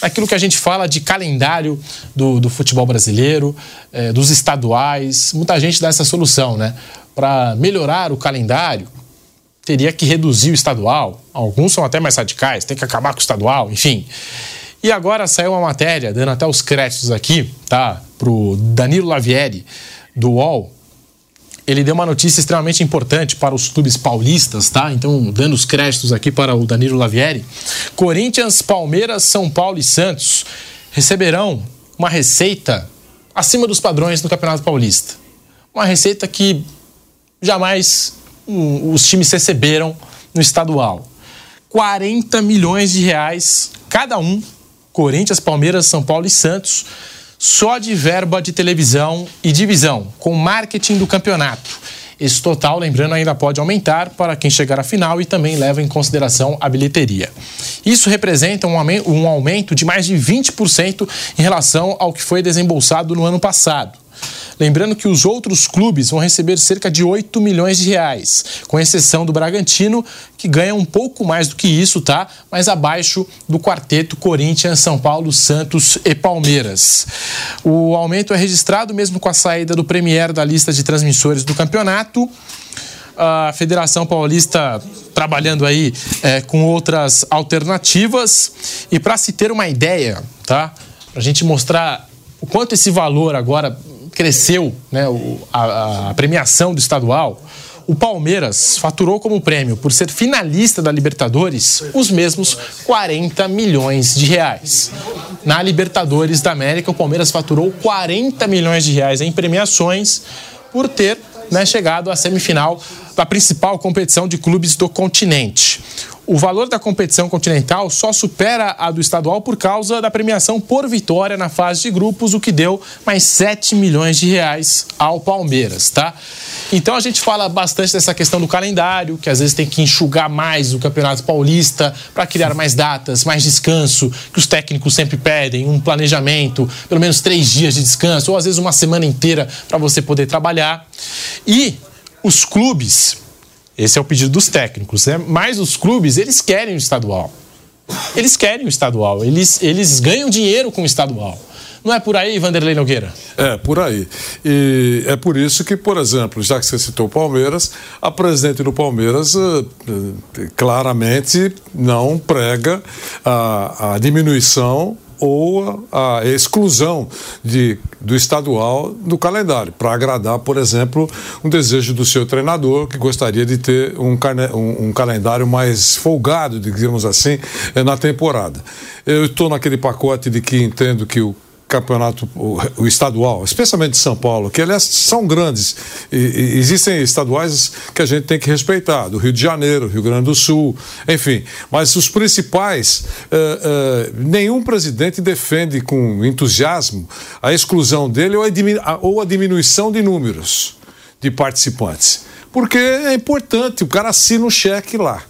aquilo que a gente fala de calendário do, do futebol brasileiro, é, dos estaduais. Muita gente dá essa solução, né? Para melhorar o calendário, teria que reduzir o estadual. Alguns são até mais radicais, tem que acabar com o estadual, enfim. E agora saiu uma matéria, dando até os créditos aqui, tá? Pro Danilo Lavieri, do UOL, ele deu uma notícia extremamente importante para os clubes paulistas, tá? Então, dando os créditos aqui para o Danilo Lavieri. Corinthians, Palmeiras, São Paulo e Santos receberão uma receita acima dos padrões do Campeonato Paulista. Uma receita que jamais os times receberam no estadual. 40 milhões de reais cada um. Corinthians, Palmeiras, São Paulo e Santos só de verba de televisão e divisão, com marketing do campeonato. Esse total, lembrando, ainda pode aumentar para quem chegar à final e também leva em consideração a bilheteria. Isso representa um aumento de mais de 20% em relação ao que foi desembolsado no ano passado. Lembrando que os outros clubes vão receber cerca de 8 milhões de reais, com exceção do Bragantino, que ganha um pouco mais do que isso, tá? Mas abaixo do quarteto Corinthians, São Paulo, Santos e Palmeiras. O aumento é registrado mesmo com a saída do Premier da lista de transmissores do campeonato a Federação Paulista trabalhando aí é, com outras alternativas. E para se ter uma ideia, tá? Para a gente mostrar o quanto esse valor agora cresceu né, a, a premiação do estadual, o Palmeiras faturou como prêmio, por ser finalista da Libertadores, os mesmos 40 milhões de reais. Na Libertadores da América, o Palmeiras faturou 40 milhões de reais em premiações por ter né, chegado à semifinal da principal competição de clubes do continente. O valor da competição continental só supera a do estadual por causa da premiação por vitória na fase de grupos, o que deu mais 7 milhões de reais ao Palmeiras, tá? Então a gente fala bastante dessa questão do calendário, que às vezes tem que enxugar mais o Campeonato Paulista para criar mais datas, mais descanso, que os técnicos sempre pedem, um planejamento, pelo menos três dias de descanso, ou às vezes uma semana inteira para você poder trabalhar. E os clubes, esse é o pedido dos técnicos, né? Mas os clubes, eles querem o estadual. Eles querem o estadual, eles, eles ganham dinheiro com o estadual. Não é por aí, Vanderlei Nogueira? É, por aí. E é por isso que, por exemplo, já que você citou o Palmeiras, a presidente do Palmeiras uh, claramente não prega a, a diminuição ou a, exclusão de, do estadual do calendário, para agradar, por exemplo, um desejo do seu treinador, que gostaria de ter um, um, um calendário mais folgado, digamos assim, na temporada. Eu estou naquele pacote de que entendo que o campeonato o, o, estadual, especialmente de São Paulo, que aliás são grandes. E, e, existem estaduais que a gente tem que respeitar, do Rio de Janeiro, Rio Grande do Sul, enfim. Mas os principais, eh, eh, nenhum presidente defende com entusiasmo a exclusão dele ou a, ou a diminuição de números de participantes. Porque é importante, o cara assina um cheque lá.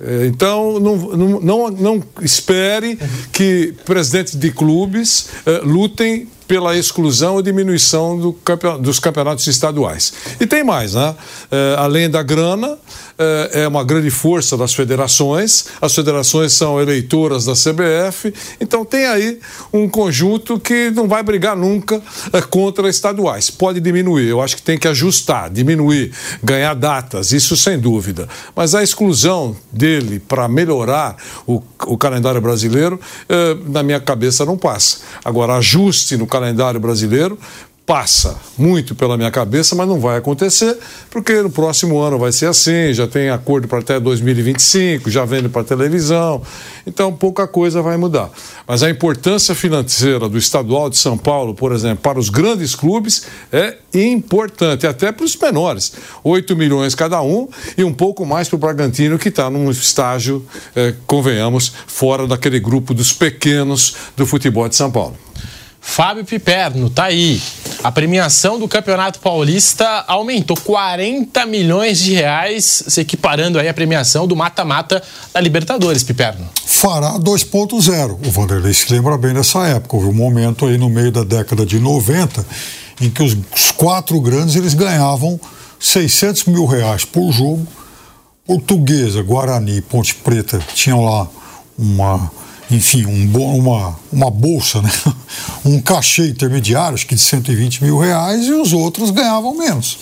É, então, não, não, não, não espere que presidentes de clubes uh, lutem pela exclusão ou diminuição do dos campeonatos estaduais. E tem mais, né? É, além da grana, é, é, uma grande força das federações, as federações são eleitoras da CBF, então tem aí um conjunto que não vai brigar nunca é, contra estaduais. Pode diminuir, eu acho que tem que ajustar, diminuir, ganhar datas, isso sem dúvida. Mas a exclusão dele para melhorar o, o calendário brasileiro, é, na minha cabeça não passa. Agora, ajuste no calendário brasileiro passa muito pela minha cabeça, mas não vai acontecer, porque no próximo ano vai ser assim, já tem acordo para até 2025, já vende para televisão, então pouca coisa vai mudar. Mas a importância financeira do estadual de São Paulo, por exemplo, para os grandes clubes é importante, até para os menores. 8 milhões cada um e um pouco mais para o Bragantino, que está num estágio, é, convenhamos, fora daquele grupo dos pequenos do futebol de São Paulo. Fábio Piperno, tá aí. A premiação do Campeonato Paulista aumentou 40 milhões de reais, se equiparando aí a premiação do mata-mata da Libertadores, Piperno. Fará 2.0. O Vanderlei se lembra bem dessa época. Houve um momento aí no meio da década de 90 em que os, quatro grandes eles ganhavam 600 mil reais por jogo. Portuguesa, Guarani e Ponte Preta tinham lá uma enfim, um, uma, uma bolsa, né? *laughs* um cachê intermediário, acho que de 120 mil reais, e os outros ganhavam menos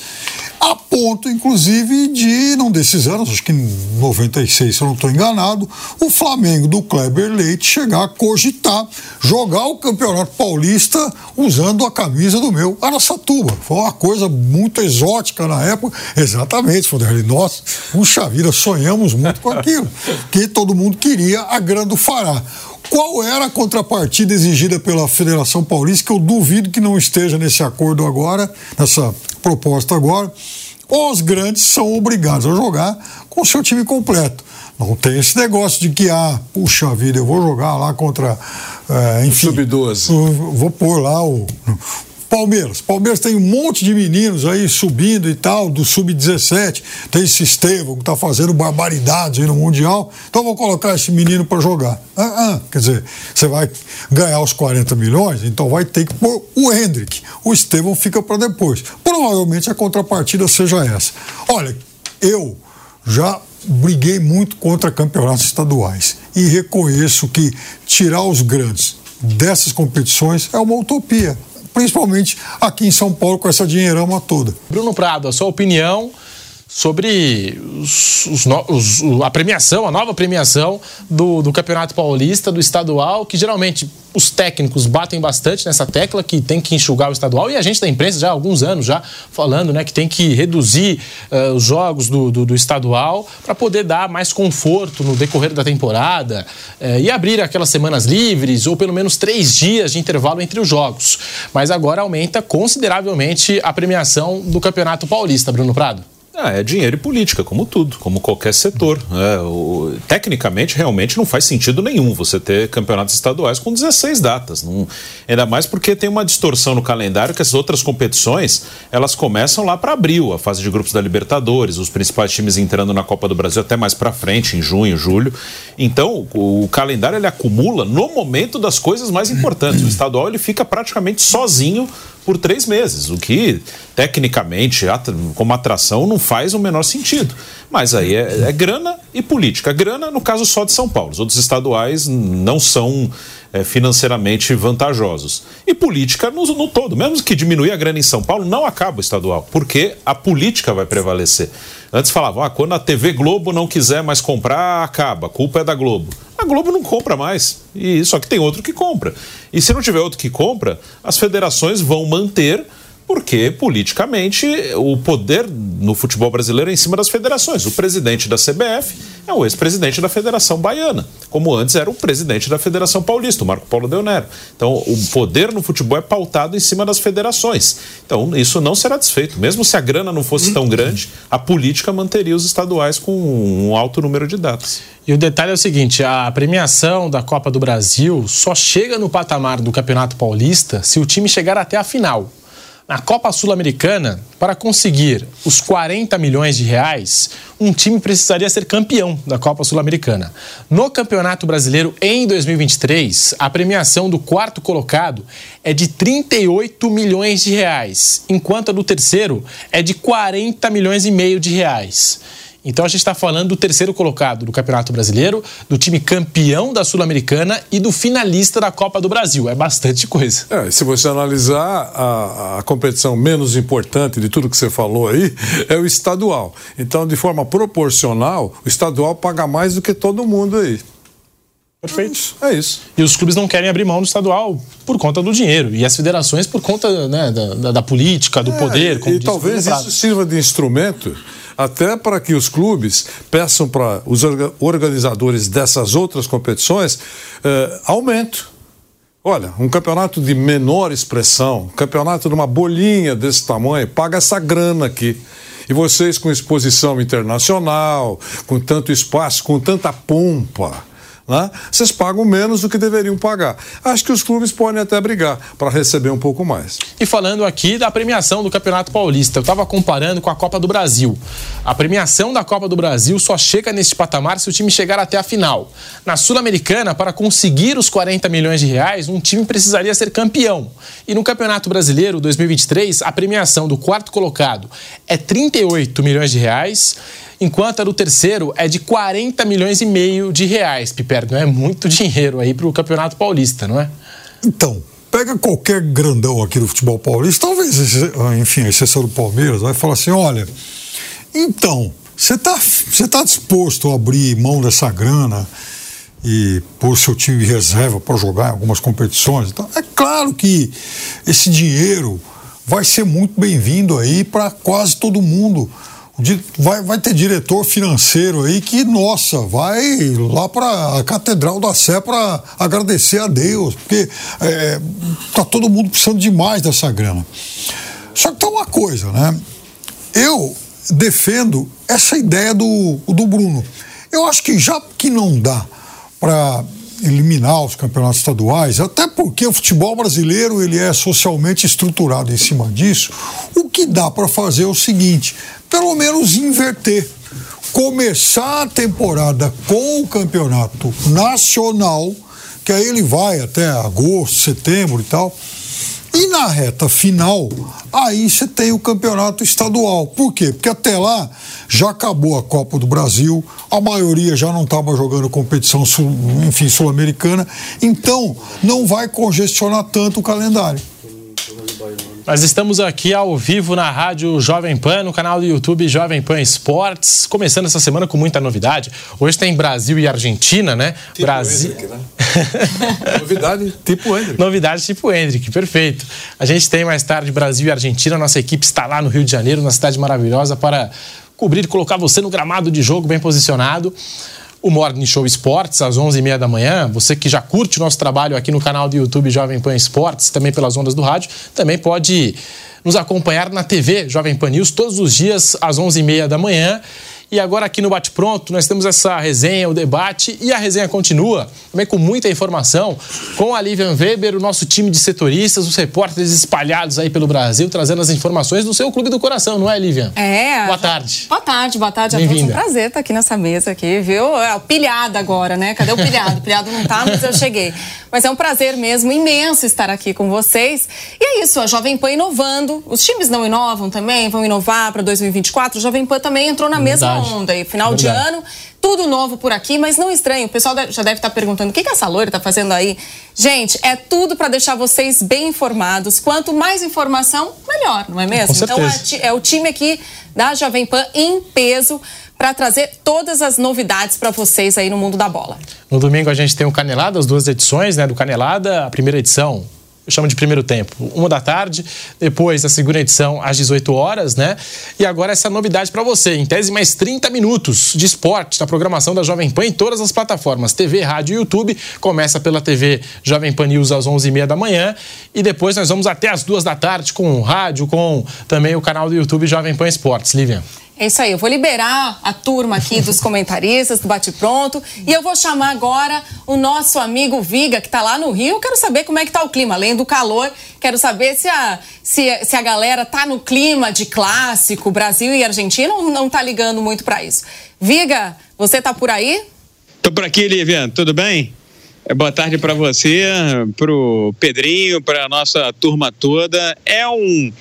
a ponto, inclusive, de, num desses anos, acho que em 96, se eu não estou enganado, o Flamengo do Kleber Leite chegar a cogitar jogar o Campeonato Paulista usando a camisa do meu Araçatuba. Foi uma coisa muito exótica na época. Exatamente, Foderli. Nós, puxa vida, sonhamos muito com aquilo. Que todo mundo queria a grande Fará. Qual era a contrapartida exigida pela Federação Paulista, que eu duvido que não esteja nesse acordo agora, nessa proposta agora? Os grandes são obrigados a jogar com o seu time completo. Não tem esse negócio de que, ah, puxa vida, eu vou jogar lá contra. É, enfim. Sub-12. Vou pôr lá o, Palmeiras. Palmeiras tem um monte de meninos aí subindo e tal, do sub-17. Tem esse Estevão que está fazendo barbaridades aí no Mundial. Então vou colocar esse menino para jogar. Ah, ah, quer dizer, você vai ganhar os 40 milhões, então vai ter que pôr o Hendrick. O Estevão fica para depois. Provavelmente a contrapartida seja essa. Olha, eu já briguei muito contra campeonatos estaduais e reconheço que tirar os grandes dessas competições é uma utopia principalmente aqui em São Paulo com essa dinheirama toda. Bruno Prado, a sua opinião sobre os, os, os, a premiação, a nova premiação do, do Campeonato Paulista, do estadual, que geralmente os técnicos batem bastante nessa tecla que tem que enxugar o estadual e a gente da imprensa já há alguns anos já falando né, que tem que reduzir uh, os jogos do, do, do estadual para poder dar mais conforto no decorrer da temporada uh, e abrir aquelas semanas livres ou pelo menos três dias de intervalo entre os jogos. Mas agora aumenta consideravelmente a premiação do Campeonato Paulista, Bruno Prado. Ah, é dinheiro e política, como tudo, como qualquer setor. É, o, tecnicamente, realmente não faz sentido nenhum você ter campeonatos estaduais com 16 datas. Não, ainda mais porque tem uma distorção no calendário que as outras competições elas começam lá para abril, a fase de grupos da Libertadores, os principais times entrando na Copa do Brasil até mais para frente, em junho, julho. Então, o, o calendário ele acumula no momento das coisas mais importantes. O estadual ele fica praticamente sozinho por três meses, o que tecnicamente, como atração, não faz o menor sentido. Mas aí é, é grana e política. Grana, no caso só de São Paulo. Os outros estaduais não são é, financeiramente vantajosos. E política no, no todo. Mesmo que diminuir a grana em São Paulo, não acaba o estadual, porque a política vai prevalecer. Antes falavam, ah, quando a TV Globo não quiser mais comprar, acaba, a culpa é da Globo. A Globo não compra mais, e só que tem outro que compra. E se não tiver outro que compra, as federações vão manter porque politicamente o poder no futebol brasileiro é em cima das federações. O presidente da CBF é o ex-presidente da Federação Baiana, como antes era o presidente da Federação Paulista, o Marco Paulo Del Nero. Então, o poder no futebol é pautado em cima das federações. Então, isso não será desfeito. Mesmo se a grana não fosse tão grande, a política manteria os estaduais com um alto número de datas. E o detalhe é o seguinte: a premiação da Copa do Brasil só chega no patamar do Campeonato Paulista se o time chegar até a final. Na Copa Sul-Americana, para conseguir os 40 milhões de reais, um time precisaria ser campeão da Copa Sul-Americana. No Campeonato Brasileiro em 2023, a premiação do quarto colocado é de 38 milhões de reais, enquanto a do terceiro é de 40 milhões e meio de reais. Então a gente está falando do terceiro colocado do Campeonato Brasileiro, do time campeão da Sul-Americana e do finalista da Copa do Brasil. É bastante coisa. É, se você analisar a, a competição menos importante de tudo que você falou aí, é o estadual. Então, de forma proporcional, o estadual paga mais do que todo mundo aí. Perfeito. É isso. E os clubes não querem abrir mão do estadual por conta do dinheiro. E as federações por conta né, da, da, política, do é, poder. e talvez isso sirva de instrumento até para que os clubes peçam para os organizadores dessas outras competições eh, aumento. Olha, um campeonato de menor expressão, um campeonato de uma bolinha desse tamanho, paga essa grana aqui. E vocês com exposição internacional, com tanto espaço, com tanta pompa, né? vocês pagam menos do que deveriam pagar. Acho que os clubes podem até brigar para receber um pouco mais. E falando aqui da premiação do Campeonato Paulista, eu estava comparando com a Copa do Brasil. A premiação da Copa do Brasil só chega nesse patamar se o time chegar até a final. Na Sul-Americana, para conseguir os 40 milhões de reais, um time precisaria ser campeão. E no Campeonato Brasileiro 2023, a premiação do quarto colocado é 38 milhões de reais enquanto a do terceiro é de 40 milhões e meio de reais, Piperno. É muito dinheiro aí para o Campeonato Paulista, não é? Então, pega qualquer grandão aqui do futebol paulista, talvez, enfim, a exceção do Palmeiras, vai falar assim: olha, então, você está você tá disposto a abrir mão dessa grana e pôr seu time de reserva para jogar em algumas competições? Então, é claro que esse dinheiro vai ser muito bem-vindo aí para quase todo mundo vai, vai ter diretor financeiro aí que, nossa, vai lá para a Catedral da Sé para agradecer a Deus, porque é, tá todo mundo precisando demais dessa grana. Só que tem uma coisa, né? Eu defendo essa ideia do, do Bruno. Eu acho que já que não dá para eliminar os campeonatos estaduais, até porque o futebol brasileiro ele é socialmente estruturado em cima disso. O que dá para fazer é o seguinte: pelo menos inverter. Começar a temporada com o campeonato nacional, que aí ele vai até agosto, setembro e tal. E na reta final, aí você tem o campeonato estadual. Por quê? Porque até lá já acabou a Copa do Brasil, a maioria já não estava jogando competição, sul, enfim, sul-americana. Então, não vai congestionar tanto o calendário. Nós estamos aqui ao vivo na Rádio Jovem Pan, no canal do YouTube Jovem Pan Esportes, começando essa semana com muita novidade. Hoje tem Brasil e Argentina, né? Tipo Brasil. Hendrick, né? *laughs* Novidade tipo Hendrick. Novidade tipo Hendrick, perfeito. A gente tem mais tarde Brasil e Argentina. Nossa equipe está lá no Rio de Janeiro, uma cidade maravilhosa, para cobrir e colocar você no gramado de jogo bem posicionado o Morning Show Esportes, às 11h30 da manhã. Você que já curte o nosso trabalho aqui no canal do YouTube Jovem Pan Esportes, também pelas ondas do rádio, também pode nos acompanhar na TV Jovem Pan News todos os dias às 11h30 da manhã. E agora aqui no Bate Pronto nós temos essa resenha, o debate e a resenha continua também com muita informação com a Livian Weber, o nosso time de setoristas, os repórteres espalhados aí pelo Brasil, trazendo as informações do seu clube do coração, não é, Livian? É. Boa tarde. Boa tarde, boa tarde a todos. Um prazer estar aqui nessa mesa aqui, viu? É, pilhado agora, né? Cadê o pilhado? O pilhado não tá, mas eu cheguei. Mas é um prazer mesmo, imenso estar aqui com vocês. E é isso, a Jovem Pan inovando. Os times não inovam também, vão inovar para 2024. A Jovem Pan também entrou na mesma Aí, final Verdade. de ano. Tudo novo por aqui, mas não estranho. O pessoal já deve estar perguntando o que, que essa loira está fazendo aí. Gente, é tudo para deixar vocês bem informados. Quanto mais informação, melhor, não é mesmo? Então é, é o time aqui da Jovem Pan em peso para trazer todas as novidades para vocês aí no mundo da bola. No domingo a gente tem o Canelada, as duas edições, né, do Canelada, a primeira edição eu chamo de primeiro tempo, uma da tarde, depois a segunda edição às 18 horas, né? E agora essa novidade para você, em tese mais 30 minutos de esporte na programação da Jovem Pan em todas as plataformas, TV, rádio e YouTube. Começa pela TV Jovem Pan News às 11h30 da manhã e depois nós vamos até às duas da tarde com o rádio, com também o canal do YouTube Jovem Pan Esportes. Lívia. É isso aí, eu vou liberar a turma aqui dos *laughs* comentaristas do Bate Pronto e eu vou chamar agora o nosso amigo Viga, que está lá no Rio. Eu quero saber como é que está o clima, além do calor, quero saber se a, se, se a galera tá no clima de clássico, Brasil e Argentina ou não tá ligando muito para isso. Viga, você tá por aí? Tô por aqui, Lívia, tudo bem? É, boa tarde para você, para o Pedrinho, para a nossa turma toda. É um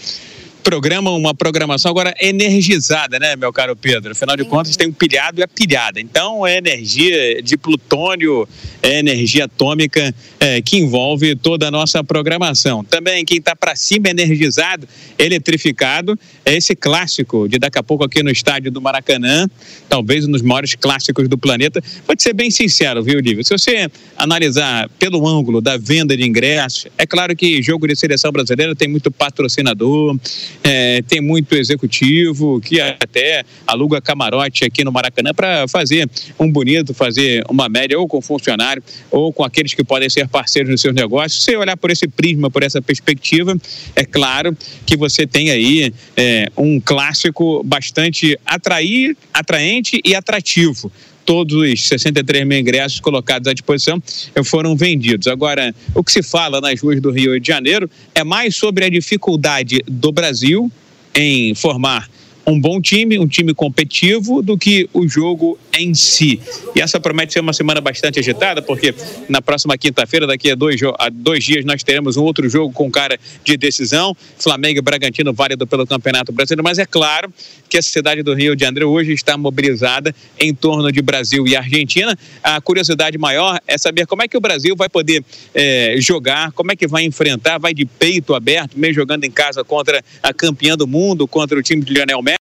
programa, uma programação agora energizada, né, meu caro Pedro? Afinal de contas, tem um pilhado e a pilhada. Então, é energia de plutônio, é energia atômica é, que envolve toda a nossa programação. Também, quem está para cima energizado, eletrificado, é esse clássico de daqui a pouco aqui no estádio do Maracanã, talvez um dos maiores clássicos do planeta. Vou te ser bem sincero, viu, Lívio? Se você analisar pelo ângulo da venda de ingressos, é claro que jogo de seleção brasileira tem muito patrocinador, é, tem muito executivo que até aluga camarote aqui no Maracanã para fazer um bonito, fazer uma média ou com funcionário ou com aqueles que podem ser parceiros dos seus negócios. Se olhar por esse prisma, por essa perspectiva, é claro que você tem aí é, um clássico bastante atrair, atraente e atrativo todos os 63 mil ingressos colocados à disposição foram vendidos. Agora, o que se fala nas ruas do Rio de Janeiro é mais sobre a dificuldade do Brasil em formar um bom time, um time competitivo, do que o jogo em si. E essa promete ser uma semana bastante agitada, porque na próxima quinta-feira, daqui a dois, a dois dias, nós teremos um outro jogo com cara de decisão, Flamengo e Bragantino, válido pelo Campeonato Brasileiro. Mas é claro que a cidade do Rio de Janeiro hoje está mobilizada em torno de Brasil e Argentina. A curiosidade maior é saber como é que o Brasil vai poder é, jogar, como é que vai enfrentar, vai de peito aberto, mesmo jogando em casa contra a campeã do mundo, contra o time de Lionel Messi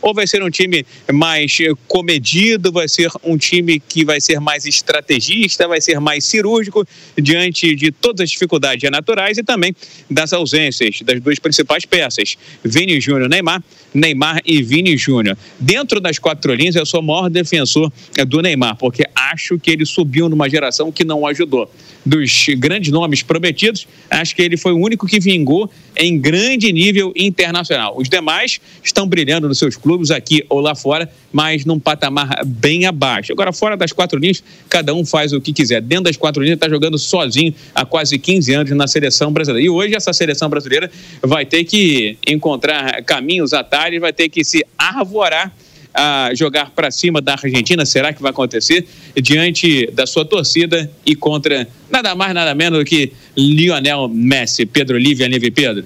ou vai ser um time mais comedido, vai ser um time que vai ser mais estrategista, vai ser mais cirúrgico diante de todas as dificuldades naturais e também das ausências das duas principais peças, Vini Júnior Neymar, Neymar e Vini Júnior. Dentro das quatro linhas, eu sou o maior defensor do Neymar, porque acho que ele subiu numa geração que não ajudou dos grandes nomes prometidos, acho que ele foi o único que vingou em grande nível internacional. Os demais estão brilhando nos seus clubes aqui ou lá fora, mas num patamar bem abaixo. Agora, fora das quatro linhas, cada um faz o que quiser. Dentro das quatro linhas, está jogando sozinho há quase 15 anos na seleção brasileira. E hoje, essa seleção brasileira vai ter que encontrar caminhos, atalhos, vai ter que se arvorar a jogar para cima da Argentina? Será que vai acontecer? Diante da sua torcida e contra nada mais, nada menos do que Lionel Messi. Pedro Lívia, Nive Pedro.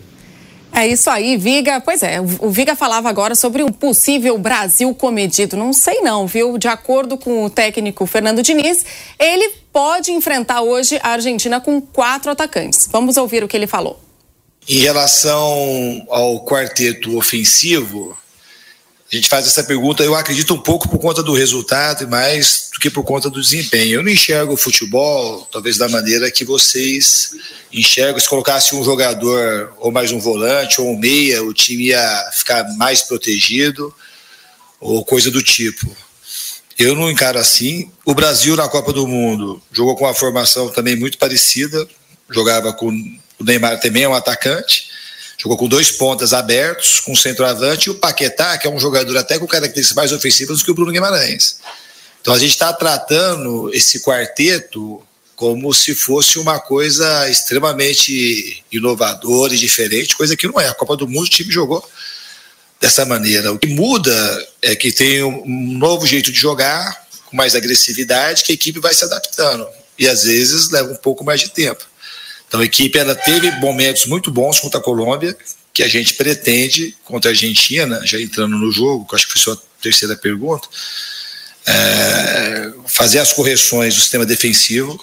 É isso aí, Viga. Pois é, o Viga falava agora sobre um possível Brasil comedido. Não sei não, viu? De acordo com o técnico Fernando Diniz, ele pode enfrentar hoje a Argentina com quatro atacantes. Vamos ouvir o que ele falou. Em relação ao quarteto ofensivo, a gente faz essa pergunta, eu acredito um pouco por conta do resultado e mais do que por conta do desempenho. Eu não enxergo o futebol, talvez da maneira que vocês enxergam. Se colocasse um jogador, ou mais um volante, ou um meia, o time ia ficar mais protegido, ou coisa do tipo. Eu não encaro assim. O Brasil na Copa do Mundo jogou com uma formação também muito parecida, jogava com o Neymar também, é um atacante Jogou com dois pontas abertos, com centroavante, e o Paquetá, que é um jogador até com características mais ofensivas do que o Bruno Guimarães. Então a gente está tratando esse quarteto como se fosse uma coisa extremamente inovadora e diferente, coisa que não é. A Copa do Mundo o time jogou dessa maneira. O que muda é que tem um novo jeito de jogar, com mais agressividade, que a equipe vai se adaptando. E às vezes leva um pouco mais de tempo. Então a equipe ela teve momentos muito bons contra a Colômbia, que a gente pretende contra a Argentina, já entrando no jogo, que acho que foi sua terceira pergunta, é, fazer as correções do sistema defensivo.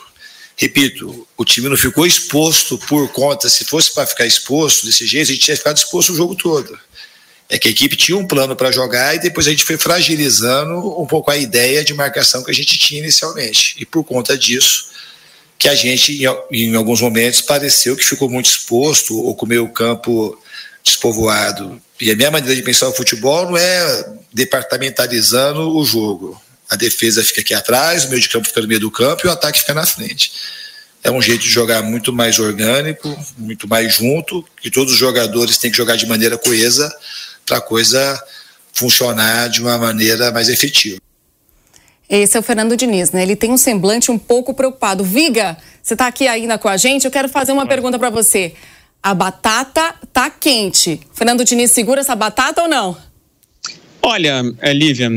Repito, o time não ficou exposto por conta, se fosse para ficar exposto desse jeito, a gente tinha ficado exposto o jogo todo. É que a equipe tinha um plano para jogar e depois a gente foi fragilizando um pouco a ideia de marcação que a gente tinha inicialmente. E por conta disso, que a gente, em, alguns momentos, pareceu que ficou muito exposto ou com o meio campo despovoado. E a minha maneira de pensar o futebol não é departamentalizando o jogo. A defesa fica aqui atrás, o meio de campo fica no meio do campo e o ataque fica na frente. É um jeito de jogar muito mais orgânico, muito mais junto, que todos os jogadores têm que jogar de maneira coesa para a coisa funcionar de uma maneira mais efetiva. Esse é o Fernando Diniz, né? Ele tem um semblante um pouco preocupado. Viga, você está aqui ainda com a gente? Eu quero fazer uma pergunta para você. A batata tá quente. Fernando Diniz segura essa batata ou não? Olha, é, Lívia,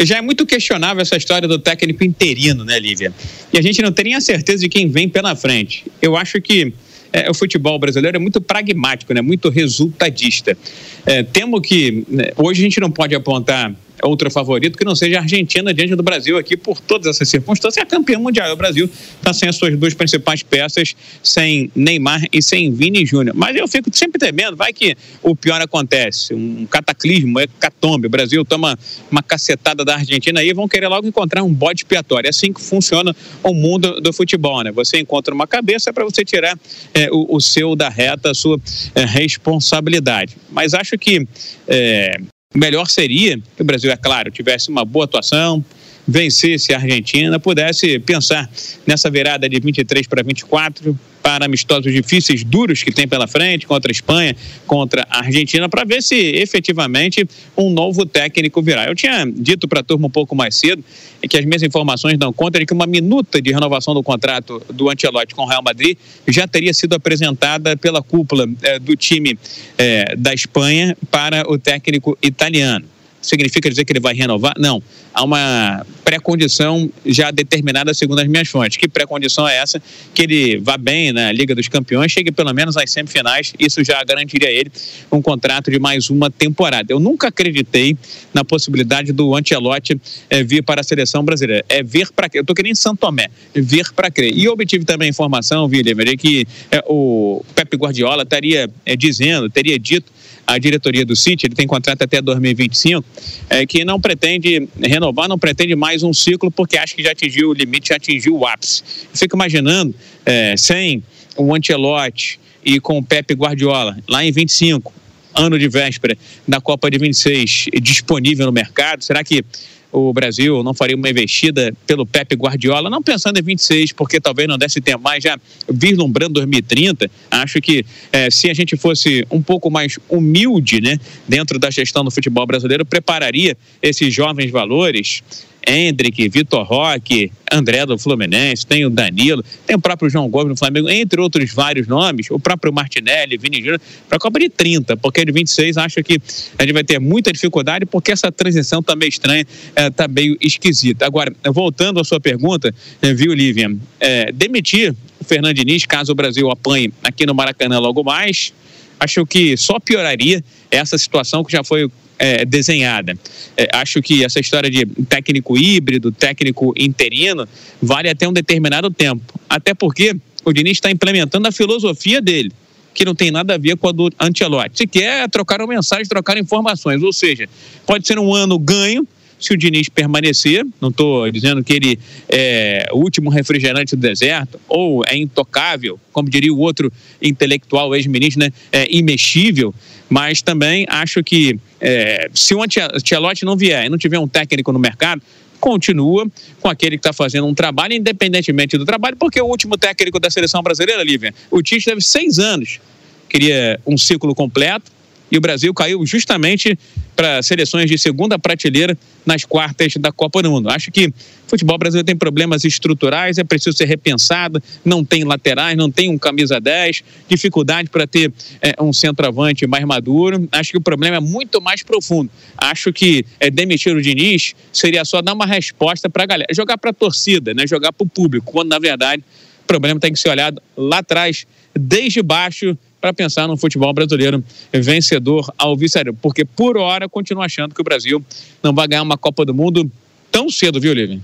já é muito questionável essa história do técnico interino, né, Lívia? E a gente não tem nem a certeza de quem vem pela frente. Eu acho que é, o futebol brasileiro é muito pragmático, né? muito resultadista. É, temo que né, hoje a gente não pode apontar outro favorito que não seja a Argentina diante do Brasil aqui por todas essas circunstâncias. É campeão mundial. O Brasil está sem as suas duas principais peças, sem Neymar e sem Vini Júnior. Mas eu fico sempre temendo, vai que o pior acontece, um cataclismo, é catombe. O Brasil toma uma cacetada da Argentina e vão querer logo encontrar um bode expiatório. É assim que funciona o mundo do futebol, né? Você encontra uma cabeça para você tirar é, o, o, seu da reta, a sua é, responsabilidade. Mas acho que é, melhor seria que o Brasil, é claro, tivesse uma boa atuação, vencesse a Argentina, pudesse pensar nessa virada de 23 para 24 para amistosos difíceis, duros que tem pela frente, contra a Espanha, contra a Argentina, para ver se efetivamente um novo técnico virá. Eu tinha dito para a turma um pouco mais cedo que as minhas informações dão conta de que uma minuta de renovação do contrato do Ancelotti com o Real Madrid já teria sido apresentada pela cúpula eh, do time eh, da Espanha para o técnico italiano significa dizer que ele vai renovar? Não. Há uma pré-condição já determinada segundo as minhas fontes. Que pré-condição é essa? Que ele vá bem na Liga dos Campeões, chegue pelo menos às semifinais. Isso já garantiria a ele um contrato de mais uma temporada. Eu nunca acreditei na possibilidade do Ancelotti é, vir para a seleção brasileira. É ver para crer. Eu estou querendo em Santo Tomé, vir para crer. E obtive também informação, William, que é, o Pepe Guardiola estaria é, dizendo, teria dito a diretoria do City, ele tem contrato até 2025, é, que não pretende renovar, não pretende mais um ciclo, porque acha que já atingiu o limite, já atingiu o ápice. Eu fico imaginando, é, sem o Ancelotti e com o Pepe Guardiola, lá em 25, ano de véspera da Copa de 26, disponível no mercado, será que o Brasil não faria uma investida pelo Pepe Guardiola, não pensando em 26, porque talvez não desse tempo mais, já vislumbrando 2030. Acho que é, se a gente fosse um pouco mais humilde né, dentro da gestão do futebol brasileiro, prepararia esses jovens valores Hendrick, Vitor Roque, André do Fluminense, tem o Danilo, tem o próprio João Gomes do Flamengo, entre outros vários nomes, o próprio Martinelli, Vini Júnior, para a Copa de 30, porque de 26 acho que a gente vai ter muita dificuldade, porque essa transição está meio estranha, está eh, meio esquisita. Agora, voltando à sua pergunta, eh, viu, Lívia, é, demitir o Fernando Diniz, caso o Brasil apanhe aqui no Maracanã logo mais, acho que só pioraria essa situação que já foi é, desenhada. É, acho que essa história de técnico híbrido, técnico interino, vale até um determinado tempo. Até porque o Diniz está implementando a filosofia dele que não tem nada a ver com a do Antelote. Se quer trocar uma mensagem, trocar informações, ou seja, pode ser um ano ganho se o Diniz permanecer, não estou dizendo que ele é o último refrigerante do deserto, ou é intocável, como diria o outro intelectual ex-ministro, né, é imexível, mas também acho que é, se o Ancelotti não vier e não tiver um técnico no mercado, continua com aquele que está fazendo um trabalho, independentemente do trabalho, porque o último técnico da seleção brasileira, Lívia, o Tite teve seis anos queria um ciclo completo e o Brasil caiu justamente para seleções de segunda prateleira nas quartas da Copa do Mundo. Acho que futebol brasileiro tem problemas estruturais, é preciso ser repensado, não tem laterais, não tem um camisa 10, dificuldade para ter é, um centroavante mais maduro. Acho que o problema é muito mais profundo. Acho que é, demitir o Diniz seria só dar uma resposta para a galera, jogar para a torcida, né? jogar para o público, quando na verdade o problema tem que ser olhado lá atrás, desde baixo, para pensar no futebol brasileiro vencedor ao vice Porque, por hora, continuo achando que o Brasil não vai ganhar uma Copa do Mundo tão cedo, viu, Lívia?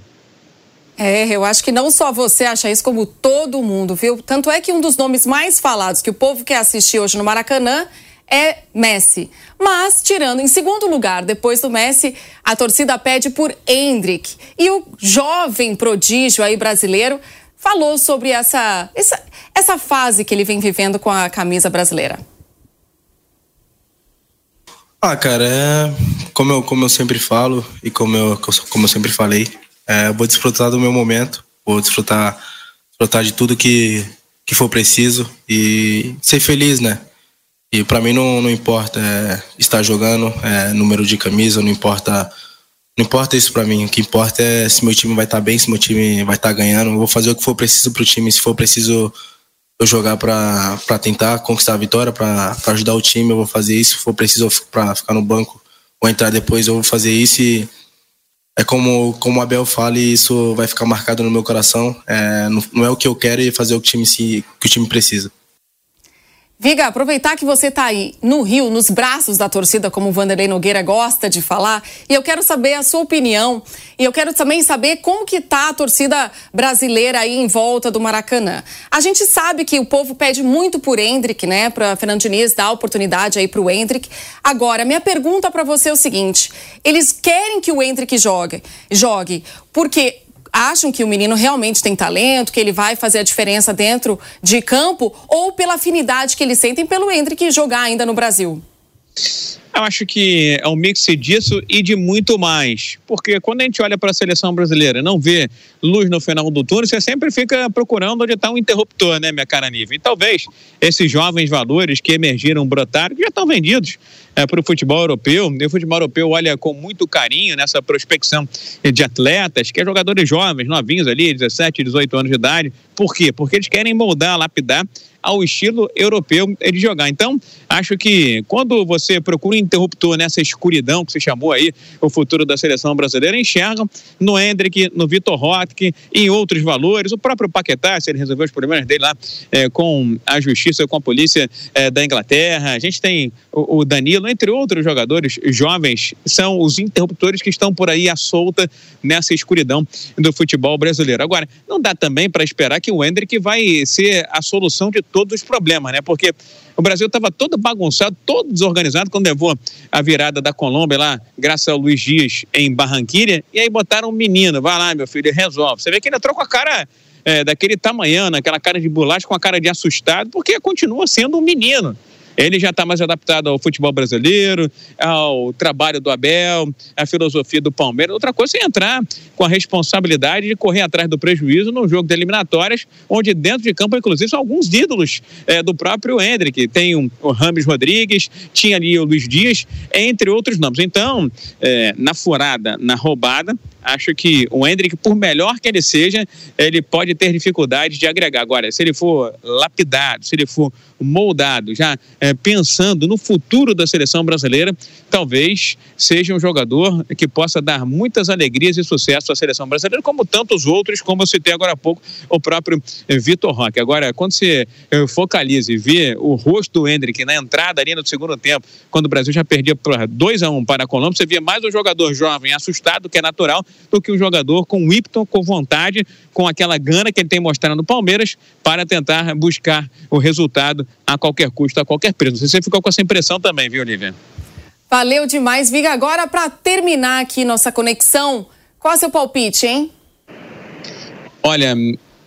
É, eu acho que não só você acha isso, como todo mundo, viu? Tanto é que um dos nomes mais falados que o povo quer assistir hoje no Maracanã é Messi. Mas, tirando em segundo lugar, depois do Messi, a torcida pede por Hendrick. E o jovem prodígio aí brasileiro falou sobre essa, essa, essa fase que ele vem vivendo com a camisa brasileira? Ah, cara, é como eu, como eu sempre falo e como eu, como eu sempre falei, é, vou desfrutar do meu momento, vou desfrutar, desfrutar de tudo que, que for preciso e ser feliz, né? E para mim não, não importa é, estar jogando, é, número de camisa, não importa não importa isso para mim. O que importa é se meu time vai estar tá bem, se meu time vai estar tá ganhando. Eu vou fazer o que for preciso pro time. Se for preciso eu jogar para tentar conquistar a vitória, para ajudar o time, eu vou fazer isso. Se for preciso para ficar no banco ou entrar depois, eu vou fazer isso. E é como, como o Abel fala, e isso vai ficar marcado no meu coração. É, não, não, é o que eu quero e fazer o que o time, se, que o time precisa. Viga, aproveitar que você está aí no Rio, nos braços da torcida, como o Vanderlei Nogueira gosta de falar, e eu quero saber a sua opinião. E eu quero também saber como que tá a torcida brasileira aí em volta do Maracanã. A gente sabe que o povo pede muito por Hendrick, né? Para Fernando Diniz dar oportunidade aí para o Hendrick. Agora, minha pergunta para você é o seguinte: eles querem que o Hendrick jogue, jogue, porque acham que o menino realmente tem talento, que ele vai fazer a diferença dentro de campo, ou pela afinidade que eles sentem pelo Hendrick jogar ainda no Brasil? Eu acho que é um mix disso e de muito mais. Porque quando a gente olha para a seleção brasileira não vê luz no final do túnel, você sempre fica procurando onde está um interruptor, né, minha cara Nível? E talvez esses jovens valores que emergiram, brotaram, que já estão vendidos é, para o futebol europeu. E o futebol europeu olha com muito carinho nessa prospecção de atletas, que é jogadores jovens, novinhos ali, 17, 18 anos de idade. Por quê? Porque eles querem moldar, lapidar ao estilo europeu de jogar. Então, acho que quando você procura um interruptor nessa escuridão que você chamou aí, o futuro da seleção brasileira, enxergam no Hendrick, no Vitor Roque, em outros valores, o próprio Paquetá, se ele resolveu os problemas dele lá é, com a justiça, com a polícia é, da Inglaterra. A gente tem o, o, Danilo, entre outros jogadores jovens, são os interruptores que estão por aí à solta nessa escuridão do futebol brasileiro. Agora, não dá também para esperar que o Hendrick vai ser a solução de todos os problemas, né? Porque o Brasil estava todo bagunçado, todo desorganizado quando levou a virada da Colômbia lá, graças ao Luiz Dias em Barranquilha, e aí botaram um menino, vai lá, meu filho, resolve. Você vê que ele entrou com a cara é, daquele tamanhão, aquela cara de bolacha com a cara de assustado, porque continua sendo um menino. Ele já está mais adaptado ao futebol brasileiro, ao trabalho do Abel, à filosofia do Palmeiras. Outra coisa é entrar com a responsabilidade de correr atrás do prejuízo num jogo de eliminatórias, onde dentro de campo, inclusive, são alguns ídolos é, do próprio Hendrick. Tem um, o Rames Rodrigues, tinha ali o Luiz Dias, entre outros nomes. Então, é, na furada, na roubada, acho que o Hendrick, por melhor que ele seja, ele pode ter dificuldade de agregar. Agora, se ele for lapidado, se ele for moldado, já é, pensando no futuro da seleção brasileira, talvez seja um jogador que possa dar muitas alegrias e sucesso à seleção brasileira, como tantos outros, como eu citei agora há pouco, o próprio Vitor Roque. Agora, quando você é, focaliza e vê o rosto do Hendrick na entrada ali no segundo tempo, quando o Brasil já perdia por 2 a 1 um para a Colômbia, você via mais um jogador jovem assustado, que é natural, do que um jogador com ímpeto, com vontade, com aquela gana que ele tem mostrado no Palmeiras para tentar buscar o resultado a qualquer custo, a qualquer preço. Não sei se você ficou com essa impressão também, viu, Olivia? Valeu demais, Viga. Agora, para terminar aqui nossa conexão, qual é o seu palpite, hein? Olha,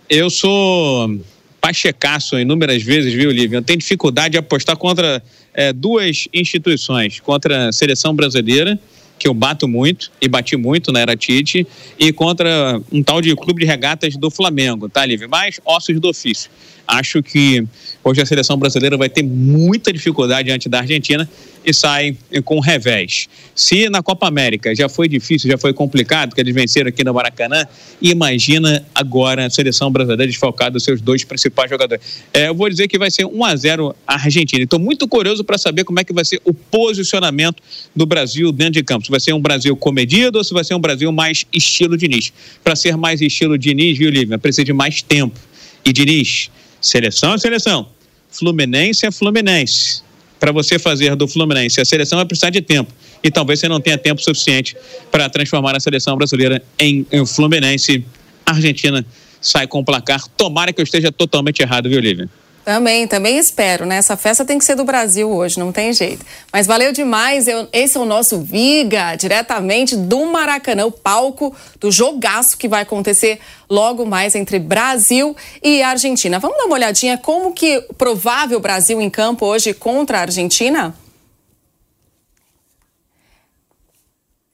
eu sou pachecaço inúmeras vezes, viu, Olivia? Eu tenho dificuldade de apostar contra é, duas instituições, contra a seleção brasileira que eu bato muito e bati muito na era Tite, e contra um tal de clube de regatas do Flamengo, tá, Livre? Mais ossos do ofício. Acho que hoje a seleção brasileira vai ter muita dificuldade diante da Argentina e sai com revés. Se na Copa América já foi difícil, já foi complicado, que eles venceram aqui no Maracanã, imagina agora a seleção brasileira desfalcada dos seus dois principais jogadores. É, eu vou dizer que vai ser 1 a 0 a Argentina. Estou muito curioso para saber como é que vai ser o posicionamento do Brasil dentro de campo. Se vai ser um Brasil comedido ou se vai ser um Brasil mais estilo Diniz. Para ser mais estilo Diniz, viu, Lívia? Precisa de mais tempo. E Diniz, seleção é seleção. Fluminense é Fluminense para você fazer do Fluminense a seleção vai precisar de tempo. E talvez você não tenha tempo suficiente para transformar a seleção brasileira em, em Fluminense. A Argentina sai com o placar. Tomara que eu esteja totalmente errado, viu, Lívia? Também, também espero, né? Essa festa tem que ser do Brasil hoje, não tem jeito. Mas valeu demais. Eu, esse é o nosso Viga, diretamente do Maracanã, o palco do jogaço que vai acontecer logo mais entre Brasil e Argentina. Vamos dar uma olhadinha como que provável Brasil em campo hoje contra a Argentina?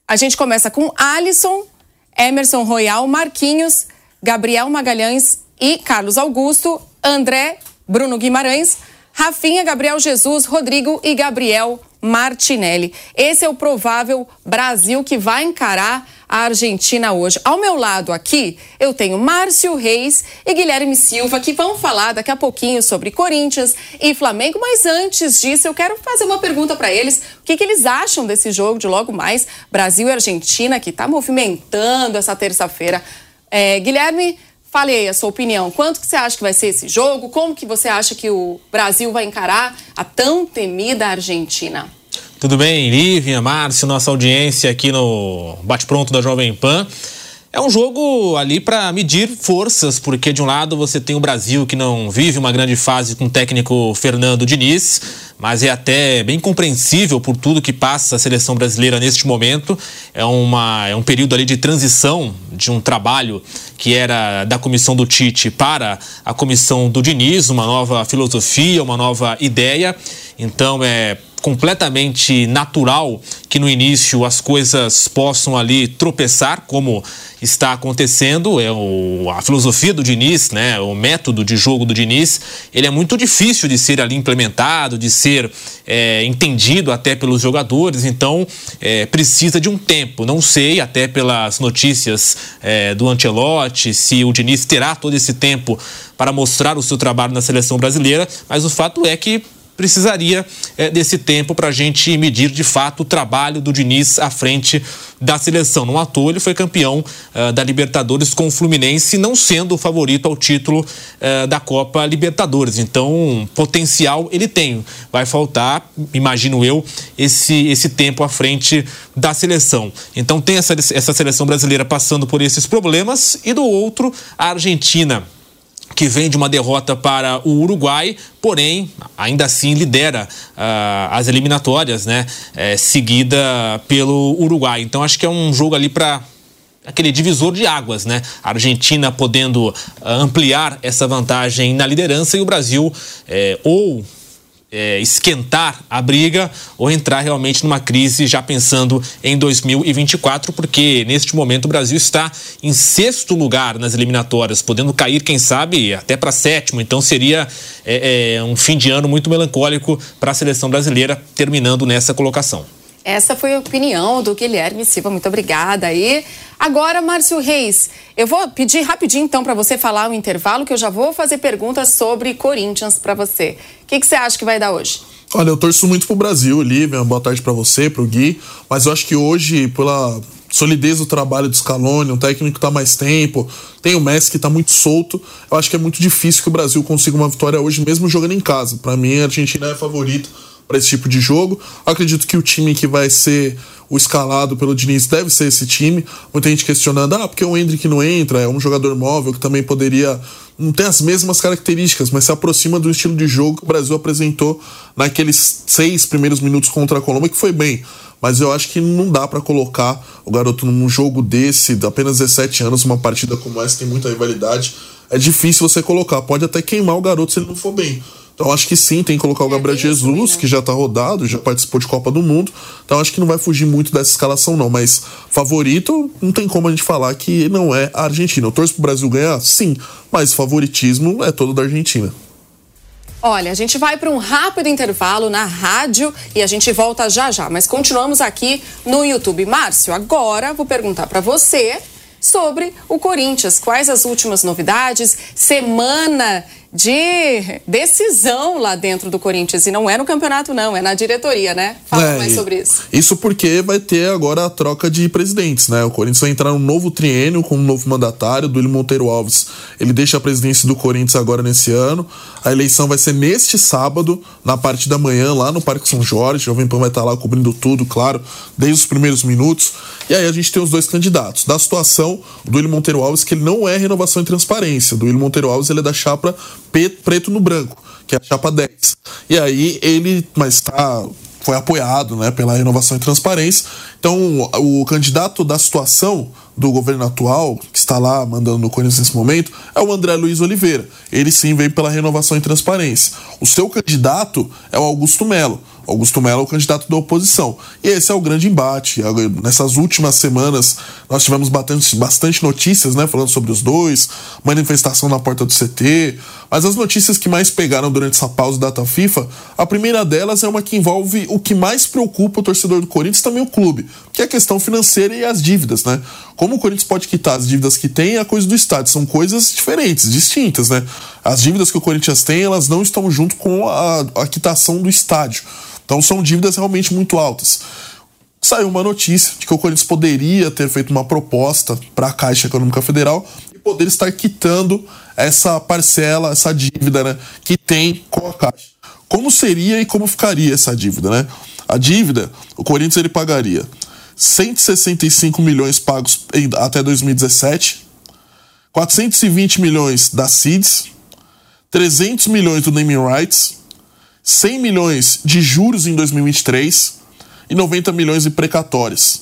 A gente começa com Alisson, Emerson Royal, Marquinhos, Gabriel Magalhães e Carlos Augusto, André Bruno Guimarães, Rafinha, Gabriel Jesus, Rodrigo e Gabriel Martinelli. Esse é o provável Brasil que vai encarar a Argentina hoje. Ao meu lado aqui, eu tenho Márcio Reis e Guilherme Silva, que vão falar daqui a pouquinho sobre Corinthians e Flamengo. Mas antes disso, eu quero fazer uma pergunta para eles: o que, que, eles acham desse jogo de logo mais Brasil e Argentina, que está movimentando essa terça-feira? É, Guilherme. Fale aí a sua opinião. Quanto que você acha que vai ser esse jogo? Como que você acha que o Brasil vai encarar a tão temida Argentina? Tudo bem, Lívia, Márcio, nossa audiência aqui no Bate Pronto da Jovem Pan. É um jogo ali para medir forças, porque de um lado você tem o Brasil que não vive uma grande fase com o técnico Fernando Diniz, mas é até bem compreensível por tudo que passa a seleção brasileira neste momento. É, uma, é um período ali de transição de um trabalho que era da comissão do Tite para a comissão do Diniz, uma nova filosofia, uma nova ideia. Então é completamente natural que no início as coisas possam ali tropeçar, como está acontecendo. É o, a filosofia do Diniz, né, o método de jogo do Diniz, ele é muito difícil de ser ali implementado, de ser é, entendido até pelos jogadores. Então é, precisa de um tempo. Não sei, até pelas notícias é, do Ancelotti, se o Diniz terá todo esse tempo para mostrar o seu trabalho na seleção brasileira, mas o fato é que precisaria é, desse tempo para a gente medir de fato o trabalho do Diniz à frente da seleção. Não à toa ele foi campeão uh, da Libertadores com o Fluminense, não sendo o favorito ao título uh, da Copa Libertadores. Então, potencial ele tem. Vai faltar, imagino eu, esse, esse tempo à frente da seleção. Então, tem essa, essa seleção brasileira passando por esses problemas e do outro, a Argentina que vem de uma derrota para o Uruguai, porém, ainda assim lidera uh, as eliminatórias, né? É, seguida pelo Uruguai. Então acho que é um jogo ali para aquele divisor de águas, né? A Argentina podendo uh, ampliar essa vantagem na liderança e o Brasil é, ou é, esquentar a briga ou entrar realmente numa crise já pensando em 2024, porque neste momento o Brasil está em sexto lugar nas eliminatórias, podendo cair, quem sabe, até para sétimo. Então seria é, é, um fim de ano muito melancólico para a seleção brasileira terminando nessa colocação. Essa foi a opinião do Guilherme Silva. Muito obrigada aí. Agora, Márcio Reis, eu vou pedir rapidinho então para você falar o intervalo, que eu já vou fazer perguntas sobre Corinthians para você. Que, que você acha que vai dar hoje? Olha, eu torço muito pro Brasil, Lívia. Boa tarde para você, pro Gui. Mas eu acho que hoje, pela solidez do trabalho do Scaloni, um técnico que tá mais tempo, tem o Messi que tá muito solto. Eu acho que é muito difícil que o Brasil consiga uma vitória hoje, mesmo jogando em casa. Para mim, a Argentina é favorita para esse tipo de jogo. Acredito que o time que vai ser o escalado pelo Diniz deve ser esse time. Muita gente questionando, ah, porque o Hendrick não entra, é um jogador móvel que também poderia. Não tem as mesmas características, mas se aproxima do estilo de jogo que o Brasil apresentou naqueles seis primeiros minutos contra a Colômbia, que foi bem. Mas eu acho que não dá para colocar o garoto num jogo desse, de apenas 17 anos, uma partida como essa, tem muita rivalidade. É difícil você colocar. Pode até queimar o garoto se ele não for bem. Então acho que sim, tem que colocar o Gabriel Jesus, que já tá rodado, já participou de Copa do Mundo. Então acho que não vai fugir muito dessa escalação, não. Mas favorito, não tem como a gente falar que não é a Argentina. Eu torço pro Brasil ganhar? Sim. Mas favoritismo é todo da Argentina. Olha, a gente vai para um rápido intervalo na rádio e a gente volta já já, mas continuamos aqui no YouTube. Márcio, agora vou perguntar para você sobre o Corinthians. Quais as últimas novidades? Semana de decisão lá dentro do Corinthians. E não é no campeonato, não, é na diretoria, né? Fala é, mais sobre isso. Isso porque vai ter agora a troca de presidentes, né? O Corinthians vai entrar num novo triênio com um novo mandatário, Duílio Monteiro Alves. Ele deixa a presidência do Corinthians agora nesse ano. A eleição vai ser neste sábado, na parte da manhã, lá no Parque São Jorge. O Jovem Pan vai estar lá cobrindo tudo, claro, desde os primeiros minutos. E aí a gente tem os dois candidatos. Da situação, o Duílio Monteiro Alves, que ele não é renovação e transparência. O Duílio Monteiro Alves ele é da chapa preto no branco, que é a chapa 10. E aí ele, mas tá foi apoiado né, pela renovação e transparência. Então, o candidato da situação do governo atual, que está lá mandando no Corinthians nesse momento, é o André Luiz Oliveira. Ele sim vem pela renovação e transparência. O seu candidato é o Augusto Melo. Augusto Melo é o candidato da oposição. E esse é o grande embate. Nessas últimas semanas, nós tivemos bastante, bastante notícias, né, falando sobre os dois, manifestação na porta do CT. Mas as notícias que mais pegaram durante essa pausa da FIFA, a primeira delas é uma que envolve o que mais preocupa o torcedor do Corinthians, também o clube, que é a questão financeira e as dívidas, né? Como o Corinthians pode quitar as dívidas que tem é a coisa do estádio. São coisas diferentes, distintas, né? As dívidas que o Corinthians tem, elas não estão junto com a, a quitação do estádio. Então são dívidas realmente muito altas. Saiu uma notícia de que o Corinthians poderia ter feito uma proposta para a Caixa Econômica Federal e poder estar quitando essa parcela, essa dívida né, que tem com a Caixa. Como seria e como ficaria essa dívida, né? A dívida, o Corinthians ele pagaria 165 milhões pagos em, até 2017, 420 milhões da CIDS, 300 milhões do naming rights, 100 milhões de juros em 2023 e 90 milhões de precatórios.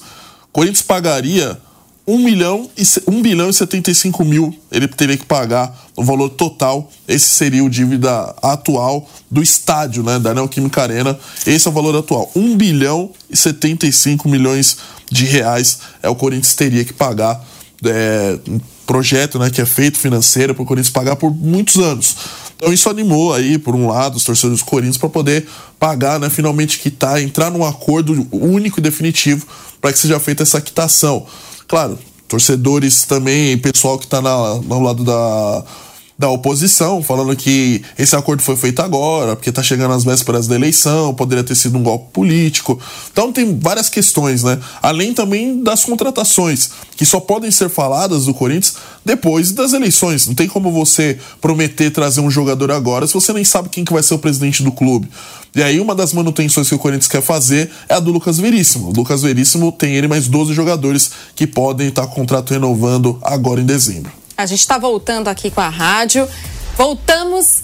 Corinthians pagaria 1 milhão e 1 bilhão e 75 mil ele teria que pagar o valor total. Esse seria o dívida atual do estádio, né, da Neoquímica Arena. Esse é o valor atual. 1 bilhão e 75 milhões de reais é o Corinthians teria que pagar. É, um projeto né, que é feito financeiro para o Corinthians pagar por muitos anos. Então isso animou aí, por um lado, os torcedores do Corinthians para poder pagar, né, finalmente quitar, entrar num acordo único e definitivo para que seja feita essa quitação. Claro, torcedores também, pessoal que está no lado da, da oposição, falando que esse acordo foi feito agora, porque está chegando às vésperas da eleição, poderia ter sido um golpe político. Então tem várias questões, né? Além também das contratações, que só podem ser faladas do Corinthians depois das eleições. Não tem como você prometer trazer um jogador agora se você nem sabe quem que vai ser o presidente do clube. E aí uma das manutenções que o Corinthians quer fazer é a do Lucas Veríssimo. O Lucas Veríssimo tem ele mais 12 jogadores que podem estar contrato renovando agora em dezembro. A gente está voltando aqui com a rádio. Voltamos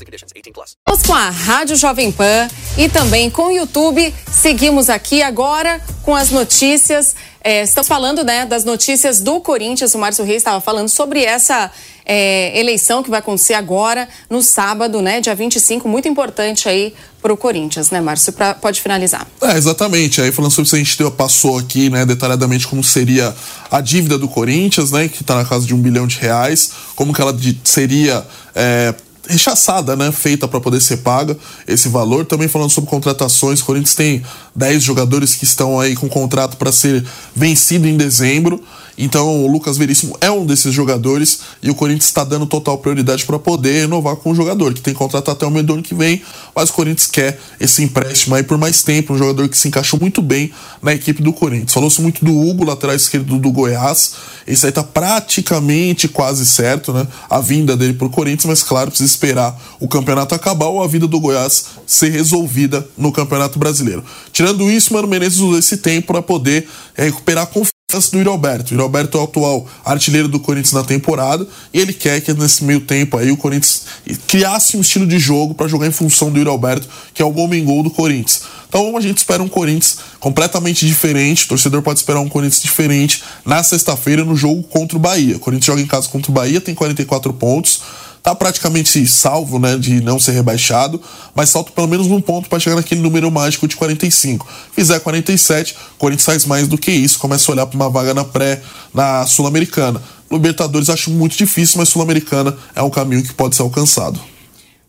and conditions 18 plus. Vamos com a Rádio Jovem Pan e também com o YouTube. Seguimos aqui agora com as notícias. É, estamos falando né, das notícias do Corinthians. O Márcio Reis estava falando sobre essa é, eleição que vai acontecer agora, no sábado, né, dia 25, muito importante aí para o Corinthians, né, Márcio? Pra, pode finalizar. É, exatamente. Aí falando sobre isso, a gente passou aqui, né, detalhadamente como seria a dívida do Corinthians, né, que está na casa de um bilhão de reais, como que ela seria. É, rechaçada, né, feita para poder ser paga esse valor. Também falando sobre contratações, o Corinthians tem 10 jogadores que estão aí com contrato para ser vencido em dezembro. Então o Lucas Veríssimo é um desses jogadores e o Corinthians está dando total prioridade para poder renovar com o jogador, que tem contrato até o meio do ano que vem, mas o Corinthians quer esse empréstimo aí por mais tempo, um jogador que se encaixou muito bem na equipe do Corinthians. Falou-se muito do Hugo, lateral esquerdo do Goiás, esse aí tá praticamente quase certo, né? A vinda dele pro Corinthians, mas claro, precisa esperar o campeonato acabar ou a vida do Goiás ser resolvida no Campeonato Brasileiro. Tirando isso, Mano Menezes usou esse tempo para poder é, recuperar a confiança do Yuri Alberto. O Yuri Alberto é o atual artilheiro do Corinthians na temporada e ele quer que nesse meio tempo aí o Corinthians criasse um estilo de jogo para jogar em função do Yuri Alberto, que é o homem gol do Corinthians. Então a gente espera um Corinthians completamente diferente, o torcedor pode esperar um Corinthians diferente na sexta-feira no jogo contra o Bahia. O Corinthians joga em casa contra o Bahia, tem 44 pontos tá praticamente salvo, né, de não ser rebaixado, mas falta pelo menos um ponto para chegar naquele número mágico de 45. Fizer 47, o Corinthians faz mais do que isso, começa a olhar para uma vaga na pré, na Sul-Americana. Libertadores acho muito difícil, mas Sul-Americana é um caminho que pode ser alcançado.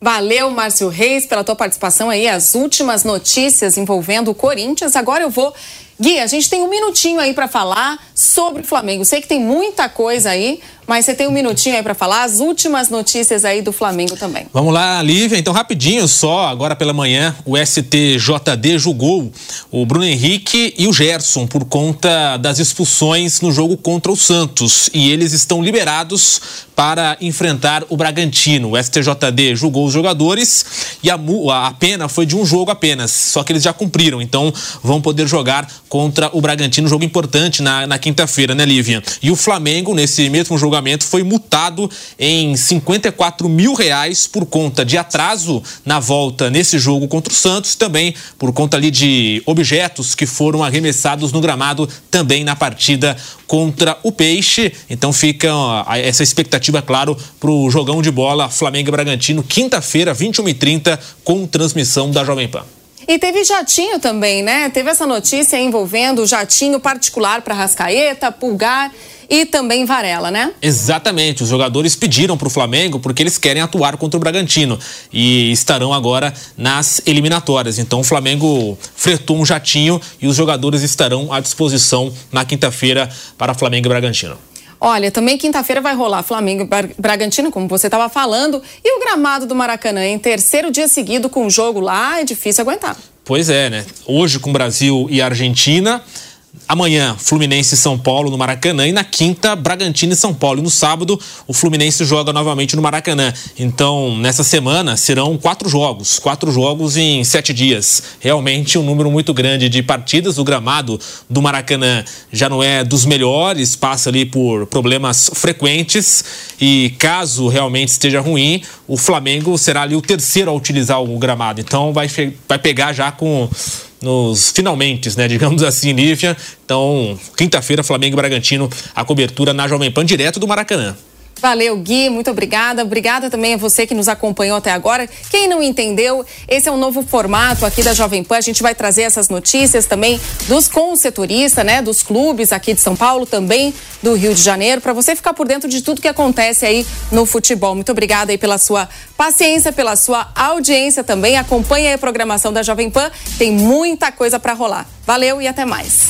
Valeu, Márcio Reis, pela tua participação aí. As últimas notícias envolvendo o Corinthians. Agora eu vou. Gui, a gente tem um minutinho aí para falar sobre o Flamengo. Sei que tem muita coisa aí, mas você tem um minutinho aí para falar as últimas notícias aí do Flamengo também. Vamos lá, Lívia. Então, rapidinho só, agora pela manhã, o STJD julgou o Bruno Henrique e o Gerson por conta das expulsões no jogo contra o Santos. E eles estão liberados para enfrentar o Bragantino. O STJD julgou os jogadores e a, a pena foi de um jogo apenas, só que eles já cumpriram, então vão poder jogar contra o Bragantino, jogo importante na, na quinta-feira, né, Lívia? E o Flamengo, nesse mesmo julgamento, foi multado em 54 mil reais por conta de atraso na volta nesse jogo contra o Santos, também por conta ali de objetos que foram arremessados no gramado também na partida contra o Peixe. Então fica essa expectativa, claro, para o jogão de bola Flamengo e Bragantino, quinta-feira, 21h30, com transmissão da Jovem Pan. E teve jatinho também, né? Teve essa notícia envolvendo jatinho particular para Rascaeta, Pulgar e também Varela, né? Exatamente. Os jogadores pediram para o Flamengo porque eles querem atuar contra o Bragantino e estarão agora nas eliminatórias. Então o Flamengo fretou um jatinho e os jogadores estarão à disposição na quinta-feira para Flamengo e Bragantino. Olha, também quinta-feira vai rolar Flamengo e Bragantino, como você estava falando, e o gramado do Maracanã em terceiro dia seguido com o jogo lá é difícil aguentar. Pois é, né? Hoje com Brasil e Argentina. Amanhã, Fluminense e São Paulo no Maracanã. E na quinta, Bragantino e São Paulo. E no sábado, o Fluminense joga novamente no Maracanã. Então, nessa semana, serão quatro jogos. Quatro jogos em sete dias. Realmente um número muito grande de partidas. O gramado do Maracanã já não é dos melhores, passa ali por problemas frequentes. E caso realmente esteja ruim, o Flamengo será ali o terceiro a utilizar o gramado. Então, vai, vai pegar já com nos finalmente, né? Digamos assim, Lívia. Então, quinta-feira, Flamengo e Bragantino, a cobertura na Jovem Pan, direto do Maracanã. Valeu, Gui, muito obrigada. Obrigada também a você que nos acompanhou até agora. Quem não entendeu, esse é um novo formato aqui da Jovem Pan. A gente vai trazer essas notícias também dos consetoristas, né, dos clubes aqui de São Paulo, também do Rio de Janeiro, para você ficar por dentro de tudo que acontece aí no futebol. Muito obrigada aí pela sua paciência, pela sua audiência também. Acompanhe a programação da Jovem Pan. Tem muita coisa para rolar. Valeu e até mais.